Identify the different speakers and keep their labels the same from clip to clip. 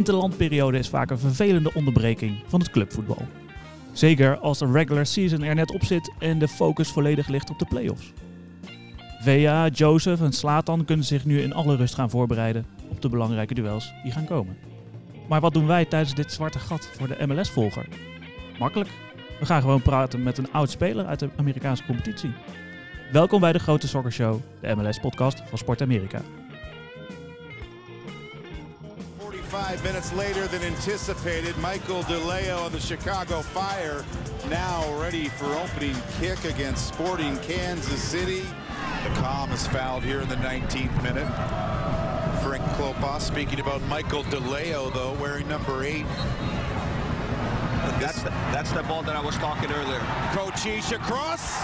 Speaker 1: De interlandperiode is vaak een vervelende onderbreking van het clubvoetbal. Zeker als de regular season er net op zit en de focus volledig ligt op de playoffs. Vea, Joseph en Slatan kunnen zich nu in alle rust gaan voorbereiden op de belangrijke duels die gaan komen. Maar wat doen wij tijdens dit zwarte gat voor de MLS-volger? Makkelijk. We gaan gewoon praten met een oud speler uit de Amerikaanse competitie. Welkom bij de Grote Soccer Show, de MLS-podcast van Sport Amerika.
Speaker 2: 45 minutes later than anticipated, Michael DeLeo of the Chicago Fire now ready for opening kick against Sporting Kansas City.
Speaker 3: The calm is fouled here in the 19th minute. Frank Klopas speaking about Michael DeLeo, though, wearing number eight.
Speaker 4: That's the, that's the ball that I was talking earlier.
Speaker 2: Cochiche across.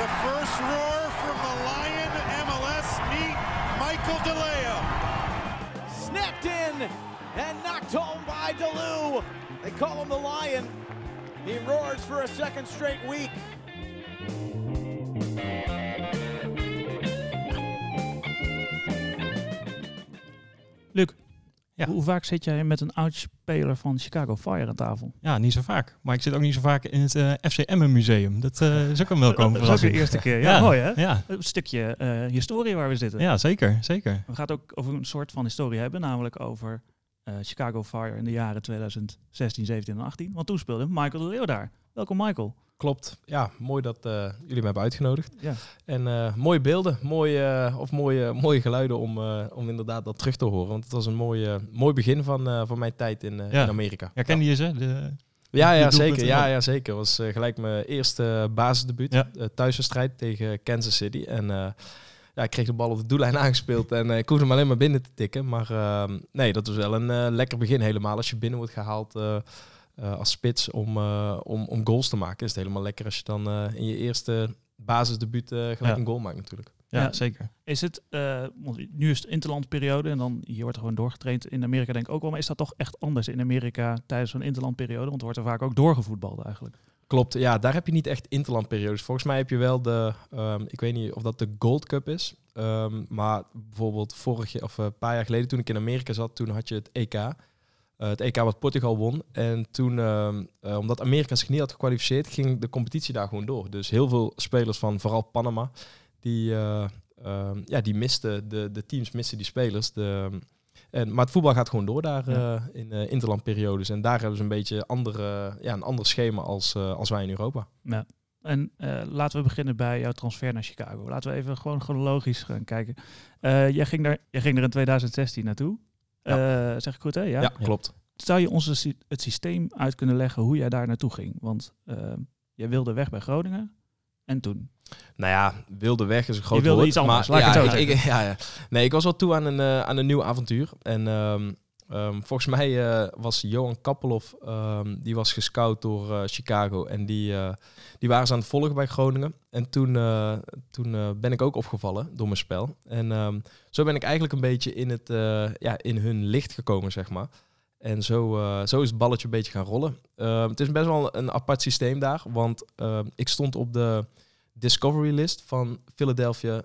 Speaker 2: The first roar from the Lion MLS meet Michael DeLeo.
Speaker 5: Snapped in and knocked home by DeLu. They call him the Lion. He roars for a second straight week.
Speaker 1: Luc,
Speaker 6: Ja.
Speaker 1: hoe vaak zit jij met een oud speler van Chicago Fire aan tafel?
Speaker 6: Ja, niet zo vaak. Maar ik zit ook niet zo vaak in het eh FCM museum. Dat eh, is ook een welkome
Speaker 1: Dat is ook de eerste keer. Ja, mooi hè?
Speaker 6: Ja,
Speaker 1: Een stukje eh, historie waar we zitten.
Speaker 6: ja zeker, zeker.
Speaker 1: We gaan het ook over een soort van historie hebben, namelijk over Chicago Fire in de jaren 2016, 17 en 18. Want toen speelde Michael de Leeuw daar. Welkom Michael.
Speaker 7: Klopt. Ja, mooi dat eh, jullie me hebben uitgenodigd.
Speaker 1: Ja.
Speaker 7: En eh, mooie beelden, mooie, eh, of mooie, mooie geluiden om, om inderdaad dat terug te horen. Want het was een mooi, eh, mooi begin van, van mijn tijd in,
Speaker 6: Ja.
Speaker 7: in Amerika.
Speaker 6: Herkende je ze? De,
Speaker 7: Ja, ja, zeker. Ja, ja, zeker. Het was gelijk mijn eerste basisdebuut.
Speaker 6: Ja.
Speaker 7: thuiswedstrijd tegen Kansas City. En ja, ik kreeg de bal op de doellijn aangespeeld. En eh, ik hoefde hem alleen maar binnen te tikken. Maar eh, nee, dat was wel een lekker begin helemaal. Als je binnen wordt gehaald eh, als spits om, eh, om, om goals te maken. Is het helemaal lekker als je dan eh, in je eerste basisdebuut eh, gelijk
Speaker 6: Ja.
Speaker 7: een goal maakt natuurlijk.
Speaker 6: ja,
Speaker 1: Ja.
Speaker 6: zeker.
Speaker 1: Is het, eh, nu is het interlandperiode en dan hier wordt er gewoon doorgetraind. In Amerika denk ik ook wel, maar is dat toch echt anders in Amerika tijdens zo'n interlandperiode? Want er wordt er vaak ook doorgevoetbald eigenlijk.
Speaker 7: Klopt, ja, daar heb je niet echt interlandperiodes. Volgens mij heb je wel de, ehm, ik weet niet of dat de Gold Cup is, ehm, maar bijvoorbeeld vorig jaar of een paar jaar geleden toen ik in Amerika zat, toen had je het EK. Eh, het EK wat Portugal won. En toen, ehm, eh, omdat Amerika zich niet had gekwalificeerd, ging de competitie daar gewoon door. Dus heel veel spelers van vooral Panama, die, eh, ehm, ja, die misten, de, de teams misten die spelers. De, en, maar het voetbal gaat gewoon door daar
Speaker 1: Ja.
Speaker 7: in interlandperiodes. En daar hebben ze een beetje andere, ja, een ander schema als, als wij in Europa.
Speaker 1: Ja. En laten we beginnen bij jouw transfer naar Chicago. Laten we even gewoon chronologisch gaan kijken. Eh, jij, ging daar, jij ging er in 2016 naartoe. Eh, zeg ik goed hè? Ja.
Speaker 7: Ja, klopt.
Speaker 1: Zou je ons sy- het systeem uit kunnen leggen hoe jij daar naartoe ging? Want eh, jij wilde weg bij Groningen. En toen?
Speaker 7: Nou ja, wilde weg is een groot
Speaker 1: wilde
Speaker 7: woord.
Speaker 1: iets anders,
Speaker 7: maar,
Speaker 1: laat ik
Speaker 7: ja,
Speaker 1: het zo
Speaker 7: ik, ja, ja. Nee, ik was wel toe aan een, eh, aan een nieuw avontuur. En ehm, ehm, volgens mij eh, was Johan Kappelhoff, ehm, die was gescout door eh, Chicago. En die, eh, die waren ze aan het volgen bij Groningen. En toen, toen ben ik ook opgevallen door mijn spel. En ehm, zo ben ik eigenlijk een beetje in, het, ja, in hun licht gekomen, zeg maar. En zo, zo is het balletje een beetje gaan rollen. Het is best wel een apart systeem daar. Want ik stond op de discovery list van Philadelphia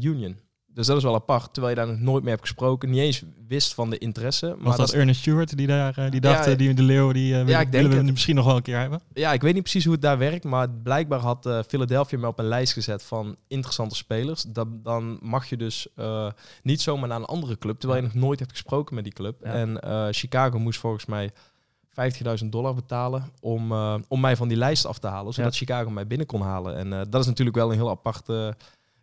Speaker 7: Union. Dus dat is wel apart, terwijl je daar nog nooit mee hebt gesproken. Niet eens wist van de interesse. Maar
Speaker 6: Was dat
Speaker 7: is-
Speaker 6: Ernest Stewart die daar die
Speaker 7: Ja,
Speaker 6: dacht, eh, die de Leeuw, die eh, willen,
Speaker 7: ik denk
Speaker 6: we misschien nog wel een keer hebben?
Speaker 7: ja, ik weet niet precies hoe het daar werkt, maar blijkbaar had eh, Philadelphia me op een lijst gezet van interessante spelers. Dat, dan mag je dus eh, niet zomaar naar een andere club, terwijl je nog nooit hebt gesproken met die club.
Speaker 1: Ja.
Speaker 7: En eh, Chicago moest volgens mij 50.000 dollar betalen om, eh, om mij van die lijst af te halen, zodat
Speaker 1: Ja.
Speaker 7: Chicago mij binnen kon halen. En eh, dat is natuurlijk wel een heel apart eh,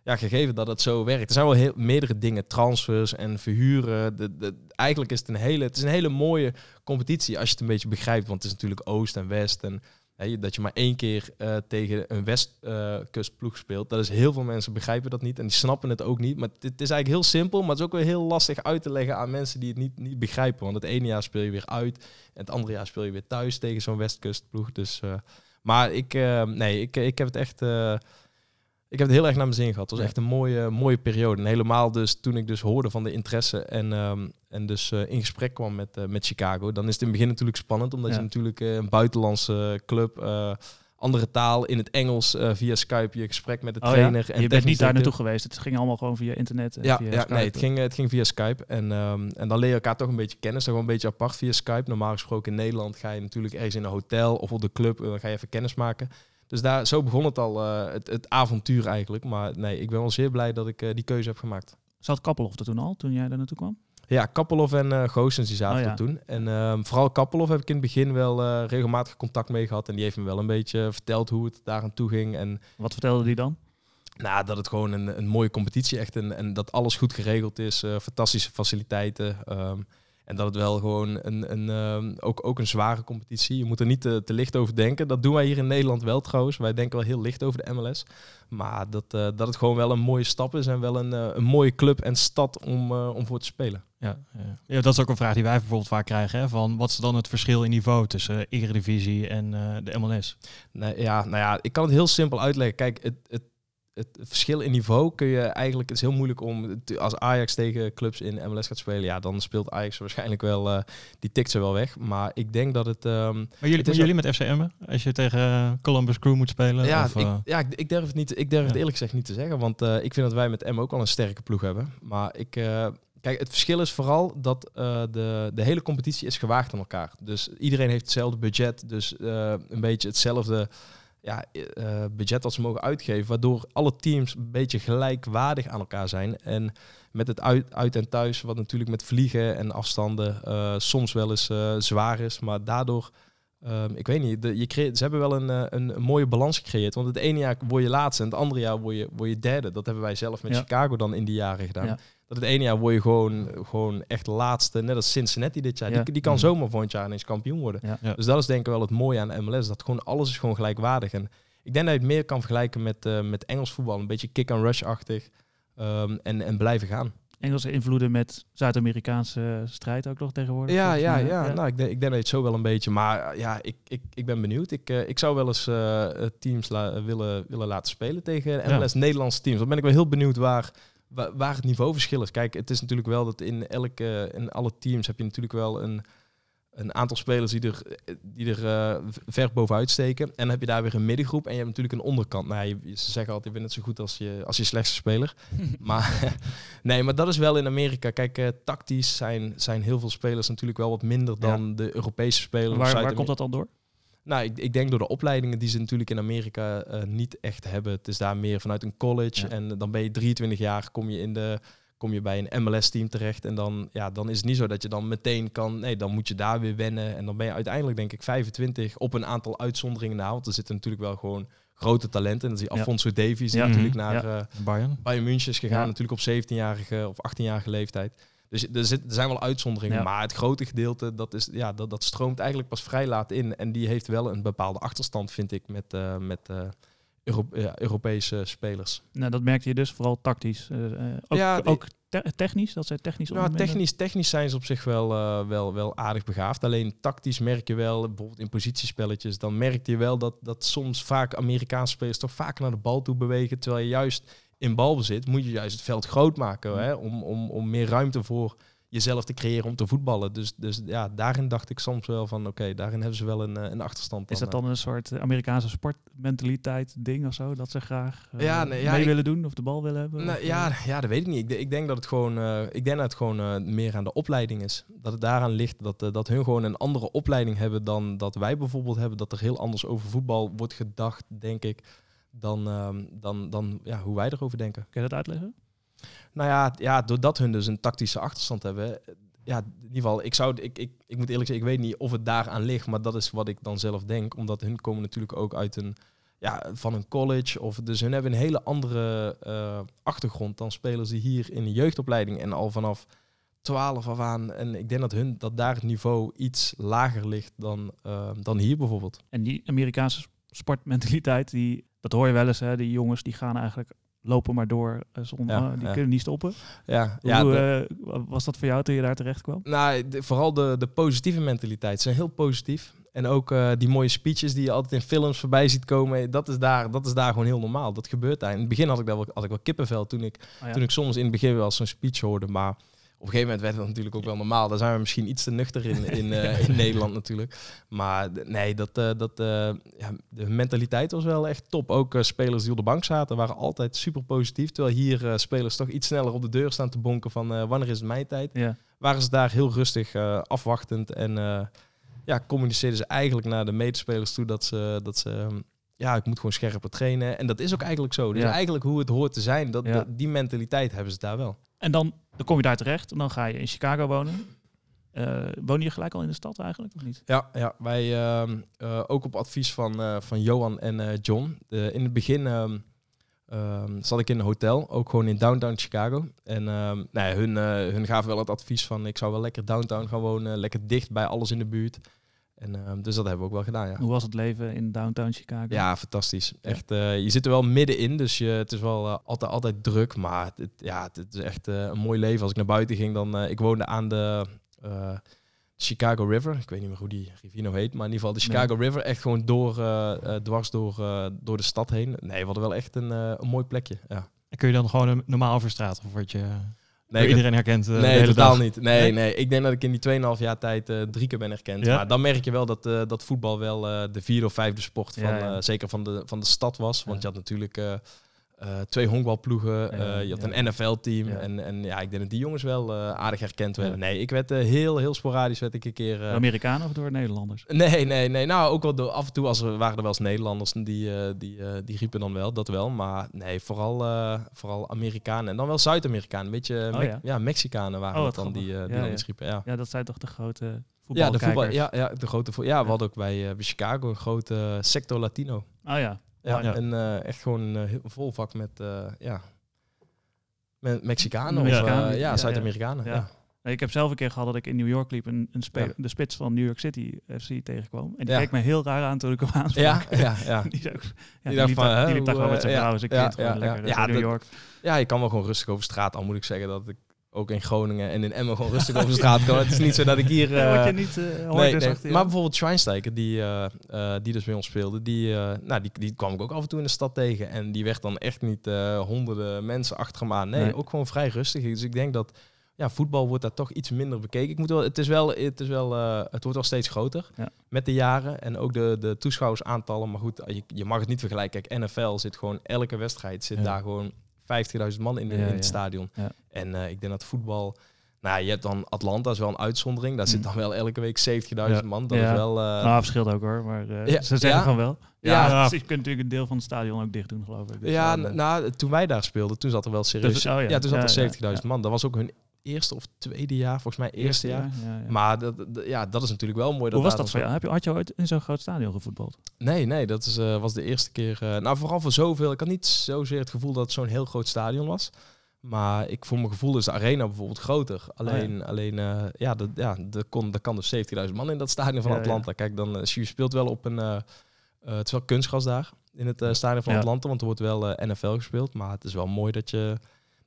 Speaker 7: ja, gegeven dat het zo werkt. Er zijn wel heel, meerdere dingen, transfers en verhuren. De, de, eigenlijk is het een hele, het is een hele mooie competitie als je het een beetje begrijpt, want het is natuurlijk Oost en West en hè, dat je maar één keer eh, tegen een Westkustploeg speelt. Dat is heel veel mensen begrijpen dat niet en die snappen het ook niet. Maar het, is eigenlijk heel simpel, maar het is ook weer heel lastig uit te leggen aan mensen die het niet, niet begrijpen. Want het ene jaar speel je weer uit en het andere jaar speel je weer thuis tegen zo'n Westkustploeg. Dus, eh, maar ik, eh, nee, ik, ik heb het echt. Ik heb het heel erg naar mijn zin gehad. Het was echt een mooie, mooie periode. En helemaal dus toen ik dus hoorde van de interesse en, ehm, en dus eh, in gesprek kwam met, eh, met Chicago. Dan is het in het begin natuurlijk spannend, omdat
Speaker 1: Ja.
Speaker 7: je natuurlijk eh, een buitenlandse club, andere taal in het Engels via Skype je gesprek met de
Speaker 1: Oh ja,
Speaker 7: trainer.
Speaker 1: je
Speaker 7: en
Speaker 1: bent
Speaker 7: technisch
Speaker 1: niet daar naartoe geweest. Het ging allemaal gewoon via internet. en
Speaker 7: Ja,
Speaker 1: via
Speaker 7: ja
Speaker 1: Skype.
Speaker 7: nee, het ging, het ging via Skype. En, ehm, en dan leer je elkaar toch een beetje kennen. Dat is toch wel een beetje apart via Skype. Normaal gesproken in Nederland ga je natuurlijk ergens in een hotel of op de club. Dan ga je even kennis maken. Dus daar, zo begon het al, eh, het, het avontuur eigenlijk. Maar nee, ik ben wel zeer blij dat ik eh, die keuze heb gemaakt.
Speaker 1: Zat Kappelhof er toen al, toen jij daar naartoe kwam?
Speaker 7: Ja, Kappelhof en eh Goossens die zaten
Speaker 1: Oh ja.
Speaker 7: er toen. En ehm, vooral Kappelhof heb ik in het begin wel regelmatig contact mee gehad. En die heeft me wel een beetje verteld hoe het daar aan toe ging. En
Speaker 1: Wat vertelde die dan?
Speaker 7: nou, dat het gewoon een, een mooie competitie echt en, en dat alles goed geregeld is. fantastische faciliteiten. ehm, en dat het wel gewoon een, een, ehm, ook, ook een zware competitie. Je moet er niet te, te licht over denken. Dat doen wij hier in Nederland wel trouwens. Wij denken wel heel licht over de MLS. Maar dat, eh, dat het gewoon wel een mooie stap is en wel een, eh, een mooie club en stad om, eh, om voor te spelen.
Speaker 6: Ja, ja. ja, dat is ook een vraag die wij bijvoorbeeld vaak krijgen. Hè, van wat is dan het verschil in niveau tussen Eredivisie en de MLS?
Speaker 7: Nee, ja, nou ja, ik kan het heel simpel uitleggen. Kijk, het, het, het verschil in niveau kun je eigenlijk... Het is heel moeilijk om... Als Ajax tegen clubs in MLS gaat spelen... Ja, dan speelt Ajax waarschijnlijk wel... Uh, die tikt ze wel weg. Maar ik denk dat het... Um,
Speaker 6: maar jullie,
Speaker 7: het
Speaker 6: jullie met FCM, als je tegen uh, Columbus Crew moet spelen?
Speaker 7: Ja,
Speaker 6: of,
Speaker 7: ik, ja ik, ik, durf het, niet, ik durf ja. het eerlijk gezegd niet te zeggen. Want uh, ik vind dat wij met M ook al een sterke ploeg hebben. Maar ik... uh, Kijk, het verschil is vooral dat uh, de, de hele competitie is gewaagd aan elkaar. Dus iedereen heeft hetzelfde budget. Dus uh, een beetje hetzelfde ja, uh, budget dat ze mogen uitgeven. Waardoor alle teams een beetje gelijkwaardig aan elkaar zijn. En met het uit, uit en thuis, wat natuurlijk met vliegen en afstanden uh, soms wel eens uh, zwaar is. Maar daardoor, um, ik weet niet, de, je creëert, ze hebben wel een, een, een, mooie balans gecreëerd. Want het ene jaar word je laatste en het andere jaar word je, word je derde. Dat hebben wij zelf met ja. Chicago dan in die jaren gedaan. Ja. Dat het ene jaar word je gewoon, gewoon echt laatste, net als Cincinnati dit jaar.
Speaker 1: Ja.
Speaker 7: Die, die kan zomaar volgend jaar ineens kampioen worden.
Speaker 1: Ja.
Speaker 7: Dus dat is denk ik wel het mooie aan MLS. Dat gewoon alles is gewoon gelijkwaardig. En ik denk dat je het meer kan vergelijken met, uh, met Engels voetbal. Een beetje kick-and-rush-achtig. Um, en, en blijven gaan.
Speaker 1: Engelse invloeden met Zuid-Amerikaanse strijd ook nog tegenwoordig?
Speaker 7: Ja, ja, ja. Nou, ik, denk, ik denk dat je het zo wel een beetje... Maar uh, ja, ik, ik, ik ben benieuwd. Ik, uh, ik zou wel eens uh, teams willen, willen laten spelen tegen MLS ja. Nederlandse teams. Dan ben ik wel heel benieuwd waar, waar, het niveauverschil is. Kijk, het is natuurlijk wel dat in, elke, in alle teams heb je natuurlijk wel een een aantal spelers die er, die er uh, ver bovenuit steken. En dan heb je daar weer een middengroep en je hebt natuurlijk een onderkant. Nou, je, ze zeggen altijd, je bent net zo goed als je, als je slechtste speler. maar nee, maar dat is wel in Amerika. Kijk, uh, tactisch zijn, zijn heel veel spelers natuurlijk wel wat minder dan ja. de Europese spelers.
Speaker 1: Waar, waar komt dat dan door?
Speaker 7: Nou, ik, ik, denk door de opleidingen die ze natuurlijk in Amerika uh, niet echt hebben. Het is daar meer vanuit een college. Ja. En dan ben je 23 jaar, kom je in de kom je bij een MLS-team terecht. En dan, ja, dan is het niet zo dat je dan meteen kan... Nee, dan moet je daar weer wennen. En dan ben je uiteindelijk, denk ik, 25 op een aantal uitzonderingen na. Want er zitten natuurlijk wel gewoon grote talenten. En dat is die Alfonso ja. Davies, die
Speaker 1: ja.
Speaker 7: natuurlijk naar
Speaker 6: ja. uh, Bayern.
Speaker 7: Bayern München is gegaan. Natuurlijk op 17-jarige of 18-jarige leeftijd. Dus er, zit, er zijn wel uitzonderingen. Maar het grote gedeelte, dat, is, ja, dat, dat stroomt eigenlijk pas vrij laat in. En die heeft wel een bepaalde achterstand, vind ik, met... Uh, met Euro ja, Europese spelers.
Speaker 1: Nou, dat merkte je dus vooral tactisch. Uh, ook,
Speaker 7: ja,
Speaker 1: ook te technisch, dat zij technisch
Speaker 7: nou, technisch, technisch zijn ze op zich wel, uh, wel, wel aardig begaafd. Alleen tactisch merk je wel, bijvoorbeeld in positiespelletjes, dan merk je wel dat, dat soms vaak Amerikaanse spelers toch vaak naar de bal toe bewegen. Terwijl je juist in balbezit moet je juist het veld groot maken. Mm. Hè, om, om, om meer ruimte voor jezelf te creëren om te voetballen. Dus, dus ja, daarin dacht ik soms wel van, oké, okay, daarin hebben ze wel een, een achterstand.
Speaker 1: Is dat dan een soort Amerikaanse sportmentaliteit ding of zo? Dat ze graag uh,
Speaker 7: ja, nee, ja,
Speaker 1: mee
Speaker 7: ik,
Speaker 1: willen doen of de bal willen hebben?
Speaker 7: Nou, ja, ja, dat weet ik niet. Ik, ik denk dat het gewoon, uh, ik denk dat het gewoon uh, meer aan de opleiding is. Dat het daaraan ligt dat, dat hun gewoon een andere opleiding hebben dan dat wij bijvoorbeeld hebben. Dat er heel anders over voetbal wordt gedacht, denk ik, dan, ehm, dan, dan ja, hoe wij erover denken.
Speaker 1: Kun je dat uitleggen?
Speaker 7: Nou ja, ja, doordat hun dus een tactische achterstand hebben. Ja, in ieder geval, ik, zou, ik, ik, ik moet eerlijk zeggen, ik weet niet of het daaraan ligt, maar dat is wat ik dan zelf denk. Omdat hun komen natuurlijk ook uit een, ja, van een college. Of, dus hun hebben een hele andere uh, achtergrond dan spelers die hier in de jeugdopleiding en al vanaf 12 af aan. En ik denk dat, hun, dat daar het niveau iets lager ligt dan, uh, dan hier bijvoorbeeld.
Speaker 1: En die Amerikaanse sportmentaliteit, die, dat hoor je wel eens, hè, die jongens die gaan eigenlijk lopen maar door uh, zonder,
Speaker 7: Ja,
Speaker 1: die
Speaker 7: ja.
Speaker 1: kunnen niet stoppen.
Speaker 7: Ja,
Speaker 1: Hoe
Speaker 7: ja de-
Speaker 1: eh, was dat voor jou toen je daar terecht kwam?
Speaker 7: Nou, de- vooral de, de positieve mentaliteit. Ze zijn heel positief. En ook eh, die mooie speeches die je altijd in films voorbij ziet komen, dat is daar, dat is daar gewoon heel normaal. Dat gebeurt daar. In het begin had ik, daar wel, had ik wel kippenvel toen ik,
Speaker 1: Oh ja.
Speaker 7: toen ik soms in het begin wel zo'n speech hoorde. Maar Op een gegeven moment werd het natuurlijk ook wel normaal. Daar zijn we misschien iets te nuchter in, in, eh, in Nederland natuurlijk. Maar nee, dat, eh, dat, eh, ja, de mentaliteit was wel echt top. Ook eh, spelers die op de bank zaten waren altijd super positief. Terwijl hier eh, spelers toch iets sneller op de deur staan te bonken van eh, wanneer is het mijn tijd.
Speaker 1: Ja.
Speaker 7: Waren ze daar heel rustig eh, afwachtend en eh, ja, communiceerden ze eigenlijk naar de medespelers toe dat ze... Dat ze ehm, ja, ik moet gewoon scherper trainen. En dat is ook eigenlijk zo. Dus
Speaker 1: Ja.
Speaker 7: eigenlijk hoe het hoort te zijn, dat,
Speaker 1: Ja.
Speaker 7: dat- die mentaliteit hebben ze daar wel.
Speaker 1: En dan, dan kom je daar terecht en dan ga je in Chicago wonen. Eh woon je gelijk al in de stad eigenlijk, of niet?
Speaker 7: Ja, ja wij ehm, eh, ook op advies van, eh, van Johan en John. De, in het begin ehm, ehm, zat ik in een hotel, ook gewoon in downtown Chicago. En ehm, nou ja, hun, hun gaven wel het advies van ik zou wel lekker downtown gaan wonen, lekker dicht bij alles in de buurt. En, ehm, dus dat hebben we ook wel gedaan, ja.
Speaker 1: Hoe was het leven in downtown Chicago?
Speaker 7: Ja, fantastisch. Echt, eh, je zit er wel middenin, dus je, het is wel eh, altijd, altijd druk. Maar het, ja, het, is echt eh, een mooi leven. Als ik naar buiten ging, dan... eh, ik woonde aan de eh, Chicago River. Ik weet niet meer hoe die rivier nou heet. Maar in ieder geval de Chicago River. Echt gewoon door, dwars door, eh, door de stad heen. Nee, we hadden wel echt een, eh, een mooi plekje. Ja.
Speaker 6: En kun je dan gewoon een- normaal over straat of word je
Speaker 7: Nee,
Speaker 6: iedereen herkend? eh, de
Speaker 7: Nee,
Speaker 6: hele
Speaker 7: totaal
Speaker 6: dag?
Speaker 7: niet. Nee,
Speaker 1: Nee?
Speaker 7: nee, Ik denk dat ik in die 2,5 jaar tijd eh, drie keer ben herkend.
Speaker 6: Ja?
Speaker 7: Maar dan merk je wel dat, eh, dat voetbal wel eh, de vierde of vijfde sport van,
Speaker 1: Ja, ja.
Speaker 7: eh, zeker van de, van de stad was. Want
Speaker 1: Ja.
Speaker 7: je had natuurlijk eh, twee honkbalploegen,
Speaker 1: Ja,
Speaker 7: je had een NFL-team. En, en ja, ik denk dat die jongens wel eh, aardig herkend werden. Nee, ik werd heel, heel sporadisch werd ik een keer... eh,
Speaker 1: Amerikanen of door Nederlanders?
Speaker 7: Nee, nee, nee. Nou, ook wel door, af en toe als er waren er wel eens Nederlanders die, die, die riepen dan wel, dat wel. Maar nee, vooral, vooral Amerikanen en dan wel Zuid-Amerikanen. Weet je,
Speaker 1: Oh,
Speaker 7: Me-
Speaker 1: ja.
Speaker 7: Mexicanen waren
Speaker 1: Oh, wat
Speaker 7: dan die, die
Speaker 1: Ja,
Speaker 7: riepen. Ja.
Speaker 1: Ja, dat zijn toch de grote
Speaker 7: Ja, de voetbal, ja, ja, de grote. Ja, we hadden ook bij, bij Chicago een grote sector Latino.
Speaker 1: Oh ja.
Speaker 7: Ja,
Speaker 1: ja.
Speaker 7: en eh, echt gewoon een eh, heel vol vak met, eh, ja, met Mexicanen
Speaker 1: Mexicanen,
Speaker 7: of
Speaker 1: ja.
Speaker 7: Zuid-Amerikanen.
Speaker 1: Ja. Ik heb zelf een keer gehad dat ik in New York liep en een
Speaker 7: Ja.
Speaker 1: de spits van New York City FC tegenkwam. En die
Speaker 7: Ja.
Speaker 1: keek me heel raar aan toen ik hem aansprak.
Speaker 7: Ja, ja, ja.
Speaker 1: die, ook- ja, die,
Speaker 7: dacht
Speaker 1: liep,
Speaker 7: van,
Speaker 1: daar,
Speaker 7: hè,
Speaker 1: die liep daar gewoon met zijn vrouw
Speaker 7: ja,
Speaker 1: en zijn
Speaker 7: ja,
Speaker 1: kind. gewoon
Speaker 7: ja,
Speaker 1: lekker
Speaker 7: ja.
Speaker 1: New
Speaker 7: dat-
Speaker 1: York.
Speaker 7: Ja, je kan wel gewoon rustig over straat. Al moet ik zeggen dat ik ook in Groningen en in Emmen gewoon rustig over straat kan. Het is niet zo dat ik hier...
Speaker 1: Wat je
Speaker 7: eh,
Speaker 1: niet eh hoort
Speaker 7: Nee,
Speaker 1: is
Speaker 7: nee.
Speaker 1: achter je.
Speaker 7: maar bijvoorbeeld Schweinsteiger, die, eh, die dus bij ons speelde, die, nou, die, die kwam ik ook af en toe in de stad tegen. En die werd dan echt niet honderden mensen achter hem aan. Nee,
Speaker 1: Nee.
Speaker 7: ook gewoon vrij rustig. Dus ik denk dat ja, voetbal wordt daar toch iets minder bekeken. Ik moet wel, het, is wel, het, is wel, het wordt wel steeds groter
Speaker 1: Ja.
Speaker 7: met de jaren. En ook de, de toeschouwersaantallen. Maar goed, je, je mag het niet vergelijken. Kijk, NFL zit gewoon elke wedstrijd zit
Speaker 1: Ja.
Speaker 7: daar gewoon 50.000 man in, de-
Speaker 1: Ja,
Speaker 7: in het
Speaker 1: ja.
Speaker 7: stadion.
Speaker 1: Ja.
Speaker 7: En eh, ik denk dat voetbal... Nou, je hebt dan Atlanta, is wel een uitzondering. Daar zit
Speaker 1: Mm.
Speaker 7: dan wel elke week 70.000
Speaker 1: Ja.
Speaker 7: man. Dat
Speaker 1: Ja.
Speaker 7: is wel... eh,
Speaker 1: nou, verschilt ook hoor, maar eh,
Speaker 7: Ja,
Speaker 1: ze zeggen
Speaker 7: ja.
Speaker 1: van wel. Ja,
Speaker 7: Ja.
Speaker 1: je kunt natuurlijk een deel van het stadion ook dicht doen, geloof ik. Dus
Speaker 7: ja, nou, toen wij daar speelden, toen zat er wel serieus...
Speaker 1: Dus- oh ja.
Speaker 7: ja. toen zat
Speaker 1: Ja,
Speaker 7: er 70.000
Speaker 1: ja, ja.
Speaker 7: man. Dat was ook hun eerste of tweede jaar, volgens mij eerste, jaar.
Speaker 1: Ja, ja.
Speaker 7: Maar dat, dat- ja, dat is natuurlijk wel mooi.
Speaker 1: Hoe was
Speaker 7: daar
Speaker 1: dat voor jou? Heb je, had je ooit in zo'n groot stadion gevoetbald?
Speaker 7: Nee, nee, dat is, eh, was de eerste keer. eh, nou, vooral voor zoveel. Ik had niet zozeer het gevoel dat het zo'n heel groot stadion was. Maar ik, voor mijn gevoel is de arena bijvoorbeeld groter. Alleen, alleen eh, ja, dat, ja er, kon, er kan dus 70.000 man in dat stadion van
Speaker 1: Ja.
Speaker 7: Atlanta. Kijk, dan, je speelt wel op een... het is wel kunstgras daar, in het stadion van. Atlanta. Want er wordt wel NFL gespeeld. Maar het is wel mooi dat je,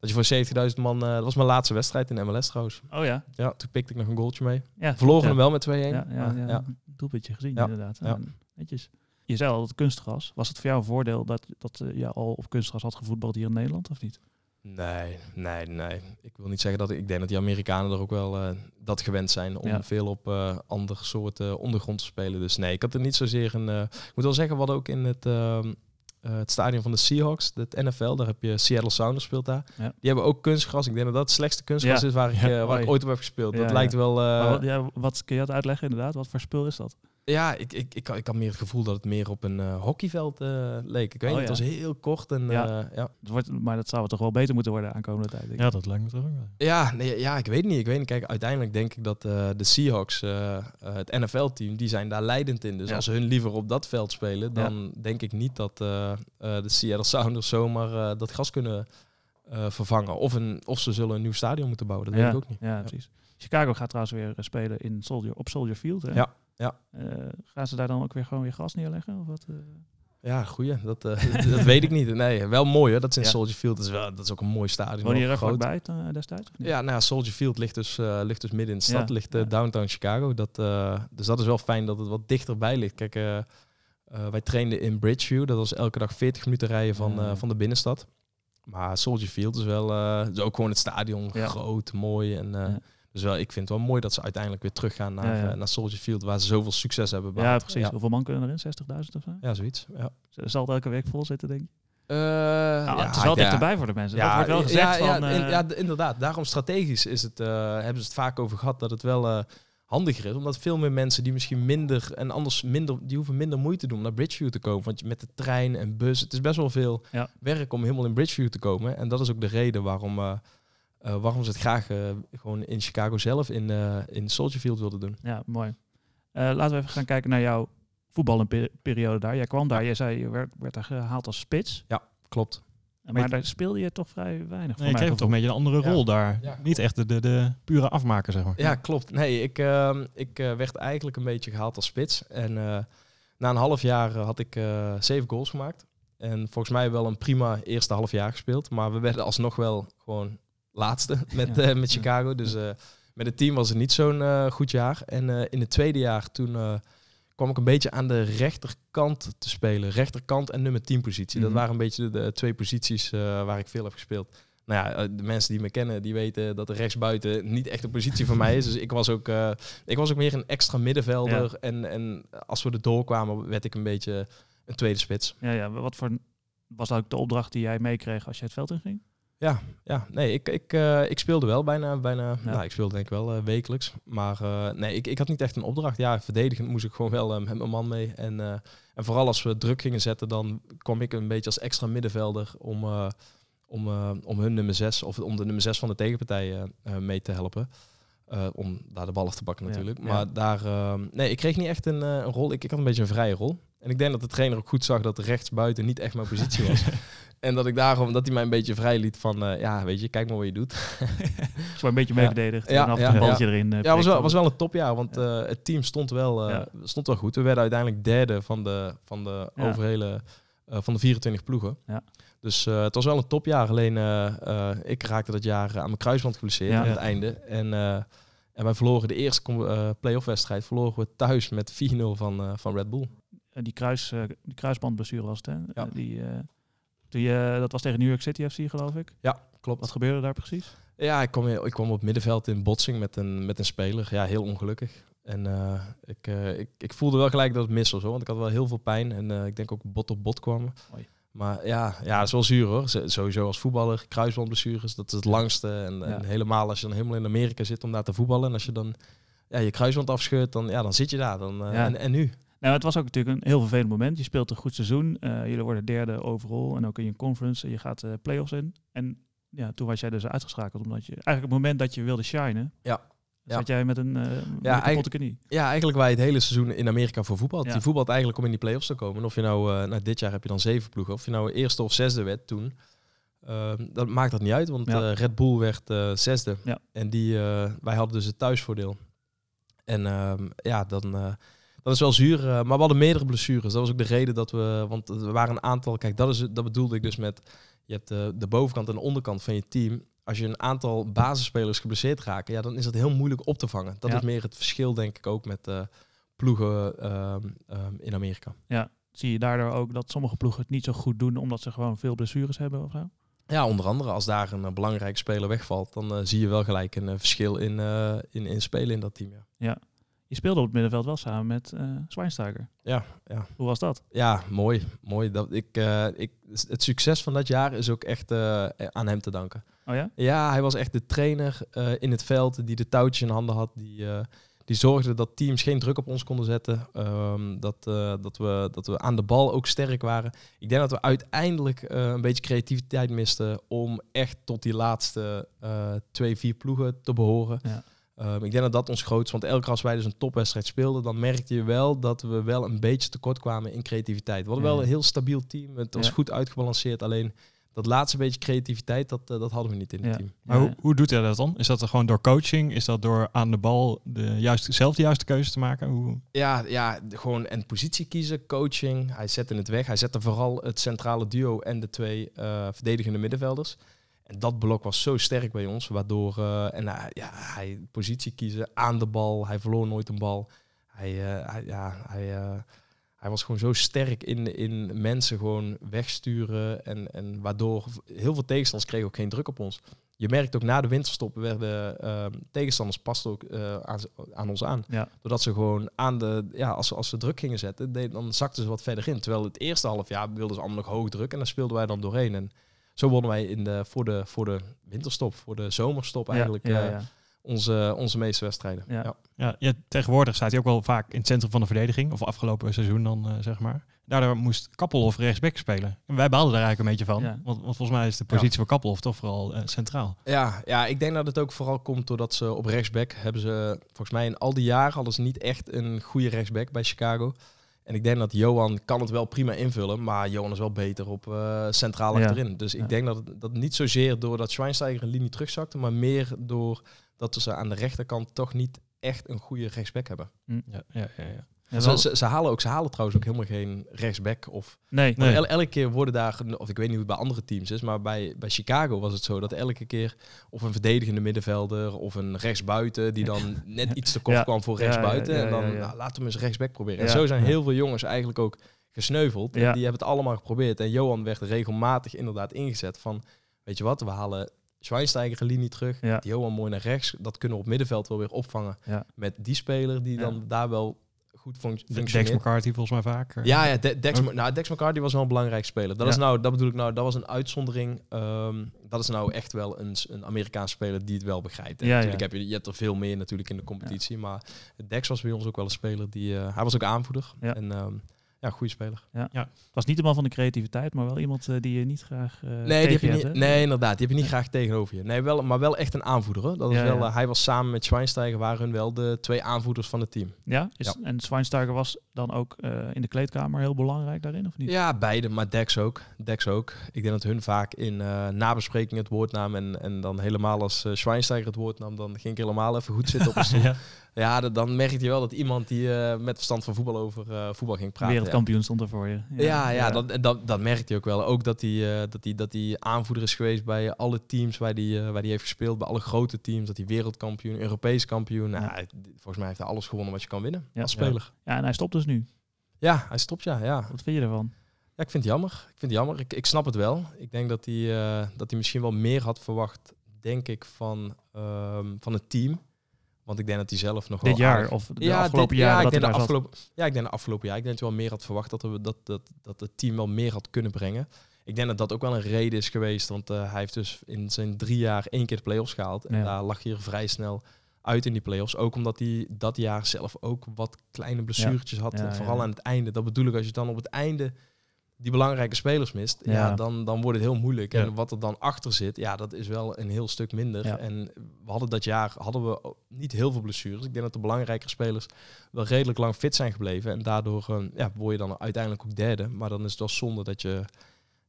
Speaker 7: dat je voor 70.000 man... eh, dat was mijn laatste wedstrijd in MLS trouwens.
Speaker 1: Oh ja.
Speaker 7: Ja, toen pikte ik nog een goaltje mee.
Speaker 1: ja
Speaker 7: Verloren
Speaker 1: ja.
Speaker 7: hem wel met 2-1.
Speaker 1: Ja, ja, ja,
Speaker 7: ja.
Speaker 1: doelpuntje gezien inderdaad.
Speaker 7: ja.
Speaker 1: Netjes. Je zei al, het kunstgras. Was het voor jou een voordeel dat, dat eh, je al op kunstgras had gevoetbald hier in Nederland of niet?
Speaker 7: Nee, nee, nee. Ik wil niet zeggen dat ik, ik denk dat die Amerikanen er ook wel eh, dat gewend zijn om
Speaker 1: Ja.
Speaker 7: veel op eh andere soorten ondergrond te spelen. Dus nee, ik had er niet zozeer een. ik moet wel zeggen, hadden ook in het, eh, het stadion van de Seahawks, het NFL, daar heb je Seattle Sounders speelt daar.
Speaker 1: Ja.
Speaker 7: Die hebben ook kunstgras. Ik denk dat dat het slechtste kunstgras
Speaker 1: Ja.
Speaker 7: is waar ik, eh, waar ik ooit op heb gespeeld. Dat lijkt wel. eh,
Speaker 1: Maar wat, ja, wat kun je dat uitleggen inderdaad? Wat voor spul is dat?
Speaker 7: Ja, ik, ik, ik, ik had meer het gevoel dat het meer op een eh, hockeyveld eh, leek. Ik weet
Speaker 1: Oh,
Speaker 7: niet, het was heel kort en
Speaker 1: Ja.
Speaker 7: ja. ja.
Speaker 1: Het wordt, maar dat zou toch wel beter moeten worden aankomende tijd. denk ik.
Speaker 6: Ja, dat lijkt me toch ook wel.
Speaker 7: Ja, nee, ja, ik weet niet. Ik weet niet. Kijk, uiteindelijk denk ik dat eh, de Seahawks, eh, eh, het NFL-team, die zijn daar leidend in. Dus
Speaker 1: Ja.
Speaker 7: als ze hun liever op dat veld spelen, dan denk ik niet dat eh, eh, de Seattle Sounders zomaar eh, dat gas kunnen eh, vervangen. Of, een, of ze zullen een nieuw stadion moeten bouwen. Dat
Speaker 1: ja,
Speaker 7: weet ik ook niet.
Speaker 1: Ja, precies. Chicago gaat trouwens weer eh, spelen in Soldier, op Soldier Field. Hè?
Speaker 7: Ja, ja.
Speaker 1: Eh, gaan ze daar dan ook weer gewoon weer gas neerleggen? Of wat? eh?
Speaker 7: Ja, goeie. Dat, eh, dat weet ik niet. Nee, wel mooi hoor. Dat is in
Speaker 1: Ja.
Speaker 7: Soldier Field. Dat is, wel, dat is ook een mooi stadion.
Speaker 1: Woon je er
Speaker 7: ook
Speaker 1: bij destijds? Of niet?
Speaker 7: Ja, nou ja, Soldier Field ligt dus, eh, ligt dus midden in de stad,
Speaker 1: Ja,
Speaker 7: ligt
Speaker 1: ja.
Speaker 7: downtown Chicago. Dat, eh, dus dat is wel fijn dat het wat dichterbij ligt. Kijk, eh, eh, wij trainden in Bridgeview. Dat was elke dag 40 minuten rijden van, eh, van de binnenstad. Maar Soldier Field is wel, eh, is ook gewoon het stadion
Speaker 1: Ja.
Speaker 7: groot, mooi. En, eh,
Speaker 1: Ja.
Speaker 7: Dus wel, ik vind het wel mooi dat ze uiteindelijk weer teruggaan naar,
Speaker 1: Ja, ja.
Speaker 7: eh, naar Soldier Field, waar ze zoveel succes hebben
Speaker 1: Ja, precies.
Speaker 7: Ja,
Speaker 1: Hoeveel man kunnen erin? 60.000 of zo?
Speaker 7: ja zoiets. Ja.
Speaker 1: Zal het elke week vol zitten, denk je?
Speaker 7: Eh,
Speaker 1: Nou, het is wel
Speaker 7: ja.
Speaker 1: dichterbij voor de mensen. dat wordt wel gezegd
Speaker 7: ja, ja,
Speaker 1: van... eh,
Speaker 7: ja, inderdaad. Daarom strategisch is het, hebben ze het vaak over gehad dat het wel handiger is. Omdat veel meer mensen die misschien minder en anders minder, die hoeven minder moeite te doen om naar Bridgeview te komen. Want je- met de trein en bus, het is best wel veel
Speaker 1: Ja.
Speaker 7: werk om helemaal in Bridgeview te komen. En dat is ook de reden waarom, waarom ze het graag eh, gewoon in Chicago zelf in, eh in Soldier Field wilden doen.
Speaker 1: Ja, mooi. Eh, laten we even gaan kijken naar jouw voetbalperiode daar. Jij kwam daar, jij zei je werd, werd daar gehaald als spits.
Speaker 7: Klopt.
Speaker 1: Maar daar speelde je toch vrij weinig voor
Speaker 6: Nee, je
Speaker 1: mij
Speaker 6: kreeg toch een beetje een andere
Speaker 7: Ja.
Speaker 6: rol daar.
Speaker 7: Ja.
Speaker 6: Niet echt de, de, de pure afmaker, zeg maar.
Speaker 7: Ja, klopt. Nee, ik, ehm, ik eh, werd eigenlijk een beetje gehaald als spits. En eh, na een half jaar eh, had ik eh, zeven goals gemaakt. En volgens mij wel een prima eerste half jaar gespeeld. Maar we werden alsnog wel gewoon laatste met,
Speaker 1: Ja.
Speaker 7: eh, met Chicago. Dus eh, met het team was het niet zo'n eh, goed jaar. En in het tweede jaar toen kwam ik een beetje aan de rechterkant te spelen. Rechterkant en nummer 10 positie.
Speaker 1: Mhm.
Speaker 7: Dat waren een beetje de, de twee posities waar ik veel heb gespeeld. Nou ja, de mensen die me kennen, die weten dat de rechtsbuiten niet echt een positie van mij is. Dus ik was ook, ik was ook meer een extra middenvelder. En, en als we er doorkwamen, werd ik een beetje een tweede spits.
Speaker 1: Ja, ja, wat voor was dat ook de opdracht die jij meekreeg als je het veld in ging?
Speaker 7: Ja, nee, ik, ik, eh, ik speelde wel bijna, bijna
Speaker 1: Ja.
Speaker 7: nou, ik speelde denk ik wel eh, wekelijks. Maar eh, nee, ik, ik had niet echt een opdracht. Ja, verdedigend moest ik gewoon wel met mijn man mee. En, en vooral als we druk gingen zetten, dan kwam ik een beetje als extra middenvelder om, om, om hun nummer 6 of om de nummer 6 van de tegenpartij mee te helpen. Om daar de bal af te pakken
Speaker 1: Ja,
Speaker 7: natuurlijk.
Speaker 1: ja.
Speaker 7: Maar daar, nee, ik kreeg niet echt een, een rol. Ik, ik had een beetje een vrije rol. En ik denk dat de trainer ook goed zag dat rechtsbuiten niet echt mijn positie was. en dat ik daarom, dat hij mij een beetje vrij liet van, eh, ja, weet je, kijk maar wat je doet.
Speaker 1: Maar een beetje mee
Speaker 7: Ja.
Speaker 1: verdedigd
Speaker 7: Ja,
Speaker 1: en af en toe een balletje erin. eh,
Speaker 7: Ja, was wel, was wel een topjaar, want eh, het team stond wel, stond wel goed. We werden uiteindelijk derde van de, van de overhele van de 24 ploegen.
Speaker 1: Ja.
Speaker 7: Dus het was wel een topjaar. Alleen ik raakte dat jaar aan mijn kruisband geblesseerd aan het einde. En, en wij verloren de eerste playoff wedstrijd verloren we thuis met 4-0 van, van Red Bull.
Speaker 1: Die, kruis, die kruisbandblessure was het, hè?
Speaker 7: Ja.
Speaker 1: Die, toen je, dat was tegen New York City FC, geloof ik.
Speaker 7: Klopt.
Speaker 1: Wat gebeurde daar precies?
Speaker 7: Ja, ik kwam, ik kwam op middenveld in botsing met een, met een speler. Ja, heel ongelukkig. En eh, ik, eh, ik, ik voelde wel gelijk dat het mis was, hoor. Want ik had wel heel veel pijn. En eh, ik denk ook bot op bot kwamen.
Speaker 1: Oei.
Speaker 7: Maar ja, ja, dat is wel zuur hoor. Z- Sowieso als voetballer, kruisbandblessures, dat is het langste. En, en
Speaker 1: Ja.
Speaker 7: helemaal als je dan helemaal in Amerika zit om daar te voetballen. En als je dan ja, je kruisband afscheurt, dan, ja, dan zit je daar. Dan, eh,
Speaker 1: Ja.
Speaker 7: en, en nu?
Speaker 1: Nou, het was ook natuurlijk een heel vervelend moment. Je speelt een goed seizoen. eh, jullie worden derde overal en ook in je conference. En je gaat eh play-offs in. En ja, toen was jij dus uitgeschakeld. Omdat je eigenlijk het moment dat je wilde shinen,
Speaker 7: Ja.
Speaker 1: zat
Speaker 7: Ja.
Speaker 1: jij met een, met een
Speaker 7: eigenlijk-
Speaker 1: kapotte knie.
Speaker 7: Ja, eigenlijk waar je het hele seizoen in Amerika voor voetbalt.
Speaker 1: Ja.
Speaker 7: Je voetbalt eigenlijk om in die play-offs te komen. En of je nou, nou, dit jaar heb je dan zeven ploegen. Of je nou eerste of zesde werd toen. eh, dat maakt dat niet uit, want
Speaker 1: Ja.
Speaker 7: Red Bull werd zesde.
Speaker 1: Ja.
Speaker 7: En die, wij hadden dus het thuisvoordeel. En ehm, ja, dan, dat is wel zuur. eh, maar we hadden meerdere blessures. Dat was ook de reden dat we... Want er waren een aantal... Kijk, dat, is, dat bedoelde ik dus met... Je hebt de, de bovenkant en de onderkant van je team. Als je een aantal basisspelers geblesseerd raken... Ja, dan is dat heel moeilijk op te vangen. Dat
Speaker 1: Ja.
Speaker 7: is meer het verschil, denk ik, ook met eh, ploegen ehm, ehm, in Amerika.
Speaker 1: Zie je daardoor ook dat sommige ploegen het niet zo goed doen, omdat ze gewoon veel blessures hebben of zo?
Speaker 7: Ja, onder andere als daar een eh, belangrijke speler wegvalt... dan eh, zie je wel gelijk een eh, verschil in, eh, in, in spelen in dat team, ja.
Speaker 1: Je speelde op het middenveld wel samen met Zwijnsteiger.
Speaker 7: Ja, ja.
Speaker 1: Hoe was dat?
Speaker 7: Ja, mooi. mooi. Dat, ik, eh, ik, het succes van dat jaar is ook echt eh, aan hem te danken.
Speaker 1: Oh ja?
Speaker 7: Ja, hij was echt de trainer in het veld die de touwtjes in handen had. Die, die zorgde dat teams geen druk op ons konden zetten. Ehm, dat, dat, we, dat we aan de bal ook sterk waren. Ik denk dat we uiteindelijk een beetje creativiteit misten om echt tot die laatste twee, vier ploegen te behoren.
Speaker 1: Ja.
Speaker 7: Ehm, ik denk dat dat ons grootste, want elke keer als wij dus een topwedstrijd speelden, dan merkte je wel dat we wel een beetje tekort kwamen in creativiteit. We hadden wel een heel stabiel team, het was
Speaker 1: Ja.
Speaker 7: goed uitgebalanceerd, alleen dat laatste beetje creativiteit, dat, eh, dat hadden we niet in het
Speaker 1: Ja.
Speaker 7: team.
Speaker 6: Maar
Speaker 1: Ja.
Speaker 6: hoe, hoe doet hij dat dan? Is dat er gewoon door coaching? Is dat door aan de bal de juiste, zelf de juiste keuze te maken? Hoe,
Speaker 7: Ja, ja, gewoon en positie kiezen, coaching. Hij zette het weg. Hij zette vooral het centrale duo en de twee eh, verdedigende middenvelders. En dat blok was zo sterk bij ons, waardoor eh, en hij- ja, hij positie kiezen aan de bal. Hij verloor nooit een bal. Hij, eh, hij, ja, hij, eh, hij was gewoon zo sterk in, in mensen gewoon wegsturen. En, en waardoor heel veel tegenstanders kregen ook geen druk op ons. Je merkt ook na de winterstop werden ehm, tegenstanders past ook eh, aan, aan ons aan.
Speaker 1: Ja.
Speaker 7: Doordat ze gewoon aan de, ja, als als ze druk gingen zetten, dan zakten ze wat verder in. Terwijl het eerste half jaar wilden ze allemaal nog hoog druk en daar speelden wij dan doorheen. En zo wonnen wij in de, voor, de, voor de winterstop, voor de zomerstop eigenlijk
Speaker 1: ja,
Speaker 7: eh,
Speaker 1: ja.
Speaker 7: Onze, onze meeste wedstrijden.
Speaker 1: Ja.
Speaker 7: Ja.
Speaker 6: Ja, ja, tegenwoordig staat hij ook wel vaak in het centrum van de verdediging. Of afgelopen seizoen dan, eh, zeg maar. Daardoor moest Kappelhof rechtsback spelen. En wij baalden daar eigenlijk een beetje van.
Speaker 1: Ja.
Speaker 6: Want, want volgens mij is de positie van Kappelhof toch vooral eh, centraal.
Speaker 7: Ja, ja, ik denk dat het ook vooral komt doordat ze op rechtsback hebben ze, volgens mij in al die jaren hadden ze niet echt een goede rechtsback bij Chicago. En ik denk dat Johan kan het wel prima invullen, maar Johan is wel beter op eh, centraal
Speaker 1: Ja.
Speaker 7: achterin. Dus ik
Speaker 1: Ja.
Speaker 7: denk dat het dat niet zozeer doordat Schweinsteiger een linie terugzakte, maar meer door dat ze aan de rechterkant toch niet echt een goede rechtsback hebben.
Speaker 6: Ja, ja, ja, ja.
Speaker 1: Ja,
Speaker 7: Ze,
Speaker 1: wel-
Speaker 7: ze, ze halen ook, ze halen trouwens ook helemaal geen rechtsback of
Speaker 1: nee,
Speaker 6: Nee.
Speaker 7: El- elke keer worden daar, of ik weet niet hoe het bij andere teams is, maar bij, bij Chicago was het zo dat elke keer of een verdedigende middenvelder of een rechtsbuiten die dan net iets te kort
Speaker 1: Ja.
Speaker 7: kwam voor
Speaker 1: Ja,
Speaker 7: rechtsbuiten.
Speaker 1: ja, ja,
Speaker 7: en dan. Nou, laten we eens rechtsback proberen.
Speaker 1: Ja,
Speaker 7: En zo zijn
Speaker 1: ja.
Speaker 7: heel veel jongens eigenlijk ook gesneuveld. En
Speaker 1: Ja.
Speaker 7: die hebben het allemaal geprobeerd. En Johan werd regelmatig inderdaad ingezet van, weet je wat, we halen Schweinsteiger linie terug. Johan mooi naar rechts. Dat kunnen we op middenveld wel weer opvangen
Speaker 1: Ja.
Speaker 7: met die speler die
Speaker 1: Ja.
Speaker 7: dan daar wel goed func-
Speaker 6: De- Dex
Speaker 7: functioneert.
Speaker 6: McCarthy volgens mij vaak.
Speaker 7: Ja, ja De- Dex, nou, Dex McCarthy was wel een belangrijk speler. Dat,
Speaker 1: Ja.
Speaker 7: is nou, dat bedoel ik nou, dat was een uitzondering. Ehm, dat is nou echt wel een, een Amerikaanse speler die het wel begrijpt. En
Speaker 1: Ja,
Speaker 7: natuurlijk
Speaker 1: ja.
Speaker 7: Heb je, je hebt er veel meer natuurlijk in de competitie. Maar Dex was bij ons ook wel een speler die... eh, hij was ook aanvoerder.
Speaker 1: Ja.
Speaker 7: En ehm, ja, goede speler.
Speaker 1: Het was niet de man van de creativiteit, maar wel iemand eh, die je niet graag eh
Speaker 7: nee, die heb je niet, nee, inderdaad. Die heb je niet graag tegenover je. Nee, wel, maar wel echt een aanvoerder. Hoor. Dat is
Speaker 1: Ja,
Speaker 7: wel,
Speaker 1: ja.
Speaker 7: eh, hij was samen met Schweinsteiger waren hun wel de twee aanvoerders van het team.
Speaker 1: Ja? Is,
Speaker 7: Ja.
Speaker 1: En Schweinsteiger was dan ook eh, in de kleedkamer heel belangrijk daarin, of niet?
Speaker 7: Ja, beide, maar Dex ook. Dex ook. Ik denk dat hun vaak in eh nabespreking het woord namen. En, en dan helemaal als Schweinsteiger het woord nam, dan ging ik helemaal even goed zitten op een stoel.
Speaker 6: Ja.
Speaker 7: dat- dan merkte je wel dat iemand die eh, met verstand van voetbal over eh, voetbal ging praten.
Speaker 1: Wereldkampioen stond er voor je.
Speaker 7: Ja, ja, ja, Dat, dat, dat merkte je ook wel. Ook dat hij, eh, dat, hij, dat hij aanvoerder is geweest bij alle teams waar hij, waar hij heeft gespeeld. Bij alle grote teams. Dat hij wereldkampioen, Europees kampioen. Nou,
Speaker 1: Ja.
Speaker 7: volgens mij heeft hij alles gewonnen wat je kan winnen
Speaker 1: Ja.
Speaker 7: als speler.
Speaker 1: Ja, en hij stopt dus nu.
Speaker 7: Ja, hij stopt ja. ja.
Speaker 1: Wat vind je ervan?
Speaker 7: Ja, ik vind het jammer. Ik vind het jammer. Ik, ik snap het wel. Ik denk dat hij, dat hij misschien wel meer had verwacht, denk ik, van, ehm, van het team. Want ik denk dat hij zelf nog
Speaker 1: Dit
Speaker 7: wel
Speaker 1: jaar
Speaker 7: aardig-
Speaker 1: of de
Speaker 7: ja,
Speaker 1: afgelopen
Speaker 7: dit-
Speaker 1: jaren
Speaker 7: ja,
Speaker 1: dat
Speaker 7: ik denk de
Speaker 1: zat?
Speaker 7: afgelopen, ja, ik denk de afgelopen jaar. Ik denk dat hij wel meer had verwacht dat, we, dat, dat, dat het team wel meer had kunnen brengen. Ik denk dat dat ook wel een reden is geweest. Want eh, hij heeft dus in zijn drie jaar één keer de play-offs gehaald. En
Speaker 1: Ja.
Speaker 7: daar lag hij er vrij snel uit in die play-offs. Ook omdat hij dat jaar zelf ook wat kleine blessuretjes had.
Speaker 1: Ja,
Speaker 7: vooral aan het einde. Dat bedoel ik, als je dan op het einde die belangrijke spelers mist, ja.
Speaker 1: Ja.
Speaker 7: dan, dan wordt het heel moeilijk.
Speaker 6: Ja.
Speaker 7: En wat er dan achter zit, ja, dat is wel een heel stuk minder.
Speaker 1: Ja.
Speaker 7: En we hadden dat jaar hadden we niet heel veel blessures. Ik denk dat de belangrijkere spelers wel redelijk lang fit zijn gebleven. En daardoor eh, ja, word je dan uiteindelijk ook derde. Maar dan is het wel zonde dat je,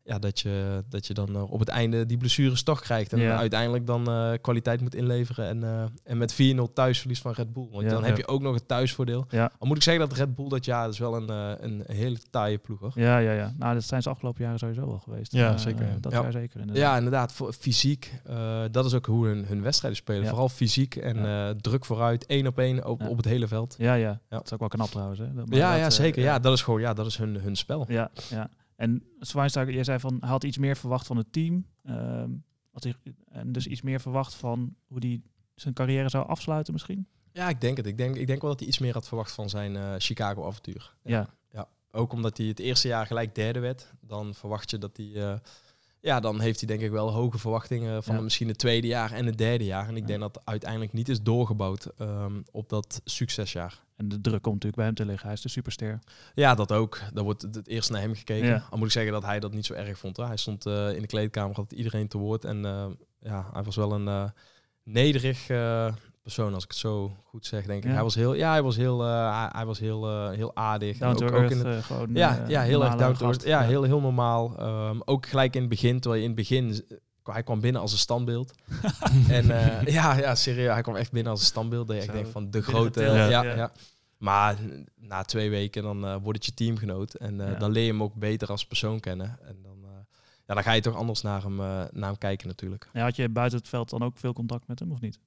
Speaker 7: ja, dat je, dat je dan eh, op het einde die blessures toch krijgt. En
Speaker 1: Ja.
Speaker 7: uiteindelijk dan eh, kwaliteit moet inleveren. En, eh, en met 4-0 thuisverlies van Red Bull. Want
Speaker 1: Ja.
Speaker 7: dan
Speaker 1: Ja.
Speaker 7: heb je ook nog het thuisvoordeel.
Speaker 1: Ja.
Speaker 7: Al moet ik zeggen dat Red Bull dat jaar is wel een, eh, een hele taaie ploeg hoor.
Speaker 1: Ja, ja, ja. Nou, dat zijn ze afgelopen jaren sowieso wel geweest.
Speaker 6: Ja, zeker, ja.
Speaker 1: Dat
Speaker 7: Ja.
Speaker 1: jaar zeker. inderdaad.
Speaker 7: Ja, inderdaad. Voor fysiek, eh, dat is ook hoe hun, hun wedstrijden spelen.
Speaker 1: Ja.
Speaker 7: Vooral fysiek en eh, druk vooruit, één op één op,
Speaker 1: Ja.
Speaker 7: op het hele veld.
Speaker 1: Ja, ja. Dat is ook wel knap trouwens. Hè? Dat-
Speaker 7: ja,
Speaker 1: dat,
Speaker 7: ja, zeker.
Speaker 1: ja.
Speaker 7: Ja, dat is gewoon ja, dat is hun, hun spel.
Speaker 1: Ja, ja. En Schweinsteiger, jij zei van, hij had iets meer verwacht van het team. Ehm, had hij, en dus iets meer verwacht van hoe hij zijn carrière zou afsluiten misschien.
Speaker 7: Ja, ik denk het. Ik denk, ik denk wel dat hij iets meer had verwacht van zijn eh, Chicago-avontuur.
Speaker 1: Ja.
Speaker 7: Ook omdat hij het eerste jaar gelijk derde werd. Dan verwacht je dat hij... eh, ja, dan heeft hij denk ik wel hoge verwachtingen van
Speaker 1: Ja.
Speaker 7: misschien het tweede jaar en het derde jaar. En ik
Speaker 1: Ja.
Speaker 7: denk dat uiteindelijk niet is doorgebouwd ehm, op dat succesjaar.
Speaker 1: En de druk komt natuurlijk bij hem te liggen. Hij is de superster.
Speaker 7: Ja, dat ook. Daar wordt het, eerst naar hem gekeken.
Speaker 1: Ja.
Speaker 7: Al moet ik zeggen dat hij dat niet zo erg vond. Hij stond eh, in de kleedkamer, had iedereen te woord. En eh, ja, hij was wel een eh, nederig persoon, als ik het zo goed zeg, denk ik.
Speaker 1: Ja.
Speaker 7: Hij was heel, ja, hij was heel, hij, hij was heel, heel aardig. En
Speaker 1: Down to
Speaker 7: ook, ook
Speaker 1: earth,
Speaker 7: in het,
Speaker 1: eh, gewoon,
Speaker 7: ja, ja, heel erg down
Speaker 1: gast.
Speaker 7: Ja, heel, heel normaal. Ehm, ook gelijk in het begin, terwijl je in het begin... Hij kwam binnen als een standbeeld. en ja, ja, serieus. Hij kwam echt binnen als een standbeeld.
Speaker 1: Zo,
Speaker 7: denkt van de grote... ja.
Speaker 1: ja.
Speaker 7: Maar na twee weken dan eh, wordt het je teamgenoot. En eh,
Speaker 1: Ja.
Speaker 7: dan leer je hem ook beter als persoon kennen. En dan, eh, ja, dan ga je toch anders naar hem, naar hem kijken natuurlijk.
Speaker 1: Ja, had je buiten het veld dan ook veel contact met hem of niet?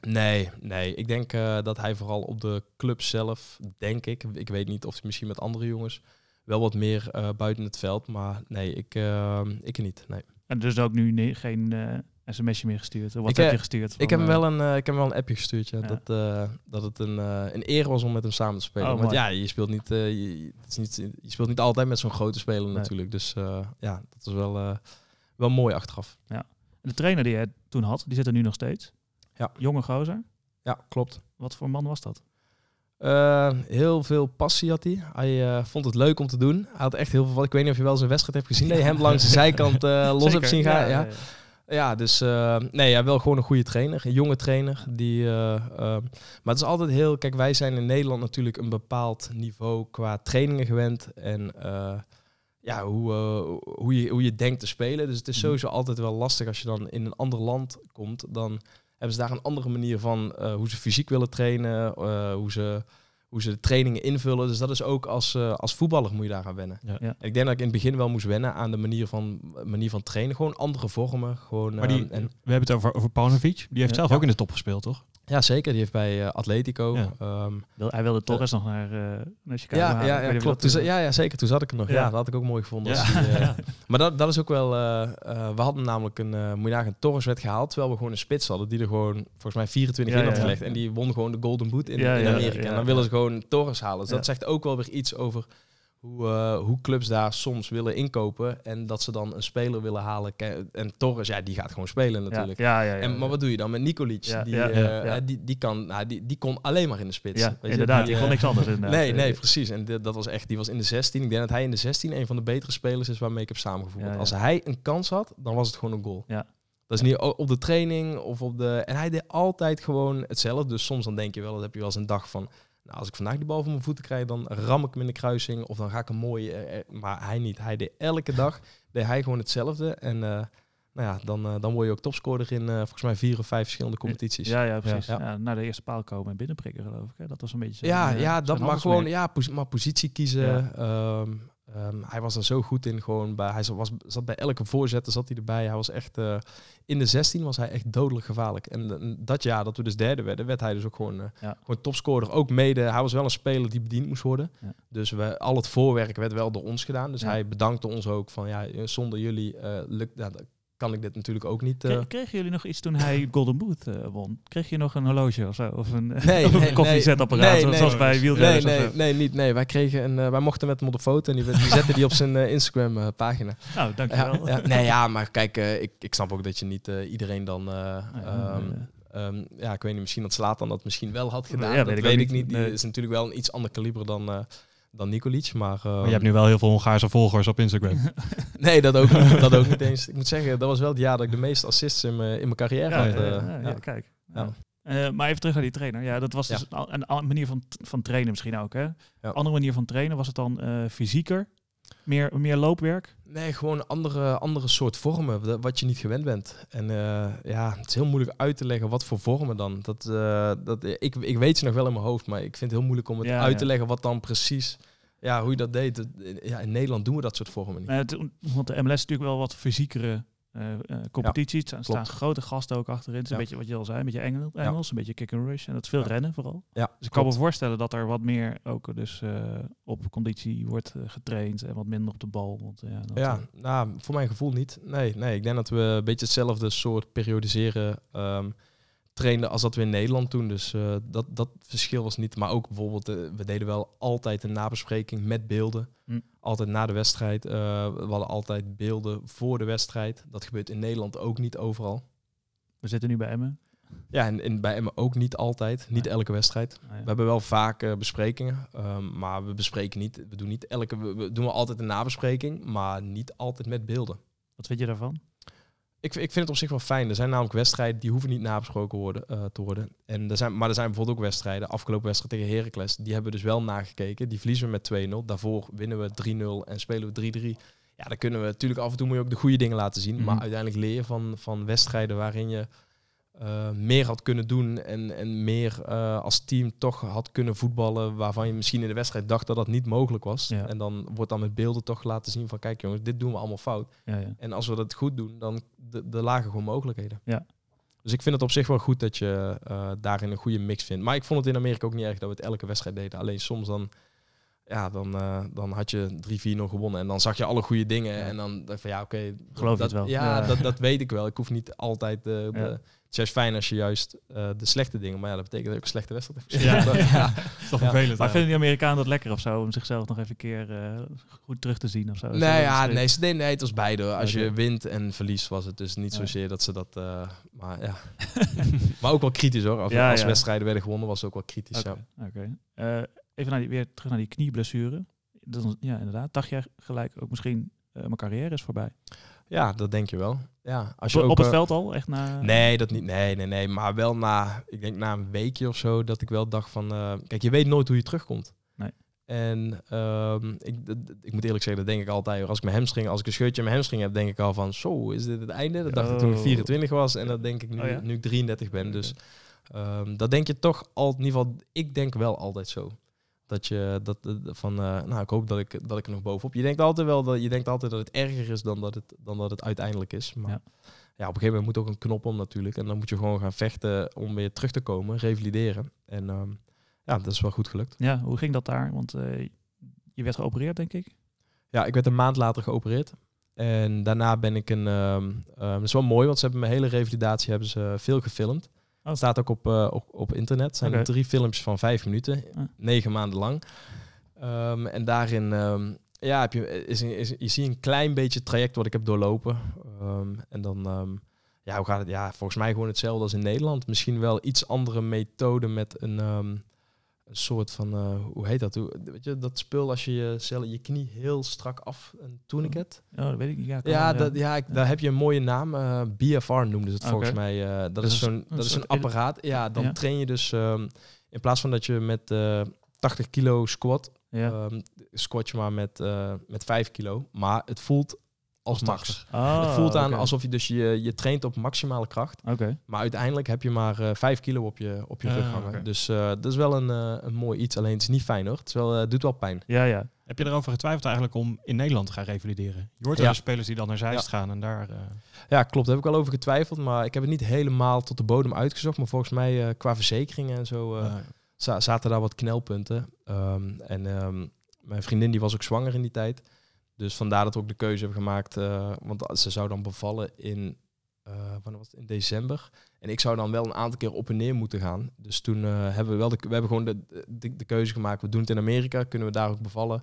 Speaker 7: Nee, nee. Ik denk dat hij vooral op de club zelf, denk ik, ik weet niet of hij misschien met andere jongens, wel wat meer buiten het veld. Maar nee, ik, ik niet. Nee.
Speaker 1: En dus ook nu geen sms'je meer gestuurd. Wat
Speaker 7: Ik,
Speaker 1: heb
Speaker 7: eh,
Speaker 1: je gestuurd?
Speaker 7: Ik heb, hem
Speaker 1: eh,
Speaker 7: wel een, eh, ik heb wel een appje gestuurd, ja,
Speaker 1: Ja.
Speaker 7: Dat, eh, dat het een, eh, een eer was om met hem samen te spelen.
Speaker 1: Oh,
Speaker 7: Want ja, je speelt niet, eh, je, je- het is niet, je speelt niet altijd met zo'n grote speler
Speaker 1: Nee.
Speaker 7: natuurlijk. Dus eh, ja, dat is wel, eh, wel mooi achteraf.
Speaker 1: De trainer die hij toen had, die zit er nu nog steeds.
Speaker 7: Ja.
Speaker 1: Jonge gozer.
Speaker 7: Ja, klopt.
Speaker 1: Wat voor man was dat?
Speaker 7: Eh, heel veel passie had hij. Hij eh, vond het leuk om te doen. Hij had echt heel veel. Ik weet niet of je wel zijn wedstrijd hebt gezien. Dat je hem langs de zijkant eh, los
Speaker 1: Zeker,
Speaker 7: hebt zien gaan. Ja,
Speaker 1: ja,
Speaker 7: ja.
Speaker 1: Ja.
Speaker 7: dus eh, nee, ja, wel gewoon een goede trainer. Een jonge trainer. Die, eh, eh, maar het is altijd heel. Kijk, wij zijn in Nederland natuurlijk een bepaald niveau qua trainingen gewend. En ja, hoe, hoe, je, hoe je denkt te spelen. Dus het is
Speaker 1: Mhm.
Speaker 7: sowieso altijd wel lastig als je dan in een ander land komt. Dan hebben ze daar een andere manier van hoe ze fysiek willen trainen, hoe, ze, hoe ze de trainingen invullen. Dus dat is ook als, eh, als voetballer moet je daar gaan wennen.
Speaker 6: Ja.
Speaker 1: Ja.
Speaker 7: Ik denk dat ik in het begin wel moest wennen aan de manier van, manier van trainen. Gewoon andere vormen. Gewoon,
Speaker 6: Maar die,
Speaker 7: eh, en,
Speaker 6: we hebben het over, over Paunovic. Die heeft
Speaker 1: Ja.
Speaker 6: zelf ook in de top gespeeld, toch?
Speaker 7: Ja, zeker. Die heeft bij eh, Atletico.
Speaker 6: Ja.
Speaker 7: ehm,
Speaker 1: Wil- Hij wilde Torres nog naar, eh naar Chicago
Speaker 7: ja,
Speaker 1: halen.
Speaker 7: ja, ja, klopt. Toen ja, ja, zeker. Toen zat ik er nog. Ja,
Speaker 1: Ja.
Speaker 7: dat had ik ook mooi gevonden. Die, eh, Maar dat, dat is ook wel... eh, eh, we hadden namelijk een... eh moet je Torres werd gehaald, terwijl we gewoon een spits hadden. Die er gewoon volgens mij 24
Speaker 1: Ja,
Speaker 7: in had
Speaker 1: ja.
Speaker 7: gelegd. En die won gewoon de Golden Boot in,
Speaker 1: Ja,
Speaker 7: in
Speaker 1: ja,
Speaker 7: Amerika.
Speaker 1: ja,
Speaker 7: en dan willen ze gewoon Torres halen. Dus
Speaker 1: Ja.
Speaker 7: dat zegt ook wel weer iets over hoe, eh, hoe clubs daar soms willen inkopen. En dat ze dan een speler willen halen. En Torres, ja, die gaat gewoon spelen natuurlijk.
Speaker 1: ja, ja, ja,
Speaker 7: En, maar wat doe je dan met Nikolic?
Speaker 1: Ja,
Speaker 7: die, eh, eh, die, die, kan, nou, die, die kon alleen maar in de spits.
Speaker 1: Ja,
Speaker 7: Weet je,
Speaker 1: inderdaad. Die
Speaker 7: eh,
Speaker 1: kon niks anders. inderdaad.
Speaker 7: Nee, nee, precies. En dat was echt, die was in de 16. Ik denk dat hij in de 16 een van de betere spelers is waarmee ik heb samengevoerd. Als hij een kans had, dan was het gewoon een goal.
Speaker 1: Ja.
Speaker 7: Dat is niet op de training of op de. En hij deed altijd gewoon hetzelfde. Dus soms dan denk je wel, dat heb je wel eens een dag van. Nou, als ik vandaag die bal van mijn voeten krijg, dan ram ik hem in de kruising. Of dan ga ik een mooie. eh, eh, maar hij niet. Hij deed elke dag deed hij gewoon hetzelfde. En eh, nou ja, dan, dan word je ook topscorer in volgens mij vier of vijf verschillende competities.
Speaker 1: Ja, ja, precies.
Speaker 7: Ja.
Speaker 1: Ja. naar de eerste paal komen en binnenprikken, geloof ik. Hè? Dat was een beetje zijn,
Speaker 7: Ja, ja dat, maar
Speaker 1: handelsmerk.
Speaker 7: gewoon ja, pos- maar positie kiezen.
Speaker 1: Ja.
Speaker 7: Ehm, ehm, hij was er zo goed in. Gewoon bij, hij was, zat bij elke voorzetter zat hij erbij. Hij was echt eh, in de 16 was hij echt dodelijk gevaarlijk. En eh, dat jaar dat we dus derde werden, werd hij dus ook gewoon, eh,
Speaker 1: Ja.
Speaker 7: gewoon topscorer. Ook mede. Hij was wel een speler die bediend moest worden.
Speaker 1: Ja.
Speaker 7: Dus we, al het voorwerk werd wel door ons gedaan. Dus
Speaker 1: Ja.
Speaker 7: hij bedankte ons ook van ja, zonder jullie eh, lukt, dan kan ik dit natuurlijk ook niet. eh,
Speaker 1: Kre- kregen jullie nog iets toen hij Golden Boot eh, won? Kreeg je nog een horloge of zo? Of een,
Speaker 7: Nee,
Speaker 1: of een
Speaker 7: nee,
Speaker 1: koffiezetapparaat,
Speaker 7: nee,
Speaker 1: zo-
Speaker 7: nee.
Speaker 1: zoals bij
Speaker 7: Nee,
Speaker 1: wielrenners
Speaker 7: nee,
Speaker 1: zo?
Speaker 7: nee, niet. Nee, wij kregen een, eh, wij mochten met hem op de foto en die, die zette die op zijn eh, Instagram eh, pagina.
Speaker 1: Nou, dankjewel.
Speaker 7: Ja, ja. Nee, ja, maar kijk, ik, ik snap ook dat je niet iedereen dan. eh,
Speaker 1: ja,
Speaker 7: ehm,
Speaker 1: eh.
Speaker 7: ehm, ja, ik weet niet, misschien dat Zlatan dat misschien wel had gedaan.
Speaker 1: Ja,
Speaker 7: dat
Speaker 1: weet
Speaker 7: weet,
Speaker 1: ik ook
Speaker 7: ik
Speaker 1: niet.
Speaker 7: Die
Speaker 1: Nee.
Speaker 7: is natuurlijk wel een iets ander kaliber dan, dan Nikolic. Maar,
Speaker 6: Maar
Speaker 7: ehm,
Speaker 6: je hebt nu wel heel veel Hongaarse volgers op Instagram.
Speaker 7: Nee, dat ook, niet, dat ook niet eens. Ik moet zeggen, dat was wel het jaar dat ik de meeste assists in mijn, in mijn carrière
Speaker 1: Ja,
Speaker 7: had.
Speaker 1: ja,
Speaker 7: eh,
Speaker 1: ja, kijk.
Speaker 7: Ja.
Speaker 1: Eh, maar even terug naar die trainer. Ja, dat was
Speaker 7: Ja.
Speaker 1: dus een, een manier van, van trainen misschien ook. Hè?
Speaker 7: Ja.
Speaker 1: Andere manier van trainen was het dan eh, fysieker, meer, meer loopwerk.
Speaker 7: Nee, gewoon andere, andere soort vormen, wa- wat je niet gewend bent. En eh, ja, het is heel moeilijk uit te leggen wat voor vormen dan. Dat, eh, dat, ik, ik weet ze nog wel in mijn hoofd, maar ik vind het heel moeilijk om het
Speaker 1: Ja,
Speaker 7: uit te leggen wat dan precies, ja, hoe je dat deed. Ja, in Nederland doen we dat soort vormen niet.
Speaker 1: Het- want de MLS is natuurlijk wel wat fysiekere eh, eh, competities. Er staan grote gasten ook achterin. Het is een
Speaker 7: Ja.
Speaker 1: beetje wat je al zei, een beetje Engel, Engels, een beetje kick and rush. En dat is veel
Speaker 7: Ja.
Speaker 1: rennen vooral.
Speaker 7: Ja,
Speaker 1: Dus ik kan me voorstellen dat er wat meer ook dus eh, op conditie wordt getraind en wat minder op de bal. Want, ja, dat,
Speaker 7: Ja, nou, voor mijn gevoel niet. Nee, nee, ik denk dat we een beetje hetzelfde soort periodiseren ehm trainden als dat we in Nederland doen. Dus eh, dat, dat verschil was niet. Maar ook bijvoorbeeld, eh, we deden wel altijd een nabespreking met beelden.
Speaker 1: Hm.
Speaker 7: Altijd na de wedstrijd. Eh, we hadden altijd beelden voor de wedstrijd. Dat gebeurt in Nederland ook niet overal.
Speaker 1: we zitten nu bij Emmen.
Speaker 7: Ja, en, en bij Emmen ook niet altijd. Niet elke wedstrijd.
Speaker 1: Ja.
Speaker 7: We hebben wel vaak besprekingen, ehm, maar we bespreken niet. We doen niet elke. We, we doen wel altijd een nabespreking, maar niet altijd met beelden.
Speaker 1: Wat vind je daarvan?
Speaker 7: Ik, ik vind het op zich wel fijn. Er zijn namelijk wedstrijden die hoeven niet nabesproken worden, eh, te worden. En er zijn, maar er zijn bijvoorbeeld ook wedstrijden. Afgelopen wedstrijd tegen Heracles, die hebben we dus wel nagekeken. Die verliezen we met 2-0. Daarvoor winnen we 3-0 en spelen we 3-3. Ja, dan kunnen we natuurlijk af en toe moet je ook de goede dingen laten zien.
Speaker 1: Mhm.
Speaker 7: Maar uiteindelijk leer je van, van wedstrijden waarin je eh, meer had kunnen doen en, en meer eh, als team toch had kunnen voetballen waarvan je misschien in de wedstrijd dacht dat dat niet mogelijk was.
Speaker 1: Ja.
Speaker 7: En dan wordt dan met beelden toch laten zien van kijk jongens, dit doen we allemaal fout.
Speaker 1: Ja, ja.
Speaker 7: En als we dat goed doen, dan de, de lagen gewoon mogelijkheden.
Speaker 1: Dus
Speaker 7: Dus ik vind het op zich wel goed dat je eh, daarin een goede mix vindt. Maar ik vond het in Amerika ook niet erg dat we het elke wedstrijd deden. Alleen soms dan, ja, dan, eh, dan had je 3-4 nog gewonnen. En dan zag je alle goede dingen.
Speaker 1: Ja.
Speaker 7: En dan dacht van ja, oké.
Speaker 1: Geloof
Speaker 7: dat,
Speaker 1: het wel.
Speaker 7: Ja,
Speaker 1: Ja.
Speaker 7: Dat, dat weet ik wel. Ik hoef niet altijd de... de
Speaker 1: Ja.
Speaker 7: Het is juist fijn als je juist eh, de slechte dingen... Maar ja, dat betekent dat ook een slechte wedstrijd
Speaker 1: Ja.
Speaker 7: ja.
Speaker 6: Dat is toch
Speaker 7: Ja.
Speaker 6: vervelend.
Speaker 1: Maar vinden die Amerikanen dat lekker of zo? Om zichzelf nog even een keer eh, goed terug te zien of zo?
Speaker 7: Nee, ja, nee, ze deden, nee, het was beide. Als je wint en verliest was het dus niet
Speaker 1: Ja.
Speaker 7: zozeer dat ze dat... eh, maar ja. maar ook wel kritisch hoor. Als,
Speaker 1: Ja,
Speaker 7: als
Speaker 1: ja.
Speaker 7: wedstrijden werden gewonnen was het ook wel kritisch.
Speaker 1: Oké,
Speaker 7: Ja.
Speaker 1: oké. Eh, even naar die, weer terug naar die knieblessure. Is- ja, inderdaad. Dacht jij gelijk ook misschien eh, mijn carrière is voorbij?
Speaker 7: ja, dat denk je wel. Ja, als je
Speaker 1: op,
Speaker 7: ook,
Speaker 1: op het
Speaker 7: eh,
Speaker 1: veld al? Echt na...
Speaker 7: Nee, dat niet. Nee, nee, nee. Maar wel na, ik denk na een weekje of zo, dat ik wel dacht van, eh, kijk, je weet nooit hoe je terugkomt.
Speaker 1: Nee.
Speaker 7: En ehm, ik, ik moet eerlijk zeggen, dat denk ik altijd. Als ik mijn hamstring, als ik een scheurtje in mijn hamstring heb, denk ik al van, zo, is dit het einde? Dat dacht ik toen ik
Speaker 1: Oh.
Speaker 7: 24 was en dat denk ik nu,
Speaker 1: Oh ja?
Speaker 7: nu ik 33 ben. Dus ehm, dat denk je toch al, in ieder geval, ik denk wel altijd zo. Dat je dat dat- van, eh, nou, ik hoop dat ik, dat ik er nog bovenop. Je denkt altijd wel dat je denkt altijd dat het erger is dan dat het, dan dat het uiteindelijk is. Maar
Speaker 1: Ja.
Speaker 7: ja. op een gegeven moment moet ook een knop om natuurlijk. En dan moet je gewoon gaan vechten om weer terug te komen, revalideren. En ehm, ja, dat is wel goed gelukt.
Speaker 1: Ja, hoe ging dat daar? Want eh, je werd geopereerd, denk ik.
Speaker 7: Ja, ik werd een maand later geopereerd. En daarna ben ik een... dat is wel mooi, want ze hebben mijn hele revalidatie hebben ze veel gefilmd.
Speaker 1: Oh.
Speaker 7: Staat ook op, eh, op, op internet. Zijn
Speaker 1: Oké.
Speaker 7: drie filmpjes van vijf minuten,
Speaker 1: Ah.
Speaker 7: negen maanden lang. Ehm, en daarin ehm, ja, heb je, is, is, je ziet een klein beetje het traject wat ik heb doorlopen. Ehm, en dan, ja, hoe gaat het? Ja, volgens mij gewoon hetzelfde als in Nederland. Misschien wel iets andere methode met een, een soort van, eh, hoe heet dat? Hoe, weet je, dat spul als je je, cellen- je knie heel strak af, een tourniquet.
Speaker 1: Oh, dat weet ik niet. Ja, kan
Speaker 7: Ja, dat, ja, ik, daar heb je een mooie naam. eh, BFR noemden ze het volgens mij. eh, dat,
Speaker 1: Dat
Speaker 7: is zo'n,
Speaker 1: een
Speaker 7: dat is een apparaat. Ja, dan
Speaker 1: Ja.
Speaker 7: train je dus ehm, in plaats van dat je met eh 80 kilo squat,
Speaker 1: Ja.
Speaker 7: ehm, squat je maar met, met 5 kilo. Maar het voelt als max.
Speaker 1: Oh,
Speaker 7: het voelt aan alsof je dus je, je traint op maximale kracht.
Speaker 1: Oké.
Speaker 7: Maar uiteindelijk heb je maar eh 5 kilo op je, op je
Speaker 6: Ah,
Speaker 7: rug hangen. Dus eh, dat is wel een, eh, een mooi iets. Alleen het is niet fijn hoor. Het is wel, doet wel pijn.
Speaker 1: Ja, ja.
Speaker 6: Heb je erover getwijfeld eigenlijk om in Nederland te gaan revalideren? Je hoort
Speaker 7: Ja.
Speaker 6: spelers die dan naar Zeist
Speaker 7: Ja.
Speaker 6: gaan en daar... eh,
Speaker 7: Ja, klopt. Daar heb ik wel over getwijfeld. Maar ik heb het niet helemaal tot de bodem uitgezocht. Maar volgens mij eh, qua verzekeringen en zo... za- zaten daar wat knelpunten. Ehm, en ehm, mijn vriendin die was ook zwanger in die tijd. Dus vandaar dat we ook de keuze hebben gemaakt. eh, want ze zou dan bevallen in, eh, wanneer was het? in december. En ik zou dan wel een aantal keer op en neer moeten gaan. Dus toen eh, hebben we wel de, we hebben gewoon de, de, de keuze gemaakt. We doen het in Amerika. Kunnen we daar ook bevallen?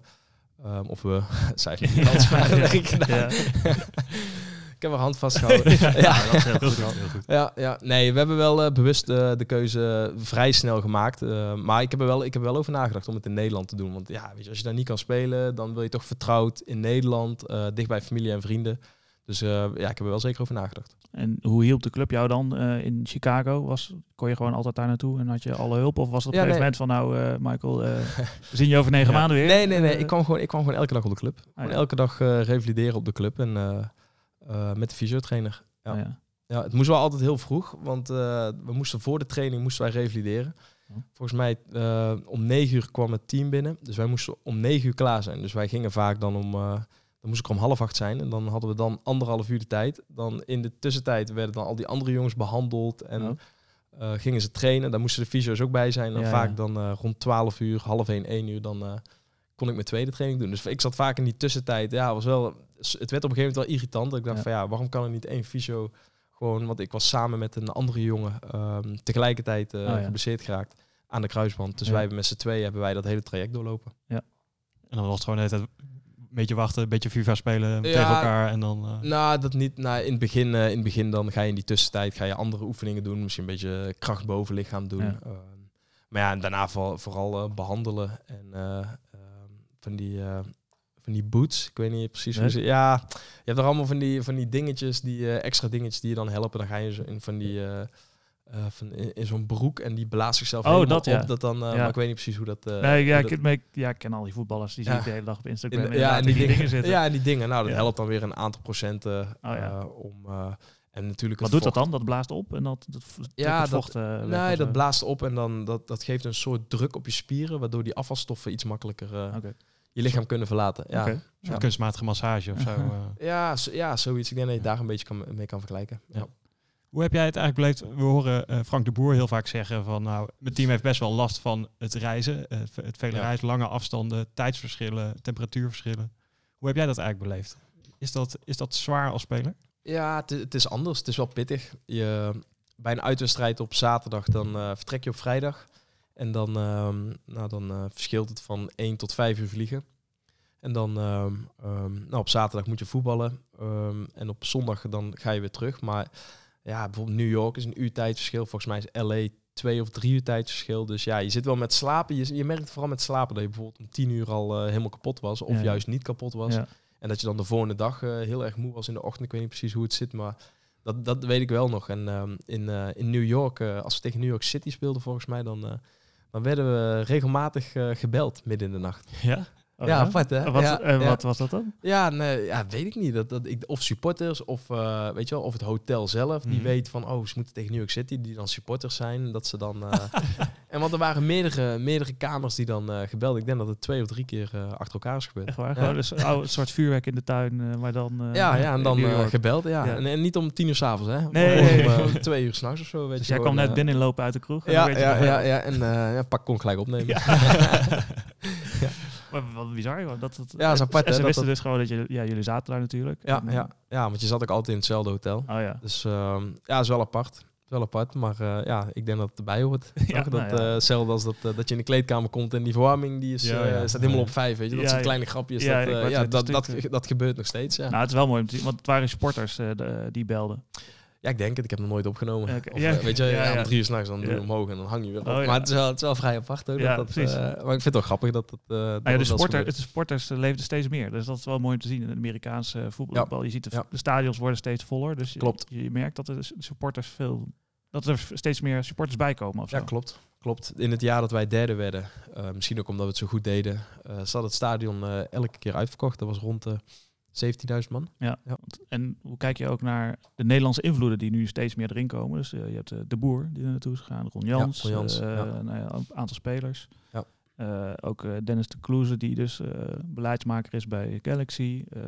Speaker 7: Ehm, of we, zij heeft niet Nederlands, gedaan.
Speaker 1: Ja.
Speaker 7: Ik heb haar hand vastgehouden. ja.
Speaker 6: dat is heel goed. Heel goed.
Speaker 7: Ja, ja, nee, we hebben wel eh, bewust eh, de keuze vrij snel gemaakt. Eh, maar ik heb, er wel, ik heb er wel over nagedacht om het in Nederland te doen. Want ja, weet je, als je daar niet kan spelen, dan wil je toch vertrouwd in Nederland, eh, dicht bij familie en vrienden. Dus eh, ja, ik heb er wel zeker over nagedacht.
Speaker 1: En hoe hielp de club jou dan eh, in Chicago? Was, kon je gewoon altijd daar naartoe en had je alle hulp? Of was het op een
Speaker 7: Ja,
Speaker 1: gegeven moment van, nou eh, Michael, eh, we zien je over negen
Speaker 6: Ja.
Speaker 1: maanden weer?
Speaker 7: Nee, nee, nee.
Speaker 1: Eh,
Speaker 7: Ik kwam gewoon, ik kwam gewoon elke dag op de club.
Speaker 1: Ja.
Speaker 7: elke dag eh, revalideren op de club en eh, met de fysiotrainer. Ja.
Speaker 1: oh ja.
Speaker 7: Ja, het moest wel altijd heel vroeg, want eh, we moesten voor de training moesten wij revalideren.
Speaker 1: Oh.
Speaker 7: Volgens mij eh, om negen uur kwam het team binnen, dus wij moesten om negen uur klaar zijn. Dus wij gingen vaak dan om, dan moest ik om half acht zijn en dan hadden we dan anderhalf uur de tijd. Dan in de tussentijd werden dan al die andere jongens behandeld en
Speaker 1: Oh.
Speaker 7: gingen ze trainen. Daar moesten de fysio's ook bij zijn. En
Speaker 1: Ja,
Speaker 7: vaak dan rond 12 uur, half 1, 1 uur, dan kon ik mijn tweede training doen. Dus ik zat vaak in die tussentijd. Ja, was wel, het werd op een gegeven moment wel irritant. Dat ik dacht
Speaker 1: Ja.
Speaker 7: van ja, waarom kan er niet één fysio gewoon, want ik was samen met een andere jongen ehm, tegelijkertijd
Speaker 1: Oh, ja.
Speaker 7: geblesseerd geraakt aan de kruisband. Dus
Speaker 1: Ja.
Speaker 7: wij hebben met z'n tweeën hebben wij dat hele traject doorlopen.
Speaker 6: En dan was het gewoon de hele tijd een beetje wachten, een beetje FIFA spelen
Speaker 7: Ja.
Speaker 6: tegen elkaar en dan... eh,
Speaker 7: Nou, dat niet. Nou, in, het begin, eh, in het begin dan ga je in die tussentijd ga je andere oefeningen doen. Misschien een beetje kracht boven lichaam doen.
Speaker 1: Ja.
Speaker 7: Ehm, maar ja, en daarna voor, vooral eh, behandelen. En eh, ehm, van, die, eh, van die boots. Ik weet niet precies hoe
Speaker 1: Nee?
Speaker 7: ze... Ja, je hebt er allemaal van die, van die dingetjes, die eh, extra dingetjes die je dan helpen. Dan ga je in van die... eh, eh, van in, in zo'n broek en die blaast zichzelf
Speaker 1: Oh, dat, ja.
Speaker 7: op. Dat dan,
Speaker 1: Ja.
Speaker 7: Maar ik weet niet precies hoe dat...
Speaker 1: nee, ja,
Speaker 7: hoe
Speaker 1: ik,
Speaker 7: dat-
Speaker 1: ja, ik ken al die voetballers, die zie
Speaker 7: Ja.
Speaker 1: ik de hele dag op Instagram.
Speaker 7: in- ja, en die, dingen,
Speaker 1: zitten.
Speaker 7: Ja, en die dingen. Nou, dat helpt dan weer een aantal procenten
Speaker 1: Oh,
Speaker 7: om... en natuurlijk
Speaker 1: Wat doet dat dan? Dat blaast op en dat, dat
Speaker 7: Ja,
Speaker 1: het
Speaker 7: dat-
Speaker 1: vocht weg
Speaker 7: Nee, dat blaast op en dan dat, dat geeft een soort druk op je spieren, waardoor die afvalstoffen iets makkelijker. Je lichaam kunnen verlaten. Ja.
Speaker 6: Een kunstmatige massage of zo. eh.
Speaker 7: ja, zo- ja, zoiets. Ik denk dat je daar een beetje kan, mee kan vergelijken. Ja.
Speaker 6: Hoe heb jij het eigenlijk beleefd? We horen eh, Frank de Boer heel vaak zeggen van nou, mijn team heeft best wel last van het reizen. eh, het, vele
Speaker 7: Ja.
Speaker 6: reizen, lange afstanden, tijdsverschillen, temperatuurverschillen. Hoe heb jij dat eigenlijk beleefd? Is dat, is dat zwaar als speler?
Speaker 7: Ja, het, het is anders. Het is wel pittig. Je, bij een uitwedstrijd op zaterdag, dan eh, vertrek je op vrijdag. En dan, ehm, nou, dan eh, verschilt het van 1 tot 5 uur vliegen. En dan ehm, ehm, nou, op zaterdag moet je voetballen. en op zondag dan ga je weer terug. Maar ja, bijvoorbeeld New York is een uur tijdverschil. Volgens mij is LA twee of drie uur tijdverschil. Dus ja, je zit wel met slapen. Je, je merkt vooral met slapen dat je bijvoorbeeld om tien uur al eh, helemaal kapot was. Of
Speaker 1: Ja.
Speaker 7: juist niet kapot was.
Speaker 1: Ja.
Speaker 7: En dat je dan de volgende dag eh, heel erg moe was in de ochtend. Ik weet niet precies hoe het zit, maar dat, dat weet ik wel nog. En in, in New York, als we tegen New York City speelden volgens mij, dan, dan werden we regelmatig eh, gebeld midden in de nacht.
Speaker 6: Ja.
Speaker 1: Oh,
Speaker 7: ja, hè?
Speaker 1: Wat,
Speaker 7: ja,
Speaker 1: en
Speaker 7: ja.
Speaker 1: wat was dat dan?
Speaker 7: Ja, nee, ja, weet ik niet. Dat, dat, ik, of supporters, of, eh, weet je wel, of het hotel zelf, die
Speaker 6: Mhm.
Speaker 7: weet van, oh, ze moeten tegen New York City, die dan supporters zijn, dat ze dan... eh, en want er waren meerdere, meerdere kamers die dan eh gebeld. Ik denk dat het twee of drie keer eh, achter elkaar is gebeurd.
Speaker 1: Echt waar?
Speaker 7: Ja.
Speaker 1: Gewoon dus een oude- soort vuurwerk in de tuin, eh, maar dan... eh,
Speaker 7: Ja, ja, en dan eh, gebeld, ja. En, en niet om tien uur s'avonds, hè?
Speaker 1: Nee.
Speaker 7: Om, eh, twee uur s'nachts of zo, weet
Speaker 1: Dus
Speaker 7: je
Speaker 1: jij kwam net
Speaker 7: eh,
Speaker 1: binnenlopen uit de kroeg? en
Speaker 7: Ja, ja, ja, ja, en eh, ja, pak kon gelijk opnemen. Ja,
Speaker 1: Maar wat bizar, joh. Dat, dat,
Speaker 7: Ja, dat is apart,
Speaker 1: En
Speaker 7: hè,
Speaker 1: ze
Speaker 7: dat
Speaker 1: wisten dus gewoon dat je, ja, jullie zaten daar natuurlijk.
Speaker 7: ja,
Speaker 1: En, eh,
Speaker 7: ja, want je zat ook altijd in hetzelfde hotel.
Speaker 1: Oh ja.
Speaker 7: Dus ehm, ja, is wel apart. Is wel apart, maar eh, ja, ik denk dat het erbij hoort.
Speaker 1: Ja, nou
Speaker 7: dat,
Speaker 1: ja.
Speaker 7: eh, hetzelfde als dat, eh, dat je in de kleedkamer komt en die verwarming die is,
Speaker 6: Ja, ja.
Speaker 7: staat helemaal
Speaker 6: Ja.
Speaker 7: op vijf, weet je. Dat
Speaker 1: Ja,
Speaker 7: zijn
Speaker 1: ja.
Speaker 7: kleine grapjes.
Speaker 1: Ja,
Speaker 7: dat, ja, dat, dat, dat gebeurt nog steeds, ja.
Speaker 1: Nou, het is wel mooi want het waren supporters de- die belden.
Speaker 7: Ja, ik denk het. Ik heb nog nooit opgenomen. Of,
Speaker 1: ja.
Speaker 7: eh, weet je,
Speaker 1: Ja,
Speaker 7: ja, om drie uur s'nachts dan doe je omhoog en dan hang je weer op.
Speaker 1: Oh.
Speaker 7: Maar het is, wel, het is wel vrij apart dat, dat,
Speaker 1: precies.
Speaker 7: eh, maar ik vind het wel grappig dat het... eh, dat
Speaker 1: de,
Speaker 7: wel eens
Speaker 1: supporter,
Speaker 7: gebeurt.
Speaker 1: de supporters eh, leefden steeds meer. Dus dat is wel mooi om te zien in het Amerikaanse voetbal. Je ziet de, stadions worden steeds voller. Dus je-
Speaker 7: Klopt.
Speaker 1: Je, merkt dat er de supporters veel... Dat er steeds meer supporters bij komen of zo.
Speaker 7: Ja, klopt. Klopt. In het jaar dat wij derde werden, misschien ook omdat we het zo goed deden, zat het stadion elke keer uitverkocht. Dat was rond de 17.000 man.
Speaker 1: Ja. En hoe kijk je ook naar de Nederlandse invloeden die nu steeds meer erin komen? Dus eh, je hebt eh, De Boer die er naartoe is gegaan, Ron Jans,
Speaker 7: Ron Jans,
Speaker 1: eh,
Speaker 7: ja.
Speaker 1: nou ja, een aantal spelers.
Speaker 7: Ja.
Speaker 1: Eh, ook Dennis de Kloeze, die dus eh, beleidsmaker is bij Galaxy. eh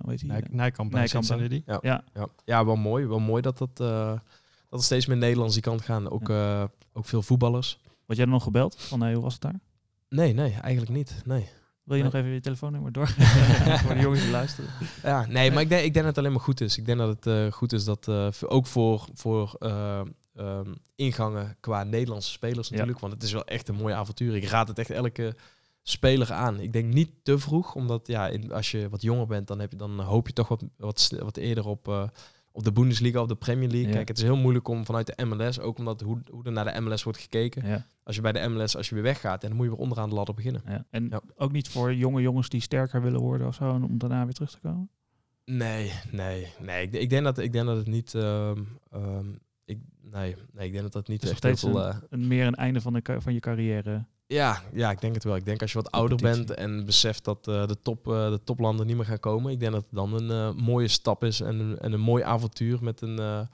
Speaker 1: hoe heet hij?
Speaker 6: Nijk- Nijkamp
Speaker 1: Nijkamp.
Speaker 7: Ja.
Speaker 1: Ja,
Speaker 7: Ja, ja wel mooi. Wel mooi dat, dat, eh, dat er steeds meer Nederlands die kant gaan. Ook, eh, ook veel voetballers.
Speaker 1: Word jij er nog gebeld? Van hey, hoe was het daar?
Speaker 7: Nee, nee, eigenlijk niet. Nee.
Speaker 1: Wil je
Speaker 7: Nee.
Speaker 1: nog even je telefoonnummer door? Voor de jongens die luisteren.
Speaker 7: Ja, nee, maar ik denk, ik denk dat het alleen maar goed is. Ik denk dat het eh, goed is dat eh, ook voor, voor eh, ehm, ingangen qua Nederlandse spelers natuurlijk. Want het is wel echt een mooi avontuur. Ik raad het echt elke speler aan. Ik denk niet te vroeg, omdat ja, in, als je wat jonger bent, dan, heb je, dan hoop je toch wat, wat, wat eerder op, op de Bundesliga of de Premier League.
Speaker 1: Ja.
Speaker 7: Kijk, het is heel moeilijk om vanuit de MLS, ook omdat hoe, hoe er naar de MLS wordt gekeken.
Speaker 1: Ja,
Speaker 7: Als je bij de MLS, als je weer weggaat, en dan moet je weer onderaan de ladder beginnen.
Speaker 1: ja. En
Speaker 7: Ja.
Speaker 1: ook niet voor jonge jongens die sterker willen worden of zo, om daarna weer terug te komen?
Speaker 7: Nee, nee, nee. Ik, ik, denk, dat, ik denk dat het niet. ehm, ehm, ik, nee, nee, ik denk dat dat niet
Speaker 1: Het is nog
Speaker 7: echt
Speaker 1: steeds
Speaker 7: veel.
Speaker 1: een,
Speaker 7: eh,
Speaker 1: een, meer een einde van, de, van je carrière.
Speaker 7: Ja, ja, ik denk het wel. Ik denk als je wat ouder bent en beseft dat eh, de, top, eh, de toplanden niet meer gaan komen, ik denk dat het dan een eh, mooie stap is en, een- en een mooi avontuur met een,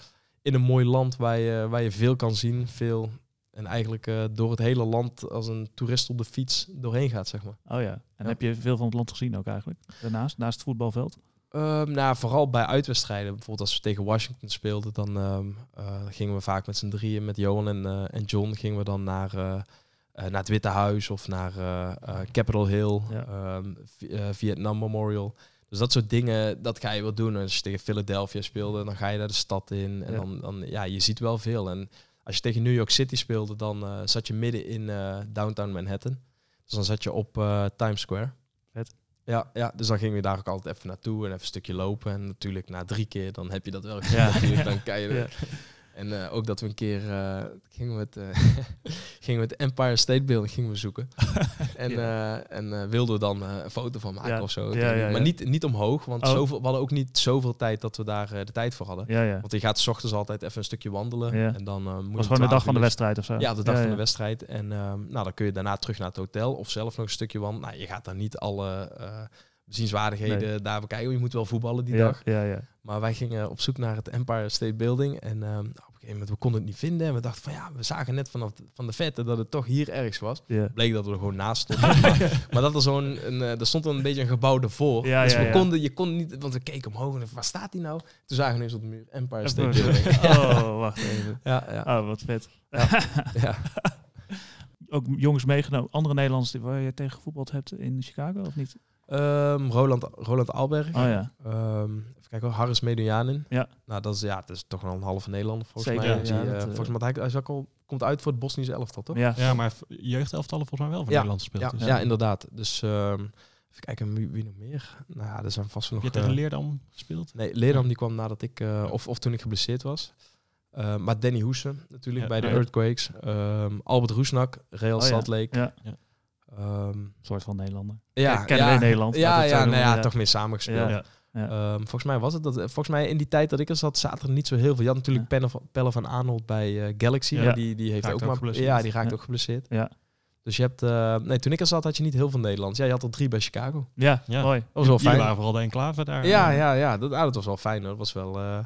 Speaker 7: in een mooi land waar je, waar je veel kan zien, veel. En eigenlijk door het hele land als een toerist op de fiets doorheen gaat, zeg maar.
Speaker 1: Oh ja. En
Speaker 7: Ja.
Speaker 1: heb je veel van het land gezien ook eigenlijk? Daarnaast, naast het voetbalveld?
Speaker 7: Ehm, nou, vooral bij uitwedstrijden. Bijvoorbeeld als we tegen Washington speelden, dan ehm, eh, gingen we vaak met z'n drieën, met Johan en, en John, gingen we dan naar, naar het Witte Huis of naar eh, eh, Capitol Hill,
Speaker 1: Ja.
Speaker 7: ehm, Vi- eh, Vietnam Memorial. Dus dat soort dingen, dat ga je wel doen. Als je tegen Philadelphia speelde, dan ga je daar de stad in. En
Speaker 1: Ja.
Speaker 7: dan, dan, ja, je ziet wel veel. En als je tegen New York City speelde, dan eh, zat je midden in eh, downtown Manhattan. Dus dan zat je op eh, Times Square.
Speaker 1: Vet.
Speaker 7: Ja, ja, dus dan gingen we daar ook altijd even naartoe en even een stukje lopen. En natuurlijk na drie keer, dan heb je dat wel.
Speaker 1: Ja.
Speaker 7: Dan kan je
Speaker 1: Ja.
Speaker 7: En eh, ook dat we een keer eh, gingen, we het, eh, gingen we het Empire State Building gingen we zoeken. en eh, en eh, wilden we dan eh, een foto van maken
Speaker 1: Ja.
Speaker 7: of zo.
Speaker 1: Ja,
Speaker 7: maar. Niet, niet omhoog, want
Speaker 1: Oh.
Speaker 7: zoveel, we hadden ook niet zoveel tijd dat we daar eh, de tijd voor hadden.
Speaker 1: Ja, ja.
Speaker 7: Want je gaat s ochtends altijd even een stukje wandelen. En dan eh, moet
Speaker 1: Het was gewoon de
Speaker 7: 12
Speaker 1: dag van de wedstrijd of zo?
Speaker 7: ja, de dag van de wedstrijd. En ehm, nou, dan kun je daarna terug naar het hotel of zelf nog een stukje wandelen. Nou, je gaat daar niet alle eh bezienswaardigheden daar bekijken. Je moet wel voetballen die
Speaker 1: ja,
Speaker 7: dag.
Speaker 1: Ja, ja.
Speaker 7: Maar wij gingen op zoek naar het Empire State Building. En op een gegeven moment, we konden het niet vinden. En we dachten van ja, we zagen net vanaf van de vette dat het toch hier ergens was.
Speaker 1: Ja.
Speaker 7: Bleek dat we er gewoon naast stonden. maar, maar dat er zo'n, eh, er stond dan een beetje een gebouw ervoor.
Speaker 1: Ja,
Speaker 7: dus
Speaker 1: ja,
Speaker 7: we
Speaker 1: ja.
Speaker 7: konden, je kon niet, want we keken omhoog en waar staat die nou? Toen zagen we ineens op de muur Empire State Building.
Speaker 1: Oh, wacht even.
Speaker 7: Ja, ja,
Speaker 1: Oh, wat vet.
Speaker 7: ja.
Speaker 1: Ook jongens meegenomen, andere Nederlanders waar je tegen gevoetbald hebt in Chicago of niet?
Speaker 7: Ehm, Roland, Roland Alberg.
Speaker 1: Oh ja,
Speaker 7: Ehm, even kijken Harris Medianin.
Speaker 1: Ja.
Speaker 7: Nou, dat is, ja, dat is toch wel een halve Nederlander volgens
Speaker 1: Zeker,
Speaker 7: mij.
Speaker 1: ja,
Speaker 7: Die, eh,
Speaker 1: dat, eh,
Speaker 7: volgens mij hij, hij is ook al, komt uit voor het Bosnische elftal, toch?
Speaker 1: ja.
Speaker 6: Ja, maar jeugdelftallen volgens mij wel voor
Speaker 7: Ja.
Speaker 6: Nederland gespeeld.
Speaker 7: Ja,
Speaker 6: dus.
Speaker 7: ja, inderdaad. Dus ehm, even kijken, wie, wie nog meer? Nou ja, er zijn vast nog...
Speaker 6: Heb je tegen
Speaker 7: eh,
Speaker 6: Leerdam gespeeld?
Speaker 7: nee, Leerdam die kwam nadat ik, eh, of, of toen ik geblesseerd was. Maar Danny Hoesen natuurlijk
Speaker 6: Ja,
Speaker 7: bij de
Speaker 6: ja.
Speaker 7: Earthquakes. Ehm, Albert Roesnak, Real
Speaker 1: Oh
Speaker 7: Salt Lake.
Speaker 1: Ja.
Speaker 7: Ehm,
Speaker 1: Een soort van Nederlander.
Speaker 7: ja,
Speaker 1: kennen we in Nederland,
Speaker 7: Ja, ja, nou ja,
Speaker 1: noemen, ja.
Speaker 7: toch meer samengespeeld.
Speaker 1: Ja. Ja.
Speaker 7: Ehm, volgens mij was het dat. Volgens mij in die tijd dat ik er zat, zaten er niet zo heel veel. Je had natuurlijk Pelle van, Pelle van Arnold bij eh, Galaxy.
Speaker 6: Ja.
Speaker 7: die, die heeft ook
Speaker 6: ook
Speaker 7: maar.
Speaker 6: geblesseerd.
Speaker 7: Ja, die raakt
Speaker 1: Ja.
Speaker 7: ook geblesseerd.
Speaker 1: Ja.
Speaker 7: Dus je hebt. eh, nee, toen ik er zat, had je niet heel veel Nederlands. Ja, je had er drie bij Chicago.
Speaker 1: Ja,
Speaker 6: Ja.
Speaker 1: mooi.
Speaker 7: Dat was wel fijn.
Speaker 6: waren vooral de enclave daar.
Speaker 7: Ja,
Speaker 6: eh,
Speaker 7: ja, ja. Dat, ah, dat was wel fijn. hoor. Dat was wel, eh,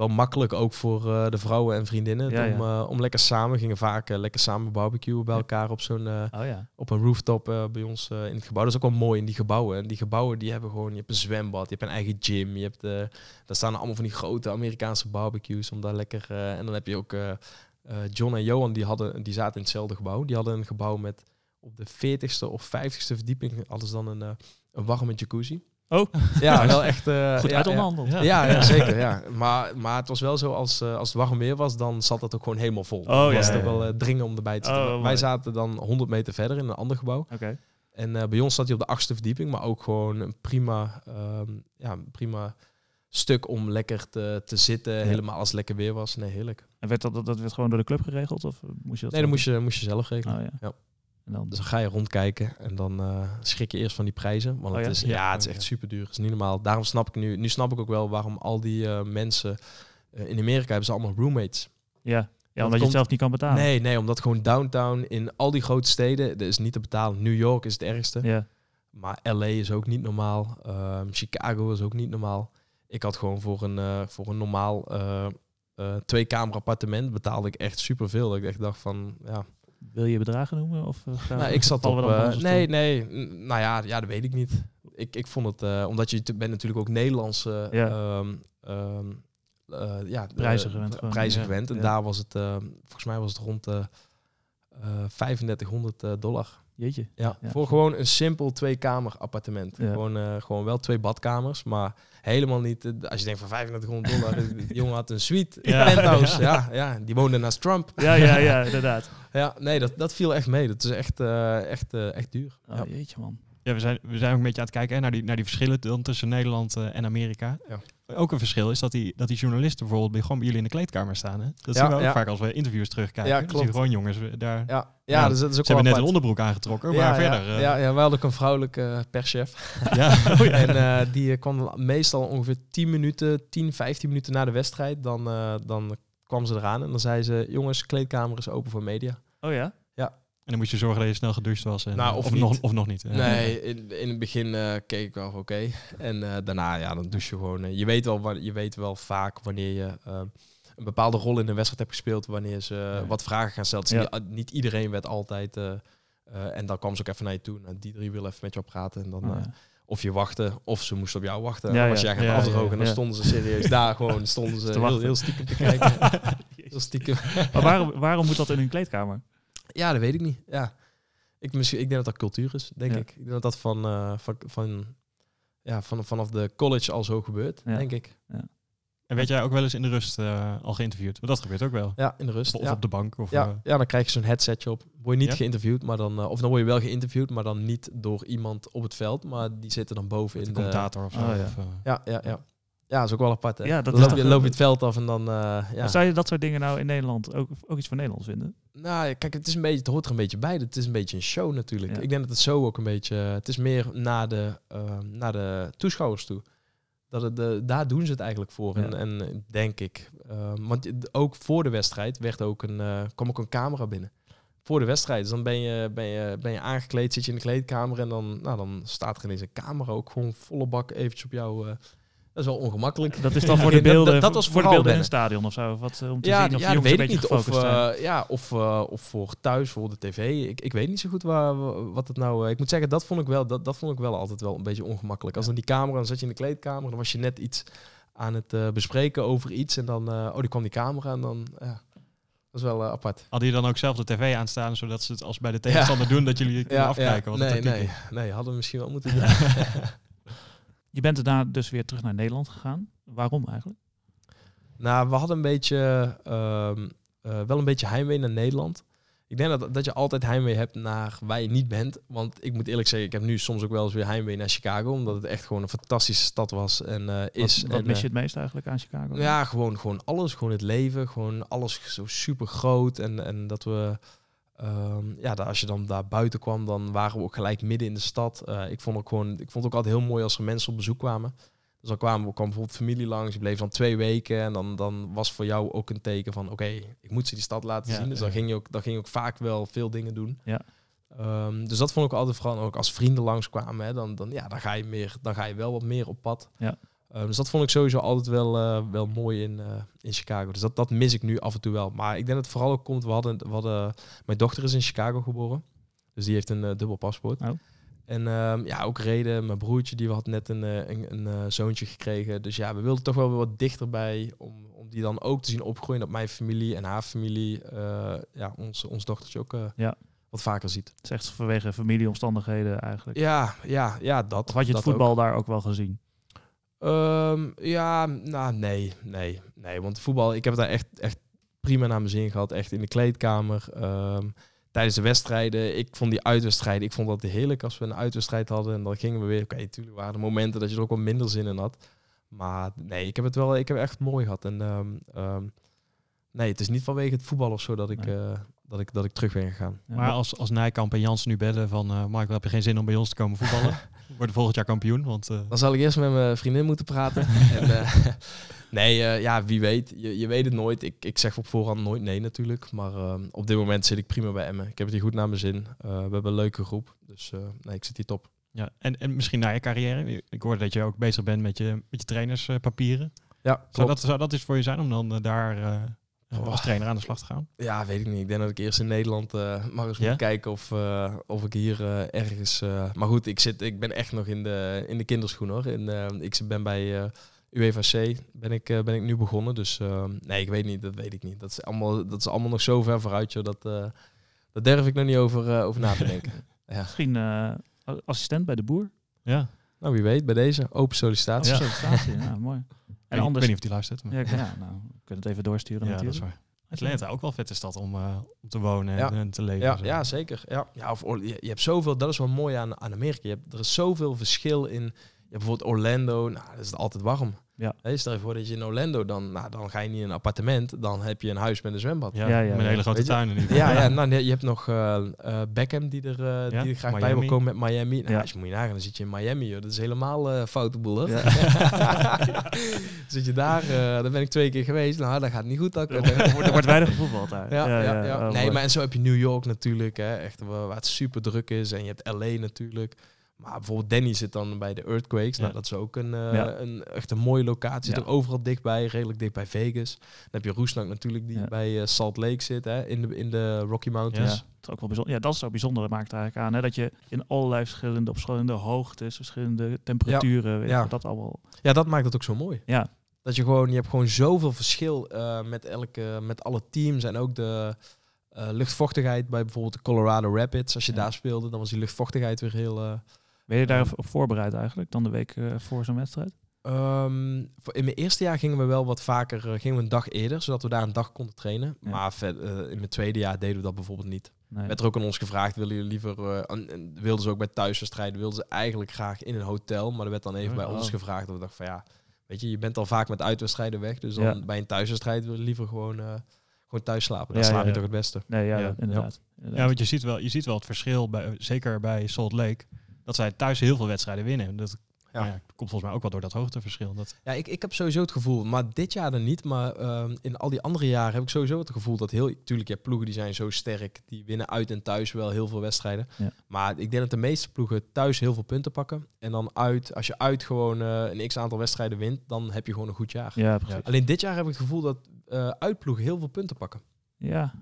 Speaker 7: wel makkelijk ook voor eh, de vrouwen en vriendinnen.
Speaker 1: Ja,
Speaker 7: om,
Speaker 1: ja.
Speaker 7: eh, om lekker samen, gingen vaak eh, lekker samen barbecuen bij elkaar op zo'n
Speaker 1: Oh
Speaker 7: op een rooftop bij ons in het gebouw. Dat is ook wel mooi in die gebouwen. En die gebouwen die hebben gewoon, je hebt een zwembad, je hebt een eigen gym, je hebt, daar staan allemaal van die grote Amerikaanse barbecues om daar lekker. en dan heb je ook John en Johan, die hadden, die zaten in hetzelfde gebouw. Die hadden een gebouw met op de 40ste of 50ste verdieping hadden ze dan een, een warme jacuzzi.
Speaker 1: Oh.
Speaker 7: ja, wel echt. eh,
Speaker 1: Goed
Speaker 7: ja,
Speaker 1: uit
Speaker 7: ja.
Speaker 1: onderhandeld.
Speaker 6: Ja.
Speaker 7: Ja, ja, zeker. Ja. Maar, maar het was wel zo, als, eh, als het warm weer was, dan zat het ook gewoon helemaal vol.
Speaker 1: Oh,
Speaker 7: dan
Speaker 1: ja,
Speaker 7: was het
Speaker 1: ja,
Speaker 7: ook wel eh, dringen om erbij te zitten.
Speaker 1: Oh,
Speaker 7: Wij
Speaker 1: mooi.
Speaker 7: zaten dan 100 meter verder in een ander gebouw.
Speaker 1: Oké.
Speaker 7: En eh, bij ons zat hij op de achtste verdieping, maar ook gewoon een prima, ehm, ja, prima stuk om lekker te, te zitten, helemaal als het lekker weer was. Nee, heerlijk.
Speaker 1: En werd dat, dat, dat werd gewoon door de club geregeld? Of moest je dat
Speaker 7: Nee, dan moest je, moest je zelf regelen.
Speaker 1: Oh ja.
Speaker 7: Ja.
Speaker 1: En dan,
Speaker 7: Dus dan ga je rondkijken en dan eh, schrik je eerst van die prijzen. Want
Speaker 1: Oh
Speaker 7: het,
Speaker 1: ja?
Speaker 7: is,
Speaker 6: Ja.
Speaker 7: ja, het is echt super duur. Het is niet normaal. Daarom snap ik nu, nu snap ik ook wel waarom al die eh, mensen eh, in Amerika hebben ze allemaal roommates.
Speaker 1: ja. ja, omdat je het zelf niet kan betalen.
Speaker 7: Nee, nee, omdat gewoon downtown in al die grote steden, dat is niet te betalen. New York is het ergste.
Speaker 1: Ja.
Speaker 7: Maar LA is ook niet normaal. Ehm, Chicago is ook niet normaal. Ik had gewoon voor een, voor een normaal eh twee-kamer appartement betaalde ik echt superveel. Dat ik echt dacht van, ja.
Speaker 1: Wil je bedragen noemen? Of, eh,
Speaker 7: Nou, ik zat op...
Speaker 1: onze
Speaker 7: nee, nee. Nou ja, ja, dat weet ik niet. Ik, ik vond het... eh, omdat je bent natuurlijk ook Nederlandse...
Speaker 1: Ja.
Speaker 7: ehm, ehm, eh, ja,
Speaker 1: Prijzen gewend
Speaker 7: de
Speaker 1: gewoon,
Speaker 7: Prijzen
Speaker 1: ja.
Speaker 7: gewend. En
Speaker 1: Ja.
Speaker 7: daar was het... eh, volgens mij was het rond de eh 3500 eh, dollar.
Speaker 1: Jeetje.
Speaker 7: Ja,
Speaker 1: Ja.
Speaker 7: voor gewoon een simpel twee-kamer appartement.
Speaker 1: Ja.
Speaker 7: Gewoon, eh, gewoon wel twee badkamers, maar helemaal niet... eh, als je denkt van 3500 dollar, de die jongen had een suite,
Speaker 6: Ja.
Speaker 7: een penthouse. Ja, ja, die woonde naast Trump.
Speaker 1: Ja, ja, ja, inderdaad.
Speaker 7: Ja, nee, dat, dat viel echt mee. Dat is echt, eh, echt, eh, echt duur.
Speaker 1: Oh,
Speaker 7: Ja.
Speaker 1: jeetje man.
Speaker 6: Ja, we zijn, we zijn ook een beetje aan het kijken hè, naar, die, naar die verschillen dan tussen Nederland eh, en Amerika.
Speaker 7: Ja.
Speaker 6: Ook een verschil is dat die, dat die journalisten bijvoorbeeld bij, gewoon bij jullie in de kleedkamer staan. Hè? Dat
Speaker 7: Ja,
Speaker 6: zien we ook
Speaker 7: ja.
Speaker 6: vaak als we interviews terugkijken.
Speaker 7: Ja, klopt.
Speaker 6: zien we gewoon jongens eh, daar.
Speaker 7: Ja, ja,
Speaker 6: Ja,
Speaker 7: dus dat is ook
Speaker 6: Ze
Speaker 7: wel
Speaker 6: hebben net een onderbroek aangetrokken, maar
Speaker 7: ja,
Speaker 6: verder. eh,
Speaker 7: Ja, ja, wij hadden ook een vrouwelijke eh, perschef.
Speaker 6: ja. Oh, ja.
Speaker 7: En eh, die eh, kwam meestal ongeveer 10 minuten, 10, 15 minuten na de wedstrijd. Dan, eh, dan kwam ze eraan en dan zei ze... Jongens, kleedkamer is open voor media.
Speaker 1: Oh ja?
Speaker 6: En dan moest je zorgen dat je snel gedoucht was. En,
Speaker 7: Nou,
Speaker 6: eh,
Speaker 7: of
Speaker 6: nog, of nog niet.
Speaker 7: Nee, in, in het begin eh, keek ik wel oké. En eh, daarna, ja, dan douche je gewoon. je, weet wel, je weet wel vaak wanneer je een bepaalde rol in een wedstrijd hebt gespeeld. Wanneer ze wat vragen gaan stellen. Dus
Speaker 1: Ja.
Speaker 7: niet, niet iedereen werd altijd... en dan kwam ze ook even naar je toe. Nou, die drie wil even met je op praten. En dan,
Speaker 1: Oh, ja.
Speaker 7: of je wachtte, of ze moesten op jou wachten.
Speaker 1: Ja,
Speaker 7: als jij gaat afdrogen, en dan stonden ze serieus daar gewoon. Stonden ze heel, heel stiekem te kijken. heel stiekem.
Speaker 1: Maar waarom, waarom moet dat in hun kleedkamer?
Speaker 7: Ja, dat weet ik niet. Ja. Ik, misschien, ik denk dat dat cultuur is, denk
Speaker 1: Ja.
Speaker 7: ik. Ik denk dat dat van, eh, van, van, ja, van, vanaf de college al zo gebeurt,
Speaker 1: Ja.
Speaker 7: denk ik.
Speaker 6: En werd jij ook wel eens in de rust eh, al geïnterviewd? Want dat gebeurt ook wel.
Speaker 7: Ja, in de rust.
Speaker 6: Of
Speaker 7: ja.
Speaker 6: op de bank. Of,
Speaker 7: ja,
Speaker 6: eh,
Speaker 7: ja, dan krijg je zo'n headsetje op. Word je niet
Speaker 6: Ja?
Speaker 7: geïnterviewd, maar dan, of dan word je wel geïnterviewd, maar dan niet door iemand op het veld, maar die zitten dan boven
Speaker 6: met
Speaker 7: in
Speaker 6: de commentator of zo.
Speaker 1: Oh, ja.
Speaker 6: of,
Speaker 7: Ja, ja, ja. Ja, dat is ook wel apart, hè?
Speaker 1: Ja, dat
Speaker 7: dan loop, je,
Speaker 1: eh,
Speaker 7: loop je het veld af en dan... eh, ja.
Speaker 1: Zou je dat soort dingen nou in Nederland ook, ook iets van Nederlands vinden?
Speaker 7: Nou, kijk, het, is een beetje, het hoort er een beetje bij. Het is een beetje een show natuurlijk.
Speaker 1: Ja.
Speaker 7: Ik denk dat het zo ook een beetje... Het is meer naar de, ehm, naar de toeschouwers toe. Dat het, de, daar doen ze het eigenlijk voor.
Speaker 1: Ja.
Speaker 7: En, en eh, denk ik... ehm, want ook voor de wedstrijd werd ook een, eh, kwam ook een camera binnen. Voor de wedstrijd. Dus dan ben je, ben, je, ben je aangekleed, zit je in de kleedkamer... en dan, nou, dan staat er ineens een camera ook gewoon volle bak eventjes op jou... dat is wel ongemakkelijk.
Speaker 1: Dat is dan voor de
Speaker 7: dat-
Speaker 1: beelden,
Speaker 7: dat was
Speaker 1: voor de beelden in het stadion of zo? Wat, eh, om te
Speaker 7: ja,
Speaker 1: zien of
Speaker 7: ja, weet ik
Speaker 1: beetje
Speaker 7: niet. Of, eh, ja, of, eh, of voor thuis, voor de tv. Ik, ik weet niet zo goed waar, wat het nou... ik moet zeggen, dat vond ik wel, dat, dat vond ik wel altijd wel een beetje ongemakkelijk. Als dan die camera, dan zat je in de kleedkamer, dan was je net iets aan het bespreken over iets. En dan, oh, die kwam die camera en dan, ja, dat is wel apart.
Speaker 6: Hadden jullie dan ook zelf de tv aanstaan, zodat ze het als bij de tegenstander doen, dat jullie kunnen afkijken? wat de
Speaker 7: nee, nee, nee, hadden we misschien wel moeten doen.
Speaker 1: Je bent daarna dus weer terug naar Nederland gegaan. Waarom eigenlijk?
Speaker 7: Nou, we hadden een beetje, ehm, eh, wel een beetje heimwee naar Nederland. Ik denk dat, dat je altijd heimwee hebt naar waar je niet bent. Want ik moet eerlijk zeggen, ik heb nu soms ook wel eens weer heimwee naar Chicago. Omdat het echt gewoon een fantastische stad was en eh, is.
Speaker 1: Wat, wat
Speaker 7: en,
Speaker 1: mis
Speaker 7: eh,
Speaker 1: je het meest eigenlijk aan Chicago?
Speaker 7: ja, gewoon, gewoon alles. Gewoon het leven. Gewoon alles zo super groot. En, en dat we... ehm, ja, als je dan daar buiten kwam, dan waren we ook gelijk midden in de stad. Eh, ik, vond ook gewoon, ik vond het ook altijd heel mooi als er mensen op bezoek kwamen. Dus dan kwamen we kwam bijvoorbeeld familie langs. Je bleef dan twee weken. En dan, dan was voor jou ook een teken van... Oké, ik moet ze die stad laten
Speaker 1: Ja,
Speaker 7: zien. Dus dan
Speaker 6: ja.
Speaker 7: ging, je ook, dan ging je ook vaak wel veel dingen doen.
Speaker 1: Ja.
Speaker 7: Ehm, dus dat vond ik altijd vooral ook als vrienden langskwamen. Hè, dan, dan, ja, dan, ga je meer, dan ga je wel wat meer op pad.
Speaker 1: Ja.
Speaker 7: Ehm, dus dat vond ik sowieso altijd wel, eh, wel mooi in, eh, in Chicago. Dus dat, dat mis ik nu af en toe wel. Maar ik denk dat het vooral ook komt... We hadden, we hadden, mijn dochter is in Chicago geboren. Dus die heeft een eh, dubbel paspoort.
Speaker 1: Oh.
Speaker 7: En ehm, ja, ook reden. Mijn broertje die had net een, een, een zoontje gekregen. Dus ja, we wilden toch wel weer wat dichterbij. Om, om die dan ook te zien opgroeien. Dat mijn familie en haar familie... ja, ons, ons dochtertje ook
Speaker 1: Ja.
Speaker 7: wat vaker ziet.
Speaker 1: Het is echt vanwege familieomstandigheden eigenlijk.
Speaker 7: Ja, ja, ja, dat.
Speaker 1: Of had je het voetbal
Speaker 7: ook.
Speaker 1: daar ook wel gezien?
Speaker 7: Ehm, ja, nou nee, nee, nee. Want voetbal, ik heb het daar echt, echt prima naar mijn zin gehad. Echt in de kleedkamer. ehm, tijdens de wedstrijden. Ik vond die uitwedstrijden, ik vond dat heerlijk als we een uitwedstrijd hadden. En dan gingen we weer. Oké, natuurlijk waren er momenten dat je er ook wel minder zin in had. Maar nee, ik heb het wel, ik heb echt mooi gehad. En ehm, nee, het is niet vanwege het voetbal of zo dat ik,
Speaker 1: Nee.
Speaker 7: eh, dat ik, dat ik terug ben gegaan.
Speaker 1: Ja,
Speaker 6: Maar als, als Nijkamp en Jansen nu bellen van... eh Michael, heb je geen zin om bij ons te komen voetballen? We worden volgend jaar kampioen, want... eh,
Speaker 7: Dan zal ik eerst met mijn vriendin moeten praten. en, eh, nee, eh, ja, wie weet. Je, je weet het nooit. Ik, ik zeg op voorhand nooit nee natuurlijk. Maar op dit moment zit ik prima bij Emmen. Ik heb het hier goed naar mijn zin. We hebben een leuke groep. Dus nee, ik zit hier top.
Speaker 6: ja. en, en misschien na je carrière. Ik hoorde dat je ook bezig bent met je, met je trainerspapieren.
Speaker 7: Ja,
Speaker 6: zou,
Speaker 7: klopt.
Speaker 6: dat, zou dat iets voor je zijn om dan daar. Als trainer aan de slag te gaan?
Speaker 7: Ja, weet ik niet. Ik denk dat ik eerst in Nederland eh maar eens
Speaker 6: Ja?
Speaker 7: moet kijken of, eh, of ik hier eh, ergens... eh, maar goed, ik, zit, ik ben echt nog in de, in de kinderschoen hoor. In, eh, ik ben bij eh UEVC ben ik, eh, ben ik nu begonnen. Dus eh, nee, ik weet niet. Dat weet ik niet. Dat is allemaal, dat is allemaal nog zo ver vooruit. Joh, dat, eh, dat durf ik nog niet over, eh, over na te denken. ja.
Speaker 1: Misschien eh, assistent bij de boer?
Speaker 6: Ja.
Speaker 7: Nou, wie weet. Bij deze. Open sollicitatie.
Speaker 1: Ja. sollicitatie, ja, mooi.
Speaker 6: En
Speaker 1: En
Speaker 6: anders... Ik weet niet of die luistert. Maar...
Speaker 1: Ja, ik- ja, nou, we kunnen het even doorsturen
Speaker 6: Ja, dat is waar. Atlanta, ook wel een vette stad om, eh, om te wonen en,
Speaker 7: Ja.
Speaker 6: en te leven.
Speaker 7: Ja,
Speaker 6: en zo.
Speaker 7: ja, zeker. Ja, ja of, je, je hebt zoveel, dat is wel mooi aan, aan Amerika. Je hebt, er is zoveel verschil in. Je hebt bijvoorbeeld Orlando, nou, dat is altijd warm.
Speaker 1: Ja.
Speaker 7: Hè, stel je voor dat je in Orlando, dan, nou, dan ga je niet in een appartement, dan heb je een huis met een zwembad.
Speaker 6: Ja,
Speaker 1: Ja, ja,
Speaker 6: met een hele grote tuin in ieder
Speaker 7: Ja,
Speaker 6: geval.
Speaker 7: ja nou, nee, je hebt nog eh, eh, Beckham die er, eh,
Speaker 6: Ja,
Speaker 7: die er graag bij wil komen met Miami. Nou,
Speaker 1: Ja.
Speaker 7: Als je moet je nagaan, dan zit je in Miami. Joh. Dat is helemaal eh foute boel. zit je daar, eh daar ben ik twee keer geweest. Nou, dat gaat niet goed. Dat,
Speaker 1: Er wordt, er wordt weinig gevoetbald daar.
Speaker 7: ja, ja, ja.
Speaker 1: oh,
Speaker 7: nee,
Speaker 1: mooi.
Speaker 7: maar en zo heb je New York natuurlijk, hè, echt waar het super druk is. En je hebt LA natuurlijk. Maar bijvoorbeeld Danny zit dan bij de Earthquakes. Nou,
Speaker 6: Ja.
Speaker 7: dat is ook een, eh,
Speaker 1: Ja.
Speaker 7: een echt een mooie locatie. Zit
Speaker 1: Ja.
Speaker 7: er overal dichtbij, redelijk dicht bij Vegas. Dan heb je Roesnak natuurlijk die
Speaker 1: Ja.
Speaker 7: bij eh, Salt Lake zit, hè, in de, in de Rocky
Speaker 1: Ja,
Speaker 7: Mountains.
Speaker 1: dat is ook wel bijzonder. Ja, dat is ook bijzonder maakt eigenlijk aan. Hè? Dat je in allerlei verschillende, op verschillende hoogtes, verschillende temperaturen, weet
Speaker 7: Ja.
Speaker 1: je, dat allemaal.
Speaker 7: Ja, dat maakt het ook zo mooi.
Speaker 1: Ja,
Speaker 7: Dat je gewoon, je hebt gewoon zoveel verschil eh, met elke, met alle teams en ook de luchtvochtigheid bij bijvoorbeeld de Colorado Rapids. Als je
Speaker 1: Ja.
Speaker 7: daar speelde, dan was die luchtvochtigheid weer heel.
Speaker 1: Ben je daar op voorbereid eigenlijk, dan de week eh, voor zo'n wedstrijd?
Speaker 7: Ehm, voor- in mijn eerste jaar gingen we wel wat vaker, eh, gingen we een dag eerder, zodat we daar een dag konden trainen.
Speaker 1: Ja.
Speaker 7: Maar ver- eh, in mijn tweede jaar deden we dat bijvoorbeeld niet.
Speaker 1: Nee.
Speaker 7: Werd er ook aan ons gevraagd, willen jullie liever, eh, en- en wilden ze ook bij thuiswedstrijden, wilden ze eigenlijk graag in een hotel, maar er werd dan even
Speaker 6: Oh,
Speaker 7: bij
Speaker 1: oh.
Speaker 7: ons gevraagd. Dat we dachten van ja, weet je, je bent al vaak met uitwedstrijden weg, dus dan
Speaker 1: Ja.
Speaker 7: bij een thuiswedstrijd wil je liever gewoon, eh, gewoon thuis slapen. Dan
Speaker 1: Ja,
Speaker 7: slaap je
Speaker 1: ja.
Speaker 7: toch het beste.
Speaker 1: Nee, ja,
Speaker 6: Ja.
Speaker 1: inderdaad. inderdaad.
Speaker 6: Ja, want je ziet wel, je ziet wel het verschil, bij, zeker bij Salt Lake, dat zij thuis heel veel wedstrijden winnen. Dat
Speaker 7: Ja.
Speaker 6: Ja, komt volgens mij ook wel door dat hoogteverschil. Dat,
Speaker 7: Ja, ik, ik heb sowieso het gevoel, maar dit jaar dan niet, maar ehm, in al die andere jaren heb ik sowieso het gevoel dat heel, tuurlijk, je hebt ploegen die zijn zo sterk, die winnen uit en thuis wel heel veel wedstrijden.
Speaker 1: Ja.
Speaker 7: Maar ik denk dat de meeste ploegen thuis heel veel punten pakken. En dan uit, als je uit gewoon eh, een x aantal wedstrijden wint, dan heb je gewoon een goed jaar.
Speaker 1: Ja, precies.
Speaker 7: Alleen dit jaar heb ik het gevoel dat eh uitploegen heel veel punten pakken.
Speaker 1: Ja.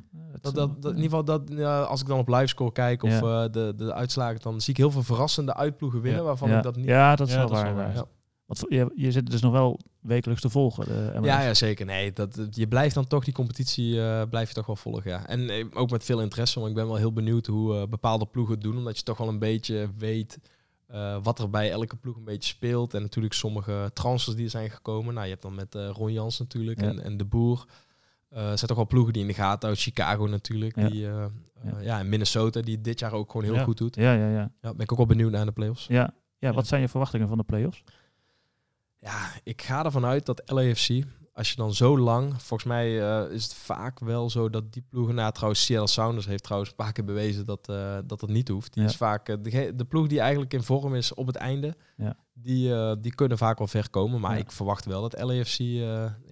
Speaker 7: Dat, dat, dat, in ieder geval, dat, ja, als ik dan op livescore kijk of
Speaker 1: Ja.
Speaker 7: eh, de, de uitslagen, dan zie ik heel veel verrassende uitploegen winnen,
Speaker 6: Ja.
Speaker 7: waarvan
Speaker 1: ja.
Speaker 7: ik dat niet...
Speaker 1: Ja, dat is
Speaker 6: Ja,
Speaker 1: wel
Speaker 6: dat is
Speaker 1: waar.
Speaker 6: wel waar.
Speaker 1: inderdaad.
Speaker 7: Ja.
Speaker 1: Want voor- je, je zit dus nog wel wekelijks te volgen. De.
Speaker 7: Ja, ja, zeker. Nee, dat, je blijft dan toch die competitie eh, blijf je toch wel volgen. Ja. En eh, ook met veel interesse, want ik ben wel heel benieuwd hoe eh, bepaalde ploegen het doen. Omdat je toch wel een beetje weet eh, wat er bij elke ploeg een beetje speelt. En natuurlijk sommige transfers die er zijn gekomen. Nou, je hebt dan met eh, Ron Jans natuurlijk
Speaker 1: Ja.
Speaker 7: en, en De Boer. Eh, er zijn toch wel ploegen die in de gaten houden. Chicago natuurlijk.
Speaker 1: Ja.
Speaker 7: Die, eh, eh,
Speaker 1: Ja.
Speaker 7: ja. en Minnesota die dit jaar ook gewoon heel goed doet.
Speaker 1: Ja, ja, ja.
Speaker 7: Ja, ben ik ook wel benieuwd naar de playoffs.
Speaker 1: Ja, ja, wat zijn je verwachtingen van de play-offs?
Speaker 7: Ja, ik ga ervan uit dat LAFC, als je dan zo lang, volgens mij is het vaak wel zo dat die ploegen, nou trouwens Seattle Sounders heeft trouwens een paar keer bewezen dat, eh, dat het niet hoeft. Die
Speaker 1: Ja.
Speaker 7: is vaak, de, de ploeg die eigenlijk in vorm is op het einde,
Speaker 1: Ja.
Speaker 7: die, die kunnen vaak wel ver komen. Maar
Speaker 1: Ja.
Speaker 7: ik verwacht wel dat LAFC,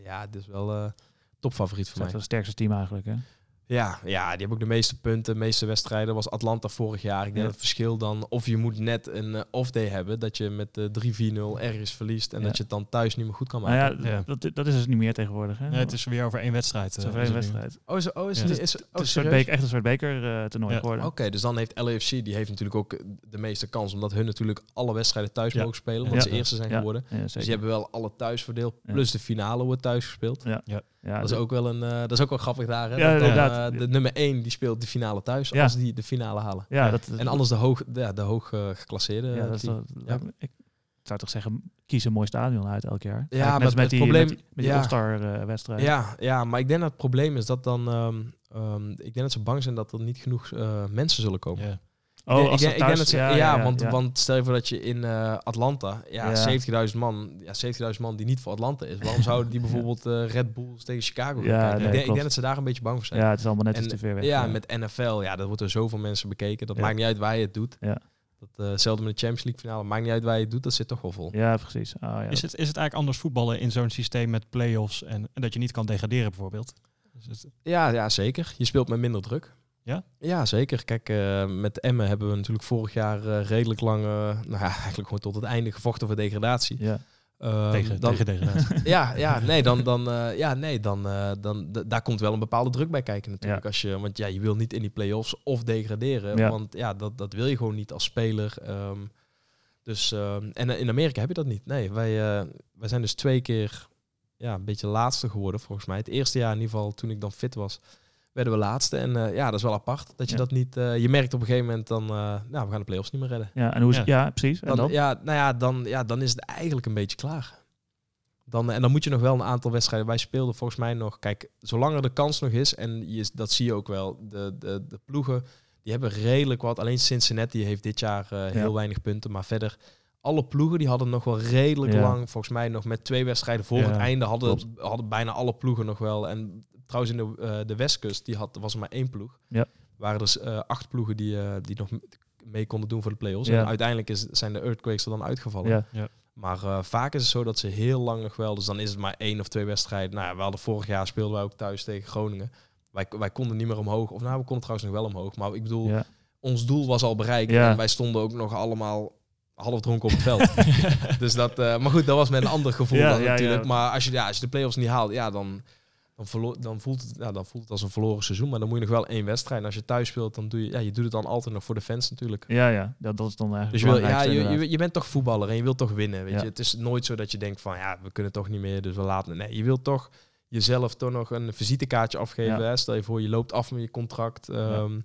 Speaker 7: ja, dit is wel topfavoriet voor
Speaker 1: Dat is
Speaker 7: mij.
Speaker 1: het sterkste team eigenlijk, hè?
Speaker 7: Ja, ja, die hebben ook de meeste punten, de meeste wedstrijden. was Atlanta vorig jaar. Ik denk
Speaker 1: Ja.
Speaker 7: dat het verschil dan, of je moet net een eh, off-day hebben, dat je met de 3-4-0 ergens verliest en
Speaker 1: Ja.
Speaker 7: dat je het dan thuis niet meer goed kan
Speaker 1: Nou
Speaker 7: maken.
Speaker 1: ja,
Speaker 6: Ja.
Speaker 1: Dat, dat is dus niet meer tegenwoordig, hè?
Speaker 6: ja, het is weer over één wedstrijd.
Speaker 1: Het is
Speaker 6: eh,
Speaker 1: over één
Speaker 6: is het nu.
Speaker 1: wedstrijd.
Speaker 7: Oh, is, oh, is,
Speaker 6: Ja.
Speaker 7: het-
Speaker 1: Het
Speaker 7: is,
Speaker 1: Het
Speaker 7: oh,
Speaker 1: is een soort
Speaker 7: serieus?
Speaker 1: beker, echt een soort beker eh, toernooi
Speaker 6: Ja.
Speaker 1: geworden.
Speaker 7: Oké, dus dan heeft LAFC, die heeft natuurlijk ook de meeste kans, omdat hun natuurlijk alle wedstrijden thuis
Speaker 6: Ja.
Speaker 7: mogen spelen, omdat
Speaker 1: Ja.
Speaker 7: ze eerste zijn
Speaker 1: Ja.
Speaker 7: geworden.
Speaker 1: Ja,
Speaker 7: Dus die hebben wel alle thuisverdeel,
Speaker 1: Ja.
Speaker 7: plus de finale wordt thuis gespeeld.
Speaker 1: Ja,
Speaker 7: dat, is ook wel een, eh, dat is ook wel grappig daar. Hè?
Speaker 1: Ja,
Speaker 7: dat dan, eh, de nummer 1 die speelt de finale thuis,
Speaker 1: Ja.
Speaker 7: als die de finale halen.
Speaker 1: ja, dat,
Speaker 7: En anders de hoog, de, ja, de hoog geclasseerde
Speaker 1: ja, dat is
Speaker 7: team. Ja.
Speaker 1: ik zou toch zeggen, kies een mooi stadion uit elk jaar.
Speaker 7: Ja, maar
Speaker 1: met
Speaker 7: het
Speaker 1: die,
Speaker 7: probleem-
Speaker 1: met die, met die
Speaker 7: ja.
Speaker 1: All-Star eh, wedstrijd.
Speaker 7: Ja, ja, maar ik denk dat het probleem is dat dan... ehm, ehm, ik denk dat ze bang zijn dat er niet genoeg eh, mensen zullen komen.
Speaker 6: Ja.
Speaker 1: Oh, als
Speaker 7: ik,
Speaker 1: dat
Speaker 7: denk- ik denk
Speaker 1: thuis-
Speaker 7: dat ze,
Speaker 1: ja,
Speaker 7: ja,
Speaker 1: ja,
Speaker 7: want,
Speaker 1: ja.
Speaker 7: want stel je voor dat je in eh, Atlanta, ja,
Speaker 1: Ja.
Speaker 7: 70.000 man, ja, 70.000 man die niet voor Atlanta is. Waarom zouden die bijvoorbeeld eh, Red Bulls tegen Chicago
Speaker 1: Ja,
Speaker 7: kijken?
Speaker 1: nee,
Speaker 7: ik, denk, ik
Speaker 1: klopt.
Speaker 7: denk dat ze daar een beetje bang voor zijn.
Speaker 1: Ja, het is allemaal net
Speaker 7: En-
Speaker 1: iets te ver weg.
Speaker 7: ja, met NFL, ja, dat wordt door zoveel mensen bekeken. Dat
Speaker 1: Ja.
Speaker 7: maakt niet uit waar je het doet.
Speaker 1: Ja.
Speaker 7: Dat, eh, met de Champions League finale. Maakt niet uit waar je het doet, dat zit toch wel vol.
Speaker 1: Ja, precies. Oh, ja,
Speaker 6: Is, het, is het eigenlijk anders voetballen in zo'n systeem met play-offs en, en dat je niet kan degraderen bijvoorbeeld? Dus het-
Speaker 7: Ja, ja, zeker. Je speelt met minder druk.
Speaker 6: Ja?
Speaker 7: Ja, zeker. Kijk, eh, met Emmen hebben we natuurlijk vorig jaar eh, redelijk lang, eh, nou ja, eigenlijk gewoon tot het einde gevochten voor degradatie.
Speaker 1: ja.
Speaker 7: Ehm,
Speaker 6: tegen,
Speaker 7: dan,
Speaker 6: tegen degradatie.
Speaker 7: Ja, ja, nee, dan, dan, ja, nee, dan, dan daar komt wel een bepaalde druk bij kijken natuurlijk.
Speaker 1: Ja.
Speaker 7: Als je, want ja, je wil niet in die play-offs of degraderen,
Speaker 1: Ja.
Speaker 7: want ja, dat, dat wil je gewoon niet als speler. ehm. dus, ehm, en in Amerika heb je dat niet. Nee, wij, wij zijn dus twee keer ja, een beetje laatste geworden volgens mij. Het eerste jaar in ieder geval, toen ik dan fit was, werden we laatste. En eh, ja, dat is wel apart. Dat je
Speaker 1: Ja.
Speaker 7: dat niet, eh, je merkt op een gegeven moment dan, eh, nou, we gaan de play-offs niet meer redden.
Speaker 1: Ja, en hoe is,
Speaker 6: Ja.
Speaker 1: ja. precies. En
Speaker 7: Dan? Ja, nou ja dan, ja, dan is het eigenlijk een beetje klaar. Dan, en dan moet je nog wel een aantal wedstrijden. Wij speelden volgens mij nog. Kijk, zolang er de kans nog is, en je, dat zie je ook wel, de, de, de ploegen die hebben redelijk wat. Alleen Cincinnati heeft dit jaar eh, heel weinig punten. Maar verder, alle ploegen die hadden nog wel redelijk
Speaker 1: Ja.
Speaker 7: lang. Volgens mij nog met twee wedstrijden voor
Speaker 1: Ja,
Speaker 7: het einde hadden,
Speaker 1: klopt.
Speaker 7: hadden bijna alle ploegen nog wel. En trouwens, in de, eh, de Westkust die had, was er maar één ploeg.
Speaker 1: Ja.
Speaker 7: Waren dus eh, acht ploegen die, eh, die nog mee konden doen voor de play-offs.
Speaker 1: Ja.
Speaker 7: En uiteindelijk is, zijn de Earthquakes er dan uitgevallen.
Speaker 1: Ja.
Speaker 7: Maar eh, vaak is het zo dat ze heel lang nog wel, dus dan is het maar één of twee wedstrijden. Nou ja, we hadden vorig jaar speelden wij ook thuis tegen Groningen. Wij, wij konden niet meer omhoog. Of nou, we konden trouwens nog wel omhoog. Maar ik bedoel,
Speaker 1: Ja.
Speaker 7: ons doel was al bereikt.
Speaker 1: Ja.
Speaker 7: En wij stonden ook nog allemaal half dronken op het veld. dus dat, eh, maar goed, dat was met een ander gevoel
Speaker 1: Ja,
Speaker 7: dan
Speaker 1: ja,
Speaker 7: natuurlijk.
Speaker 1: ja.
Speaker 7: Maar als je, ja, als je de play-offs niet haalt, ja, dan, dan, verlo- dan, voelt het, ja, dan voelt het als een verloren seizoen. Maar dan moet je nog wel één wedstrijd. En als je thuis speelt, dan doe je, ja, je doet het dan altijd nog voor de fans natuurlijk.
Speaker 1: Ja, ja. Dat, dat is dan eigenlijk
Speaker 7: Dus je, wil, ja, je, je, je bent toch voetballer en je wilt toch winnen. Weet
Speaker 1: Ja.
Speaker 7: je? Het is nooit zo dat je denkt van ja, we kunnen toch niet meer, dus we laten. Nee, je wilt toch jezelf toch nog een visitekaartje afgeven.
Speaker 1: Ja.
Speaker 7: Hè? Stel je voor, je loopt af met je contract. ehm,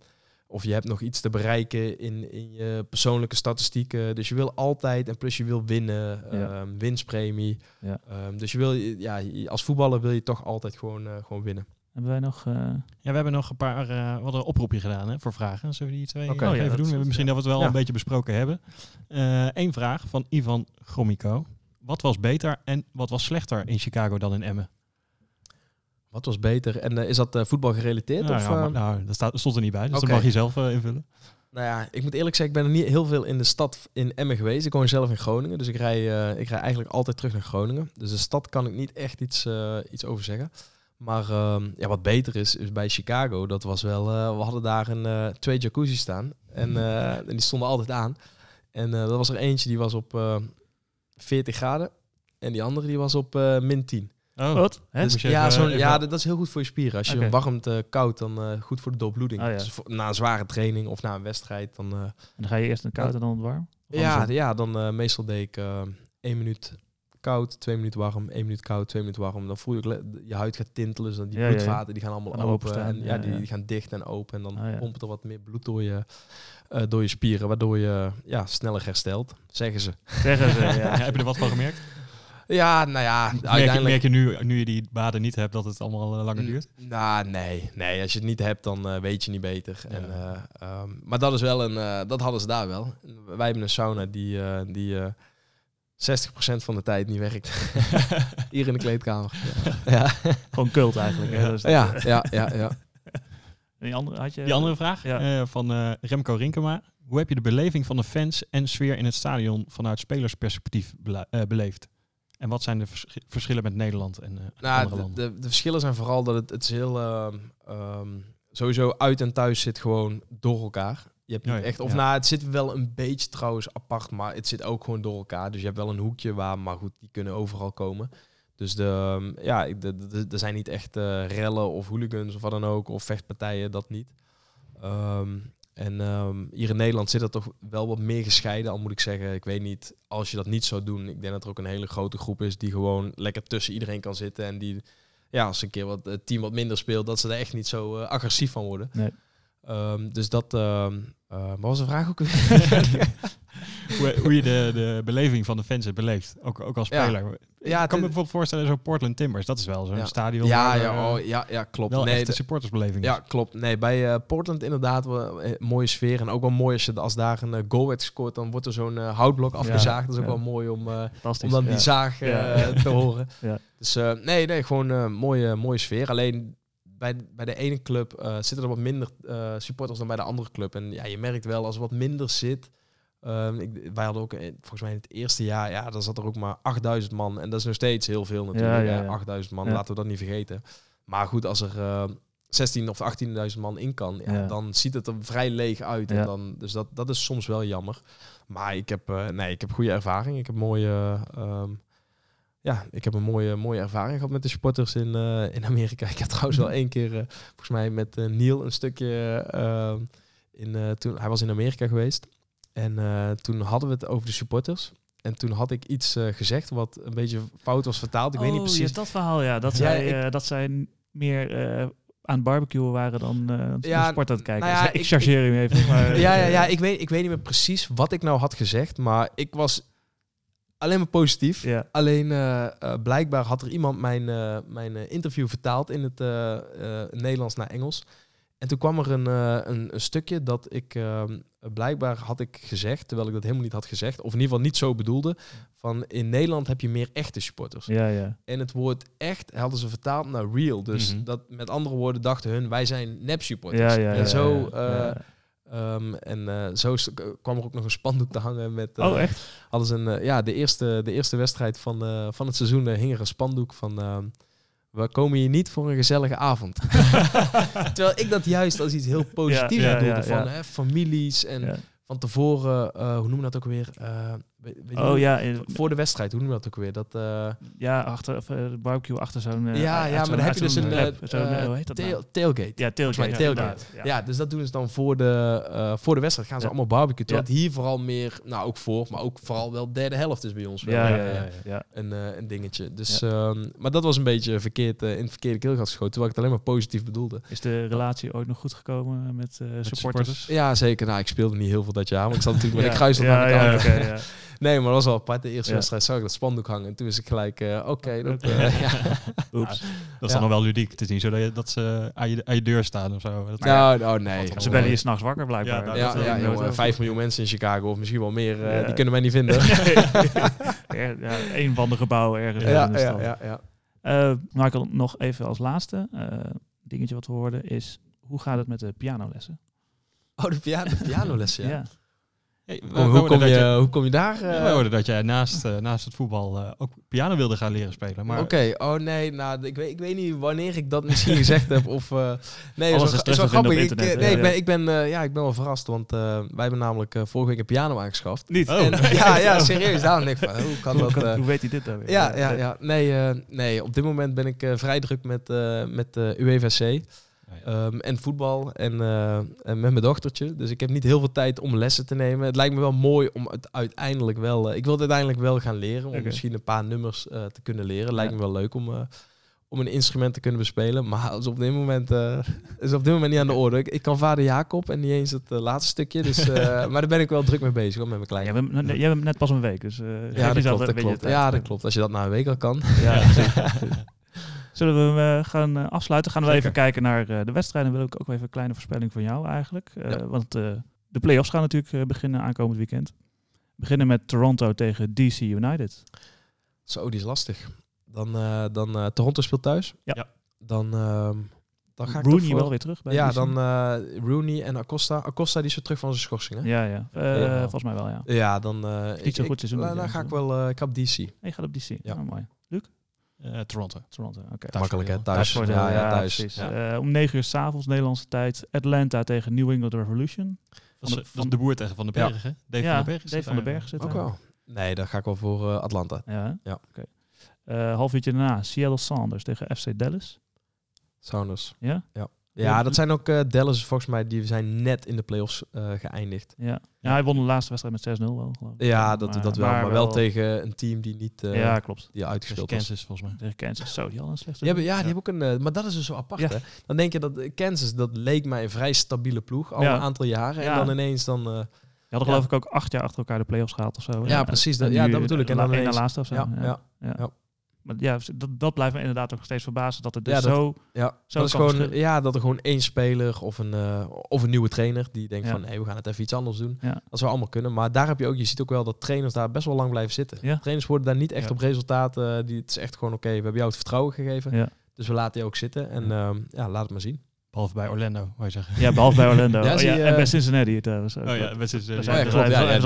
Speaker 7: Of je hebt nog iets te bereiken in, in je persoonlijke statistieken. Dus je wil altijd, en plus je wil winnen,
Speaker 1: Ja.
Speaker 7: ehm, winstpremie.
Speaker 1: Ja.
Speaker 7: Ehm, dus je wil, ja, als voetballer wil je toch altijd gewoon, eh, gewoon winnen.
Speaker 1: Hebben wij nog... eh,
Speaker 6: Ja, we hebben nog een paar, eh we hadden een oproepje gedaan hè, voor vragen. Zullen we die twee
Speaker 1: Oh ja,
Speaker 6: even
Speaker 1: dat
Speaker 6: doen?
Speaker 1: is-
Speaker 6: We hebben misschien dat we het wel
Speaker 7: Ja.
Speaker 6: een beetje besproken hebben. Eén vraag van Ivan Gromiko. Wat was beter en wat was slechter in Chicago dan in Emmen?
Speaker 7: Wat was beter? En eh, is dat eh, voetbal gerelateerd?
Speaker 6: Nou,
Speaker 7: of,
Speaker 6: ja, maar- nou, dat staat, stond er niet bij, dus
Speaker 7: Oké.
Speaker 6: dat mag je zelf eh, invullen.
Speaker 7: Nou ja, ik moet eerlijk zeggen, ik ben er niet heel veel in de stad in Emmen geweest. Ik woon zelf in Groningen, dus ik rij, eh, ik rij eigenlijk altijd terug naar Groningen. Dus de stad kan ik niet echt iets, eh, iets over zeggen. Maar ehm, ja, wat beter is, is bij Chicago, dat was wel... eh, we hadden daar een, eh, twee jacuzzi staan en, eh, en die stonden altijd aan. En eh dat was er eentje, die was op eh 40 graden en die andere die was op eh, min 10.
Speaker 6: Oh,
Speaker 1: Wat? Hè?
Speaker 6: Dus-
Speaker 7: ja,
Speaker 6: even-
Speaker 7: zo'n-
Speaker 6: even-
Speaker 7: ja, dat dat is heel goed voor je spieren. Als je
Speaker 1: Oké.
Speaker 7: warmt koud, dan eh, goed voor de doorbloeding.
Speaker 1: Oh, ja.
Speaker 7: Dus voor- na een zware training of na een wedstrijd, dan... eh,
Speaker 1: En dan ga je eerst een koud en dan het warm? Of
Speaker 7: ja, ja, dan eh, meestal deed ik eh één minuut koud, twee minuten warm, één minuut koud, twee minuten warm. Dan voel je je huid gaat tintelen, dus dan die
Speaker 1: Ja, ja, ja.
Speaker 7: bloedvaten die gaan allemaal
Speaker 1: Gaan
Speaker 7: open.
Speaker 1: openstaan,
Speaker 7: En, ja,
Speaker 1: ja,
Speaker 7: die, gaan dicht en open en dan
Speaker 1: Ah, ja.
Speaker 7: pompt er wat meer bloed door je, eh, door je spieren, waardoor je ja, sneller herstelt, zeggen ze.
Speaker 1: Zeggen ze,
Speaker 6: Ja,
Speaker 1: ja.
Speaker 6: heb je er wat van gemerkt?
Speaker 7: Ja, nou ja,
Speaker 6: Merk je,
Speaker 7: uiteindelijk...
Speaker 6: merk je nu, nu je die baden niet hebt, dat het allemaal eh, langer duurt?
Speaker 7: Nou, nee, nee. Als je het niet hebt, dan eh, weet je niet beter.
Speaker 6: Ja.
Speaker 7: En, eh, ehm, maar dat is wel een, eh, dat hadden ze daar wel. Wij hebben een sauna die, eh, die eh 60% van de tijd niet werkt. Hier in de kleedkamer. Ja,
Speaker 1: Gewoon cult eigenlijk. Dat
Speaker 7: ja, ja, ja. ja.
Speaker 1: En die andere had je...
Speaker 6: Die andere vraag
Speaker 1: Ja.
Speaker 6: eh, van eh, Remco Rinkema. Hoe heb je de beleving van de fans en sfeer in het stadion vanuit spelersperspectief bele- beleefd? En wat zijn de vers- verschillen met Nederland en eh, andere
Speaker 7: Nou, de,
Speaker 6: landen?
Speaker 7: de, de verschillen zijn vooral dat het, het is heel... ehm, ehm, sowieso uit en thuis zit gewoon door elkaar. Je hebt niet
Speaker 6: ja.
Speaker 7: echt... Of
Speaker 1: Ja.
Speaker 7: nou, het zit wel een beetje trouwens apart, maar het zit ook gewoon door elkaar. Dus je hebt wel een hoekje waar, maar goed, die kunnen overal komen. Dus de, ehm, ja, ik- de, de- er zijn niet echt eh, rellen of hooligans of wat dan ook, of vechtpartijen, dat niet. En ehm, hier in Nederland zit dat toch wel wat meer gescheiden, al moet ik zeggen. Ik weet niet, als je dat niet zou doen, ik denk dat er ook een hele grote groep is die gewoon lekker tussen iedereen kan zitten. En die, ja, als een keer wat, het team wat minder speelt, dat ze er echt niet zo eh, agressief van worden.
Speaker 1: Nee.
Speaker 7: Ehm, dus dat, ehm eh, wat was de vraag ook weer?
Speaker 6: hoe, hoe je de, de beleving van de fans hebt beleefd, ook, ook als speler.
Speaker 7: Ja,
Speaker 6: ik kan me bijvoorbeeld voorstellen, zo'n Portland Timbers, dat is wel zo'n
Speaker 7: Ja.
Speaker 6: stadion
Speaker 7: ja,
Speaker 6: waar,
Speaker 7: ja,
Speaker 6: eh,
Speaker 7: oh, ja, ja, klopt.
Speaker 6: wel
Speaker 7: nee,
Speaker 6: echt de supportersbeleving
Speaker 7: ja,
Speaker 6: is.
Speaker 7: klopt. Nee, bij eh, Portland inderdaad wel een mooie sfeer. En ook wel mooi als, je, als daar een eh, goal werd gescoord, dan wordt er zo'n eh, houtblok afgezaagd. dat is ook
Speaker 1: ja.
Speaker 7: wel mooi om, eh, om dan die zaag eh,
Speaker 1: Ja.
Speaker 7: te horen.
Speaker 1: Ja.
Speaker 7: Dus eh, nee, nee, gewoon een mooie, mooie sfeer. Alleen bij, bij de ene club eh, zitten er wat minder eh, supporters dan bij de andere club. En ja, je merkt wel als er wat minder zit. Ehm, ik, wij hadden ook, eh, volgens mij in het eerste jaar, ja, dan zat er ook maar 8000 man. En dat is nog steeds heel veel natuurlijk.
Speaker 1: Ja, ja,
Speaker 7: hè,
Speaker 1: ja.
Speaker 7: 8000 man, laten we dat niet vergeten. Maar goed, als er eh 16 of 18.000 man in kan, dan ziet het er vrij leeg uit. En dan, dus dat, dat is soms wel jammer. Maar ik heb, eh, nee, ik heb goede ervaring. Ik heb mooie, ehm, ja, ik heb een mooie, mooie ervaring gehad met de supporters in, eh, in Amerika. Ik heb trouwens wel één keer, volgens mij met Neil, een stukje in, toen hij was in Amerika geweest. En eh, toen hadden we het over de supporters. En toen had ik iets eh, gezegd wat een beetje fout was vertaald. Ik weet niet
Speaker 1: Oh,
Speaker 7: precies.
Speaker 1: ja, dat verhaal, ja. Dat,
Speaker 7: Ja,
Speaker 1: zij,
Speaker 7: ik-
Speaker 1: eh, dat zij meer aan het barbecuen waren dan eh
Speaker 7: Ja,
Speaker 1: sport aan het kijken.
Speaker 7: nou ja,
Speaker 1: Dus ik
Speaker 7: ik-
Speaker 1: chargeer hem even. Maar,
Speaker 7: ja, ja, ja ik, weet, ik weet niet meer precies wat ik nou had gezegd. Maar ik was alleen maar positief.
Speaker 1: ja.
Speaker 7: Alleen blijkbaar had er iemand mijn, mijn interview vertaald in het Nederlands naar Engels. En toen kwam er een, eh, een, een stukje dat ik ehm, blijkbaar had ik gezegd, terwijl ik dat helemaal niet had gezegd, of in ieder geval niet zo bedoelde, van in Nederland heb je meer echte supporters.
Speaker 1: Ja, ja.
Speaker 7: En het woord echt hadden ze vertaald naar real. Dus
Speaker 6: Mhm.
Speaker 7: dat met andere woorden dachten hun, wij zijn nep supporters.
Speaker 1: Ja, ja,
Speaker 7: en
Speaker 1: ja,
Speaker 7: zo,
Speaker 1: ja, ja.
Speaker 7: eh, ehm, en eh, zo kwam er ook nog een spandoek te hangen met.
Speaker 1: oh, echt?
Speaker 7: hadden ze een, ja, de eerste, de eerste wedstrijd van, eh, van het seizoen hing er een spandoek van. We komen hier niet voor een gezellige avond. Terwijl ik dat juist als iets heel positiefs
Speaker 1: Ja, ja,
Speaker 7: bedoelde.
Speaker 1: ja,
Speaker 7: van
Speaker 1: ja.
Speaker 7: Hè, families en
Speaker 1: Ja.
Speaker 7: van tevoren, eh, hoe noemen we dat ook weer? Eh, weet,
Speaker 1: Oh ja, in-
Speaker 7: Voor de wedstrijd, hoe noemen we dat ook weer? Dat, eh,
Speaker 1: ja, achter, of, eh, de barbecue achter zo'n... eh,
Speaker 7: ja, ja, maar dan heb je dus een
Speaker 1: hoe heet dat
Speaker 7: tail-
Speaker 1: nou?
Speaker 7: tailgate.
Speaker 1: Ja, tailgate.
Speaker 7: mij
Speaker 1: ja,
Speaker 7: tailgate.
Speaker 1: inderdaad,
Speaker 7: Ja.
Speaker 1: Ja.
Speaker 7: dus dat doen ze dan voor de, voor de wedstrijd. Gaan ze
Speaker 1: Ja.
Speaker 7: allemaal barbecue. Terwijl
Speaker 1: Ja.
Speaker 7: hier vooral meer, nou ook voor, maar ook vooral wel derde helft is bij ons.
Speaker 1: Ja, ja, ja, ja.
Speaker 7: Een, een dingetje. Dus, ehm, maar dat was een beetje verkeerd in het verkeerde keelgat geschoten. Terwijl ik het alleen maar positief bedoelde.
Speaker 1: Is de relatie ooit nog goed gekomen met supporters?
Speaker 6: supporters?
Speaker 7: Ja, zeker. Nou, ik speelde niet heel veel dat jaar. Maar ik zat natuurlijk met kruisel
Speaker 1: ja,
Speaker 7: aan de kant.
Speaker 1: ja.
Speaker 7: Nee, maar dat was wel apart. De eerste
Speaker 1: Ja.
Speaker 7: wedstrijd zag ik dat spandoek hangen. En toen is ik gelijk, eh, oké. dat,
Speaker 1: Oké.
Speaker 7: ja.
Speaker 1: Oeps.
Speaker 6: Dat is
Speaker 7: Ja.
Speaker 6: dan nog wel ludiek. Het is niet zo dat, je, dat ze aan je, aan je deur staan of zo. Dat,
Speaker 7: Nou, nou, nee.
Speaker 1: Ze bellen je s'nachts wakker blijkbaar.
Speaker 6: Ja,
Speaker 7: Ja,
Speaker 6: dat
Speaker 7: ja, jongen, 5 miljoen mensen in Chicago, of misschien wel meer, eh,
Speaker 1: Ja.
Speaker 7: die kunnen mij niet vinden.
Speaker 1: Ja, een van de gebouwen ergens
Speaker 7: ja,
Speaker 1: in de
Speaker 7: ja,
Speaker 1: stad.
Speaker 7: ja, ja.
Speaker 1: Eh, Michael, nog even als laatste eh, dingetje wat we hoorden is... Hoe gaat het met de pianolessen?
Speaker 7: Oh, de piano, de pianolessen, ja.
Speaker 6: Hey, we-
Speaker 7: Hoe,
Speaker 6: we
Speaker 7: kom je, hoe kom je daar?
Speaker 6: Ja,
Speaker 7: eh?
Speaker 6: wij hoorden dat jij naast, eh, naast het voetbal eh, ook piano wilde gaan leren spelen. Maar
Speaker 7: Oké, oh nee, nou, ik weet, ik weet niet wanneer ik dat misschien gezegd heb. Of, eh, nee,
Speaker 1: Alles
Speaker 7: is
Speaker 1: is
Speaker 7: wel, grappig. Ik, eh, nee, ik
Speaker 1: Ja.
Speaker 7: ben, ik, ben, eh, ja, ik ben wel verrast, want eh, wij hebben namelijk eh, vorige week een piano aangeschaft.
Speaker 1: Niet.
Speaker 6: Oh.
Speaker 7: En, ja, ja, serieus. Daarom denk ik van, hoe kan dat... eh,
Speaker 1: hoe weet hij dit dan weer?
Speaker 7: ja, ja, ja. Nee, eh, nee, op dit moment ben ik eh, vrij druk met, eh met eh UEVC. Ehm, en voetbal en, eh, en met mijn dochtertje. Dus ik heb niet heel veel tijd om lessen te nemen. Het lijkt me wel mooi om het uiteindelijk wel... eh, ik wil het uiteindelijk wel gaan leren. Om misschien een paar nummers eh, te kunnen leren. Lijkt
Speaker 1: Ja.
Speaker 7: me wel leuk om, om een instrument te kunnen bespelen. Maar is op dit moment, is op dit moment niet aan de orde. Ik, ik kan vader Jacob en niet eens het laatste stukje. Dus, maar daar ben ik wel druk mee bezig hoor, met mijn kleine.
Speaker 1: Jij bent, jij bent net pas een week, dus
Speaker 7: ja, dat klopt, dat. Ja, dat klopt. Als je dat na een week al kan.
Speaker 1: Ja. Zullen we hem eh, gaan eh, afsluiten? Gaan we
Speaker 6: Zeker.
Speaker 1: even kijken naar eh, de wedstrijden. Wil ik ook even een kleine voorspelling van jou eigenlijk.
Speaker 7: Ja.
Speaker 1: Want de play-offs gaan natuurlijk beginnen aankomend weekend. We beginnen met Toronto tegen DC United.
Speaker 7: Zo, die is lastig. Dan, dan Toronto speelt thuis.
Speaker 1: Ja.
Speaker 7: Dan, ehm, dan ga ik
Speaker 1: Rooney wel weer terug bij
Speaker 7: Ja, dan Rooney en Acosta. Acosta die is weer terug van zijn schorsing, hè?
Speaker 1: Ja, ja.
Speaker 7: Ja.
Speaker 1: Volgens mij wel, ja.
Speaker 7: Ja, dan...
Speaker 1: niet zo'n goed seizoen
Speaker 7: nou, Dan ga ik wel... ik heb DC.
Speaker 1: Nee, je gaat op DC.
Speaker 7: Ja.
Speaker 1: Ja, mooi.
Speaker 6: Eh, Toronto.
Speaker 1: Toronto, oké.
Speaker 6: Thuis
Speaker 7: Makkelijk, hè? Thuis. Ja, ja,
Speaker 1: ja,
Speaker 7: thuis.
Speaker 1: precies.
Speaker 7: Ja.
Speaker 1: Eh, om 9 uur s'avonds Nederlandse tijd. Atlanta tegen New England Revolution.
Speaker 6: Dat is,
Speaker 1: de-
Speaker 6: de boer tegen Van den
Speaker 7: Ja.
Speaker 6: Berg, hè? Dave
Speaker 1: ja,
Speaker 6: van den Berg.
Speaker 1: Dave van den
Speaker 6: daar,
Speaker 1: Berg
Speaker 6: eh,
Speaker 1: zit
Speaker 7: Ook
Speaker 1: daar.
Speaker 7: wel. Nee, dan ga ik wel voor eh, Atlanta.
Speaker 1: Ja?
Speaker 7: Ja.
Speaker 1: Oké. Eh, half uurtje daarna Seattle Sounders tegen FC Dallas.
Speaker 7: Sounders.
Speaker 1: Ja?
Speaker 7: Ja, dat zijn ook eh, Dallas volgens mij. Die zijn net in de playoffs eh geëindigd.
Speaker 1: Ja. ja, hij won de laatste wedstrijd met 6-0 wel, geloof ik.
Speaker 7: Ja, dat, dat wel. Maar, wel tegen een team die niet eh,
Speaker 1: ja, klopt.
Speaker 7: die uitgespeeld was.
Speaker 6: Kansas, volgens mij.
Speaker 1: Tegen Kansas. Zo, die hadden een slechte...
Speaker 7: Die hebben, ja, die hebben ook een... eh, maar dat is dus zo apart,
Speaker 1: Ja.
Speaker 7: hè? Dan denk je dat eh, Kansas, dat leek mij een vrij stabiele ploeg. Al
Speaker 1: Ja.
Speaker 7: een aantal jaren.
Speaker 1: Ja.
Speaker 7: En dan ineens dan... eh,
Speaker 1: Die hadden geloof ik ook acht jaar achter elkaar de play-offs gehaald of zo.
Speaker 7: Ja, precies. Dat-
Speaker 1: En
Speaker 7: ja,
Speaker 1: nu
Speaker 7: dat bedoel ik. En dan ineens-
Speaker 1: laatste of zo.
Speaker 7: ja, ja, ja.
Speaker 1: Maar ja, dat, dat blijft me inderdaad nog steeds verbazen. Dat het dus
Speaker 7: Ja, dat-
Speaker 1: zo...
Speaker 7: Ja,
Speaker 1: Zo
Speaker 7: dat is gewoon,
Speaker 1: verschillen.
Speaker 7: ja, dat er gewoon één speler of een, eh, of een nieuwe trainer die denkt
Speaker 1: Ja.
Speaker 7: van nee, we gaan het even iets anders doen.
Speaker 1: Ja.
Speaker 7: Dat zou allemaal kunnen. Maar daar heb je ook, je ziet ook wel dat trainers daar best wel lang blijven zitten. Trainers worden daar niet echt op resultaten. eh, die, het is echt gewoon oké, we hebben jou het vertrouwen gegeven. Dus we laten je ook zitten. En ja, ja laat het maar zien.
Speaker 6: Behalve bij Orlando, wou je zeggen.
Speaker 1: Ja, behalve bij Orlando.
Speaker 7: Ja,
Speaker 1: Oh, en bij
Speaker 7: eh,
Speaker 1: Cincinnati trouwens. ook.
Speaker 6: Oh ja,
Speaker 7: klopt. die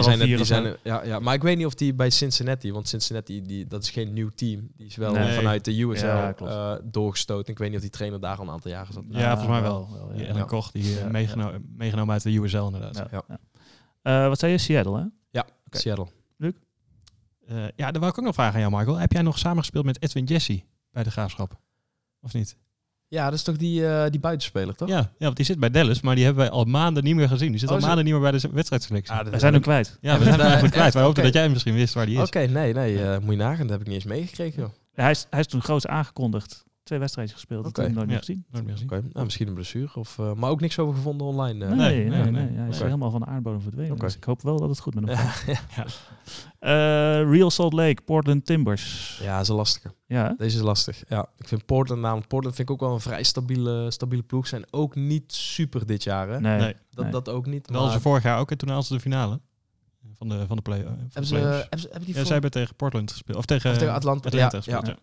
Speaker 1: zijn
Speaker 7: die zijn, ja, ja, maar ik weet niet of die bij Cincinnati, want Cincinnati, die, dat is geen nieuw team. Die is wel
Speaker 1: Nee.
Speaker 7: vanuit de USL
Speaker 1: Ja, klopt.
Speaker 7: eh, doorgestoten. Ik weet niet of die trainer daar al een aantal jaren zat.
Speaker 6: Ja, volgens mij wel.
Speaker 1: wel,
Speaker 6: Die
Speaker 1: ja.
Speaker 6: Ellen
Speaker 7: Ja.
Speaker 6: Koch, die eh,
Speaker 1: Ja,
Speaker 6: meegeno- meegenomen uit de USL inderdaad.
Speaker 1: Ja,
Speaker 7: Ja.
Speaker 1: ja. Eh, wat zei je? Seattle, hè?
Speaker 7: Ja. Seattle.
Speaker 6: Eh, ja, dan wou ik ook nog vragen aan jou, Michael. Heb jij nog samengespeeld met Edwin Jesse bij de Graafschap? Of niet?
Speaker 7: Ja, dat is toch die, eh, die buitenspeler, toch?
Speaker 6: Ja, ja, want die zit bij Dallas, maar die hebben wij al maanden niet meer gezien. Die zit
Speaker 7: Oh,
Speaker 6: al
Speaker 7: zo-
Speaker 6: maanden niet meer bij de wedstrijdselectie.
Speaker 7: Ah,
Speaker 1: We zijn hem kwijt.
Speaker 6: ja, we zijn hem eigenlijk kwijt. Wij hoopten dat jij misschien wist waar die is.
Speaker 7: Oké, nee, nee. eh, moet je nagaan. Dat heb ik niet eens meegekregen, joh.
Speaker 1: Ja, hij, is, hij is toen groots aangekondigd. Twee wedstrijdjes gespeeld. Nooit meer
Speaker 6: Ja.
Speaker 1: gezien.
Speaker 6: Nooit meer gezien.
Speaker 7: Oké, nou, misschien een blessure. Of, eh, maar ook niks over gevonden online. eh.
Speaker 1: Nee, nee, nee.
Speaker 6: nee, nee.
Speaker 1: Hij is helemaal van de aardbodem verdwenen. Dus ik hoop wel dat het goed met hem gaat.
Speaker 7: Ja.
Speaker 1: Eh, Real Salt Lake, Portland Timbers.
Speaker 7: ja, dat is een lastige.
Speaker 1: Ja,
Speaker 7: Deze is lastig. Ja, ik vind Portland namelijk. Portland vind ik ook wel een vrij stabiele, stabiele ploeg. Zijn ook niet super dit jaar. Hè?
Speaker 1: nee.
Speaker 6: Nee.
Speaker 7: Dat, dat ook niet.
Speaker 6: Dat was
Speaker 7: Maar
Speaker 6: ze vorig jaar ook en toen haalden ze de finale van de, van de play. van de
Speaker 7: hebben, ze, hebben, ze, hebben die
Speaker 6: ja,
Speaker 7: voor-
Speaker 6: zij hebben tegen Portland gespeeld. Of tegen,
Speaker 7: of tegen Atlanta?
Speaker 6: Atlanta
Speaker 7: ja,
Speaker 6: gespeeld,
Speaker 7: ja.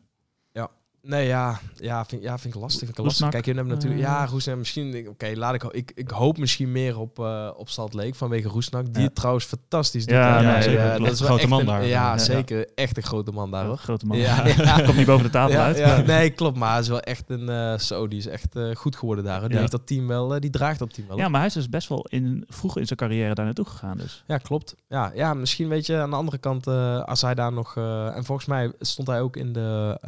Speaker 7: Nee, ja, ja, vind, ja, vind ik lastig. Vind ik lastig. Kijk, je hebt natuurlijk...
Speaker 1: Eh.
Speaker 7: ja, Roesnak, misschien... Oké, laat ik, ik... Ik hoop misschien meer op, eh op Salt Lake vanwege Roesnak. Die het trouwens fantastisch doet.
Speaker 1: Ja,
Speaker 7: daar.
Speaker 1: nee,
Speaker 7: Eh,
Speaker 1: zeker.
Speaker 7: dat is wel
Speaker 6: Grote man
Speaker 7: een-
Speaker 6: daar.
Speaker 7: Ja,
Speaker 1: Ja.
Speaker 7: zeker. Echt een grote man daar,
Speaker 1: Een
Speaker 7: hoor.
Speaker 1: grote man.
Speaker 7: Ja, ja.
Speaker 1: Komt niet boven de tafel
Speaker 7: Ja,
Speaker 1: uit.
Speaker 7: nee, klopt. Maar hij is wel echt een... eh zo, die is echt eh, goed geworden daar. hoor. Die
Speaker 1: Ja.
Speaker 7: heeft dat team wel... eh, die draagt dat team wel.
Speaker 1: Ja, maar hij is dus best wel in, vroeg in zijn carrière daar naartoe gegaan. Dus.
Speaker 7: Ja, klopt. Ja, ja, misschien weet je aan de andere kant, eh, als hij daar nog. eh, en volgens mij stond hij ook in de.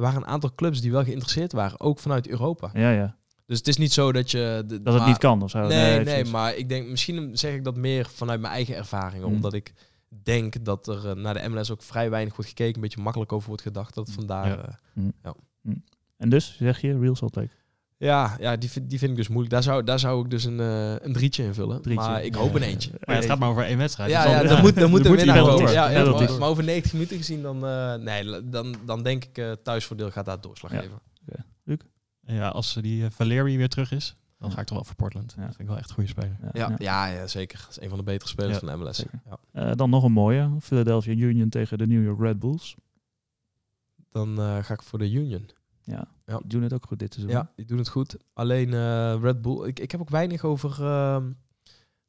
Speaker 7: Er waren een aantal clubs die wel geïnteresseerd waren, ook vanuit Europa.
Speaker 1: Ja, ja.
Speaker 7: Dus het is niet zo dat je. de-
Speaker 1: Dat het
Speaker 7: maar-
Speaker 1: niet kan of zo.
Speaker 7: Nee, nee, maar ik denk, misschien zeg ik dat meer vanuit mijn eigen ervaringen.
Speaker 1: Mm.
Speaker 7: Omdat ik denk dat er eh, naar de MLS ook vrij weinig wordt gekeken, een beetje makkelijk over wordt gedacht. Dat het vandaar.
Speaker 6: Ja.
Speaker 7: eh,
Speaker 1: En dus zeg je Real Salt Lake.
Speaker 7: Ja, ja die, vind- die vind ik dus moeilijk. Daar zou, daar zou ik dus een, eh, een drietje in vullen.
Speaker 1: Drietje.
Speaker 7: Maar ik hoop een eentje.
Speaker 6: Maar ja, het gaat maar over één wedstrijd.
Speaker 7: Ja,
Speaker 6: dus
Speaker 7: ja,
Speaker 6: dan-
Speaker 7: moet, dan moet
Speaker 6: moet
Speaker 7: winnaar komen. Ja, ja, maar, maar over 90 minuten gezien, dan, eh, nee, dan, dan denk ik eh thuisvoordeel gaat daar doorslag
Speaker 1: Ja.
Speaker 7: geven.
Speaker 6: Ja, als die eh, Valeri weer terug is, dan ga ik toch wel voor Portland.
Speaker 1: Ja.
Speaker 6: Dat vind ik wel echt een goede speler.
Speaker 7: Ja, ja. ja, zeker. Dat is een van de betere spelers
Speaker 6: Ja,
Speaker 7: van de MLS.
Speaker 1: Eh, dan nog een mooie. Philadelphia Union tegen de New York Red Bulls.
Speaker 7: Dan eh, ga ik voor de Union.
Speaker 1: Ja,
Speaker 7: Ja.
Speaker 1: die doen het ook goed dit seizoen.
Speaker 7: Ja, die doen het goed. Alleen eh, Red Bull, ik, ik heb ook weinig over ehm,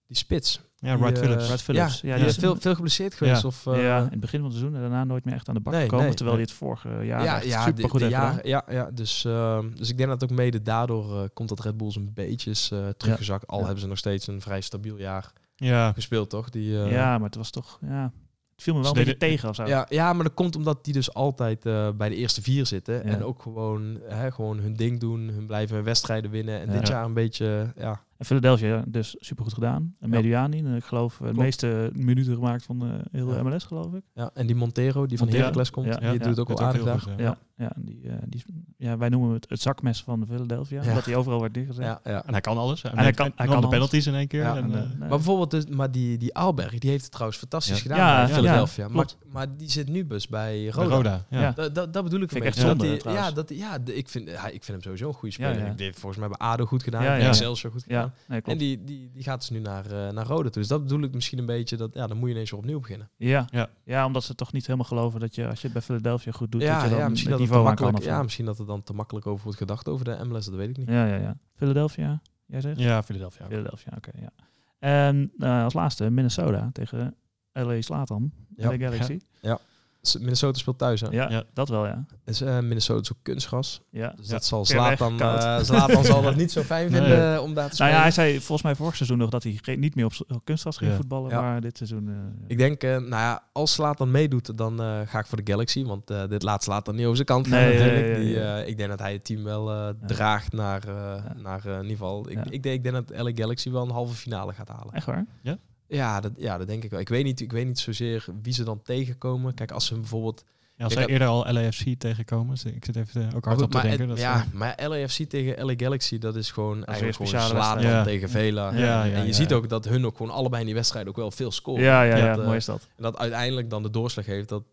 Speaker 7: die spits.
Speaker 6: Ja,
Speaker 7: Die, eh,
Speaker 6: Phillips.
Speaker 1: Phillips.
Speaker 7: Ja,
Speaker 1: Ja,
Speaker 7: die is veel, veel geblesseerd geweest.
Speaker 6: Ja.
Speaker 7: Of, eh,
Speaker 1: ja, in het begin van het seizoen en daarna nooit meer echt aan de bak
Speaker 7: Nee,
Speaker 1: gekomen.
Speaker 7: nee,
Speaker 1: terwijl
Speaker 7: nee.
Speaker 1: hij het vorige jaar
Speaker 7: ja, ja,
Speaker 1: super goed heeft gedaan.
Speaker 7: jaar- ja, ja dus, ehm, dus ik denk dat ook mede daardoor eh, komt dat Red Bulls een beetje is eh, teruggezakt. Al
Speaker 1: Ja.
Speaker 7: hebben ze nog steeds een vrij stabiel jaar
Speaker 6: Ja,
Speaker 7: gespeeld, toch? Die, eh,
Speaker 1: Ja, maar het was toch... Ja, het viel me wel een beetje tegen of zo.
Speaker 7: Ja, ja, maar dat komt omdat die dus altijd eh, bij de eerste vier zitten.
Speaker 1: Ja.
Speaker 7: En ook gewoon, hè, gewoon hun ding doen. Hun blijven wedstrijden winnen. En
Speaker 1: Ja.
Speaker 7: dit jaar een beetje, ja.
Speaker 1: En Philadelphia dus supergoed gedaan. En
Speaker 7: Ja.
Speaker 1: Mediani, eh, ik geloof eh, de meeste minuten gemaakt van de hele
Speaker 7: Ja.
Speaker 1: MLS, geloof ik.
Speaker 7: ja. En die Montero, die van Heracles komt,
Speaker 1: ja,
Speaker 7: die
Speaker 1: ja,
Speaker 7: doet ook wel aardig daar.
Speaker 1: Ja,
Speaker 6: ja.
Speaker 1: ja. die, eh, ja, wij noemen het het zakmes van Philadelphia.
Speaker 7: Ja.
Speaker 1: Omdat hij overal wordt neergezet.
Speaker 7: Ja, ja.
Speaker 6: En hij kan alles. Hij,
Speaker 1: hij kan-
Speaker 6: hij kan de
Speaker 1: alles.
Speaker 6: penalties in één keer.
Speaker 7: Ja.
Speaker 6: en,
Speaker 1: En,
Speaker 6: eh,
Speaker 1: eh, nee.
Speaker 7: Maar bijvoorbeeld, dus, maar die, die Alberg, die heeft het trouwens fantastisch
Speaker 6: Ja.
Speaker 7: gedaan
Speaker 1: Ja,
Speaker 7: bij Philadelphia.
Speaker 1: ja,
Speaker 7: maar, maar die zit nu dus bij
Speaker 6: bij
Speaker 7: Roda.
Speaker 6: Roda. ja.
Speaker 1: Ja.
Speaker 7: Dat, dat, dat bedoel ik
Speaker 1: Vind
Speaker 7: een
Speaker 1: ik echt
Speaker 7: beetje.
Speaker 1: Zonde,
Speaker 7: ja, dat, ja de- ik, vind, hij, ik vind hem sowieso een goede speler.
Speaker 1: ja.
Speaker 7: Ik deed volgens mij bij ADO goed gedaan. Bij
Speaker 1: ja.
Speaker 7: Excelsior goed gedaan.
Speaker 1: Ja, nee, klopt.
Speaker 7: En die, die, die gaat dus nu naar, eh, naar Roda toe. Dus dat bedoel ik misschien een beetje. Dat, ja, dan moet je ineens weer opnieuw beginnen.
Speaker 1: ja.
Speaker 6: Ja.
Speaker 1: Ja. omdat ze toch niet helemaal geloven dat je, als je het bij Philadelphia goed doet,
Speaker 7: ja,
Speaker 1: dat je dan
Speaker 7: ja, misschien
Speaker 1: het
Speaker 7: dat
Speaker 1: niveau aan kan.
Speaker 7: ja, misschien dat er dan te makkelijk over wordt gedacht over de MLS. Dat weet ik niet.
Speaker 1: ja, ja, ja. Philadelphia, jij zegt?
Speaker 6: Ja, Philadelphia.
Speaker 1: Philadelphia, oké, ja. En eh, als laatste Minnesota tegen LA Slatan,
Speaker 7: Ja.
Speaker 1: LA Galaxy.
Speaker 7: S- Minnesota speelt thuis, hè?
Speaker 1: Ja,
Speaker 6: Ja.
Speaker 1: dat wel, ja.
Speaker 7: Dus, eh, Minnesota is ook kunstgras.
Speaker 1: ja.
Speaker 7: Dus
Speaker 6: Ja.
Speaker 7: dat zal Zlatan, Zlatan zal dat niet zo fijn
Speaker 6: Nee.
Speaker 7: vinden eh, om daar te
Speaker 1: Nou
Speaker 7: spelen.
Speaker 1: ja, hij zei volgens mij vorig seizoen nog dat hij niet meer op kunstgras ging
Speaker 6: Ja.
Speaker 1: voetballen,
Speaker 7: Ja.
Speaker 1: maar dit seizoen... eh,
Speaker 7: Ik denk, eh, nou ja, als Zlatan meedoet, dan eh, ga ik voor de Galaxy. Want eh, dit laat Zlatan niet over zijn kant gaan
Speaker 1: Nee,
Speaker 7: natuurlijk.
Speaker 1: ja, ja,
Speaker 7: Die,
Speaker 1: ja.
Speaker 7: eh, ik denk dat hij het team wel eh, draagt naar, eh, naar eh, in ieder geval... Ik,
Speaker 1: Ja.
Speaker 7: ik, denk, ik denk dat LA Galaxy wel een halve finale gaat halen.
Speaker 1: echt waar?
Speaker 7: Ja dat, ja, dat denk ik wel. Ik weet, niet, ik weet niet zozeer wie ze dan tegenkomen. Kijk, als ze bijvoorbeeld...
Speaker 6: Ja, als zij eerder al LAFC tegenkomen. dus ik zit even eh, ook hard
Speaker 7: Maar
Speaker 6: op te denken. dat
Speaker 7: ja,
Speaker 6: ze-
Speaker 7: maar LAFC tegen LA Galaxy, dat is gewoon eigenlijk
Speaker 1: een
Speaker 7: gewoon
Speaker 6: wedstrijd. Ja.
Speaker 7: tegen Vela.
Speaker 6: Ja, ja,
Speaker 7: en je
Speaker 6: ja,
Speaker 7: ziet
Speaker 6: ja.
Speaker 7: ook dat hun ook gewoon allebei in die wedstrijd ook wel veel scoren.
Speaker 1: Ja, ja,
Speaker 6: Ja,
Speaker 1: ja,
Speaker 7: dat,
Speaker 1: mooi
Speaker 7: eh,
Speaker 1: is dat.
Speaker 7: En dat uiteindelijk dan de doorslag heeft dat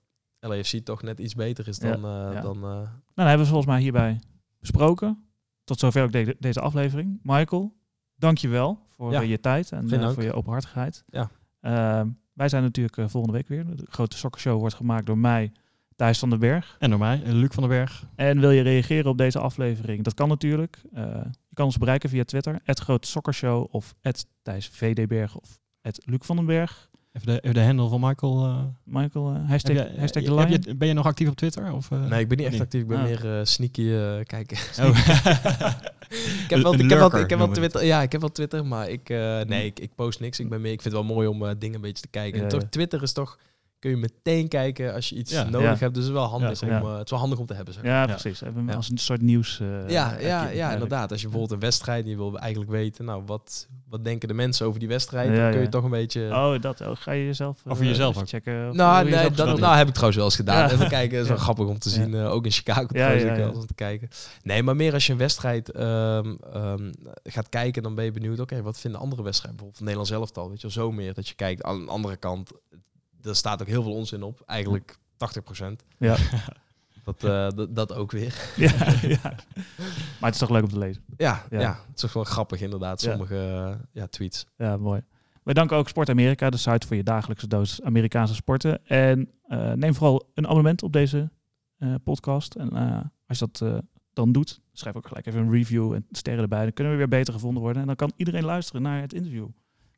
Speaker 7: LAFC toch net iets beter is
Speaker 1: Ja,
Speaker 7: dan... eh,
Speaker 1: ja.
Speaker 7: dan eh,
Speaker 1: Nou, dan hebben we volgens mij hierbij besproken. Tot zover ook de- deze aflevering. Michael, dank je wel voor
Speaker 7: Ja,
Speaker 1: eh, je tijd en eh, voor je openhartigheid.
Speaker 7: Ja.
Speaker 1: Ehm, wij zijn natuurlijk eh, volgende week weer. De grote sokkershow wordt gemaakt door mij, Thijs van den Berg.
Speaker 6: En door mij, Luc van den Berg.
Speaker 1: En wil je reageren op deze aflevering? Dat kan natuurlijk. Je kan ons bereiken via Twitter, het Grote Sokkershow of het Thijs VDberg of het Luc van den Berg.
Speaker 6: Even de, even de handle van Michael. eh.
Speaker 1: Michael, eh, hashtag,
Speaker 6: Heb je-
Speaker 1: hashtag
Speaker 6: heb
Speaker 1: the lion.
Speaker 6: je- ben je nog actief op Twitter? Of, eh?
Speaker 7: nee, ik ben niet echt actief. Ik ben
Speaker 1: Ah.
Speaker 7: meer eh, sneaky eh, kijken.
Speaker 6: Oh.
Speaker 7: ik heb wel, ik heb wel, ik heb wel Twitter. Ja, ik heb wel Twitter, maar ik, eh, nee, ik, ik post niks. Ik ben meer, ik vind het wel mooi om eh, dingen een beetje te kijken.
Speaker 1: Ja,
Speaker 7: en toch. Twitter is toch, kun je meteen kijken als je iets
Speaker 6: Ja.
Speaker 7: nodig
Speaker 1: Ja.
Speaker 7: hebt. Dus het is wel handig,
Speaker 6: Ja,
Speaker 7: om, eh, het is wel handig om te hebben. Zeg.
Speaker 1: Ja, precies. Even
Speaker 7: Ja.
Speaker 1: als een soort nieuws. eh,
Speaker 7: Ja, ja, inderdaad. Als je bijvoorbeeld een wedstrijd en je wil eigenlijk weten, nou, wat, wat denken de mensen over die wedstrijd?
Speaker 1: Ja,
Speaker 7: dan kun je
Speaker 1: ja.
Speaker 7: toch een beetje...
Speaker 1: Oh, dat oh, ga je jezelf eh,
Speaker 6: Over jezelf
Speaker 1: even
Speaker 6: ook.
Speaker 1: checken? of
Speaker 7: Nou, nee, dat nou, heb ik trouwens wel eens gedaan.
Speaker 1: Ja.
Speaker 7: Even kijken, dat is wel
Speaker 1: Ja.
Speaker 7: grappig om te
Speaker 1: Ja.
Speaker 7: zien. eh, ook in Chicago
Speaker 1: Ja,
Speaker 7: trouwens,
Speaker 1: ja,
Speaker 7: om te kijken. Nee, maar meer als je een wedstrijd ehm, ehm, gaat kijken, dan ben je benieuwd, oké, wat vinden andere wedstrijden? Bijvoorbeeld Nederland zelf al, weet je wel, zo meer. Dat je kijkt, aan de andere kant, er staat ook heel veel onzin op. Eigenlijk 80%
Speaker 1: Ja.
Speaker 7: Dat, eh, dat, dat ook weer.
Speaker 1: ja, ja. Maar het is toch leuk om te lezen.
Speaker 7: Ja,
Speaker 1: Ja.
Speaker 7: ja. het is ook wel grappig inderdaad, sommige eh, ja, tweets.
Speaker 1: Ja, mooi. Wij danken ook Sport Amerika, de site voor je dagelijkse dosis Amerikaanse sporten. En eh, neem vooral een abonnement op deze podcast. En als je dat dan doet, schrijf ook gelijk even een review en sterren erbij. Dan kunnen we weer beter gevonden worden. En dan kan iedereen luisteren naar het interview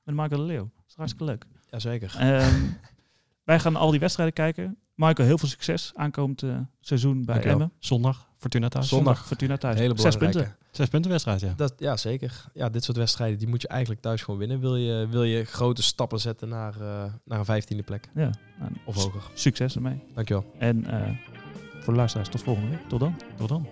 Speaker 1: met Michael de Leeuw. Dat is hartstikke leuk.
Speaker 7: Jazeker.
Speaker 1: Ehm, wij gaan al die wedstrijden kijken. Michael, heel veel succes aankomend eh, seizoen bij
Speaker 7: Dankjewel.
Speaker 1: Emmen.
Speaker 6: Zondag, Fortuna thuis.
Speaker 7: Zondag.
Speaker 1: Fortuna thuis.
Speaker 7: Hele
Speaker 1: Zes punten.
Speaker 6: Zes punten wedstrijd, ja.
Speaker 7: Dat, ja, zeker. Ja, dit soort wedstrijden die moet je eigenlijk thuis gewoon winnen. Wil je, wil je grote stappen zetten naar, eh, naar een vijftiende plek
Speaker 1: Ja, nou,
Speaker 7: of hoger.
Speaker 1: Succes ermee.
Speaker 7: Dankjewel.
Speaker 1: En eh, voor de luisteraars, tot volgende week. Tot dan.
Speaker 6: Tot dan.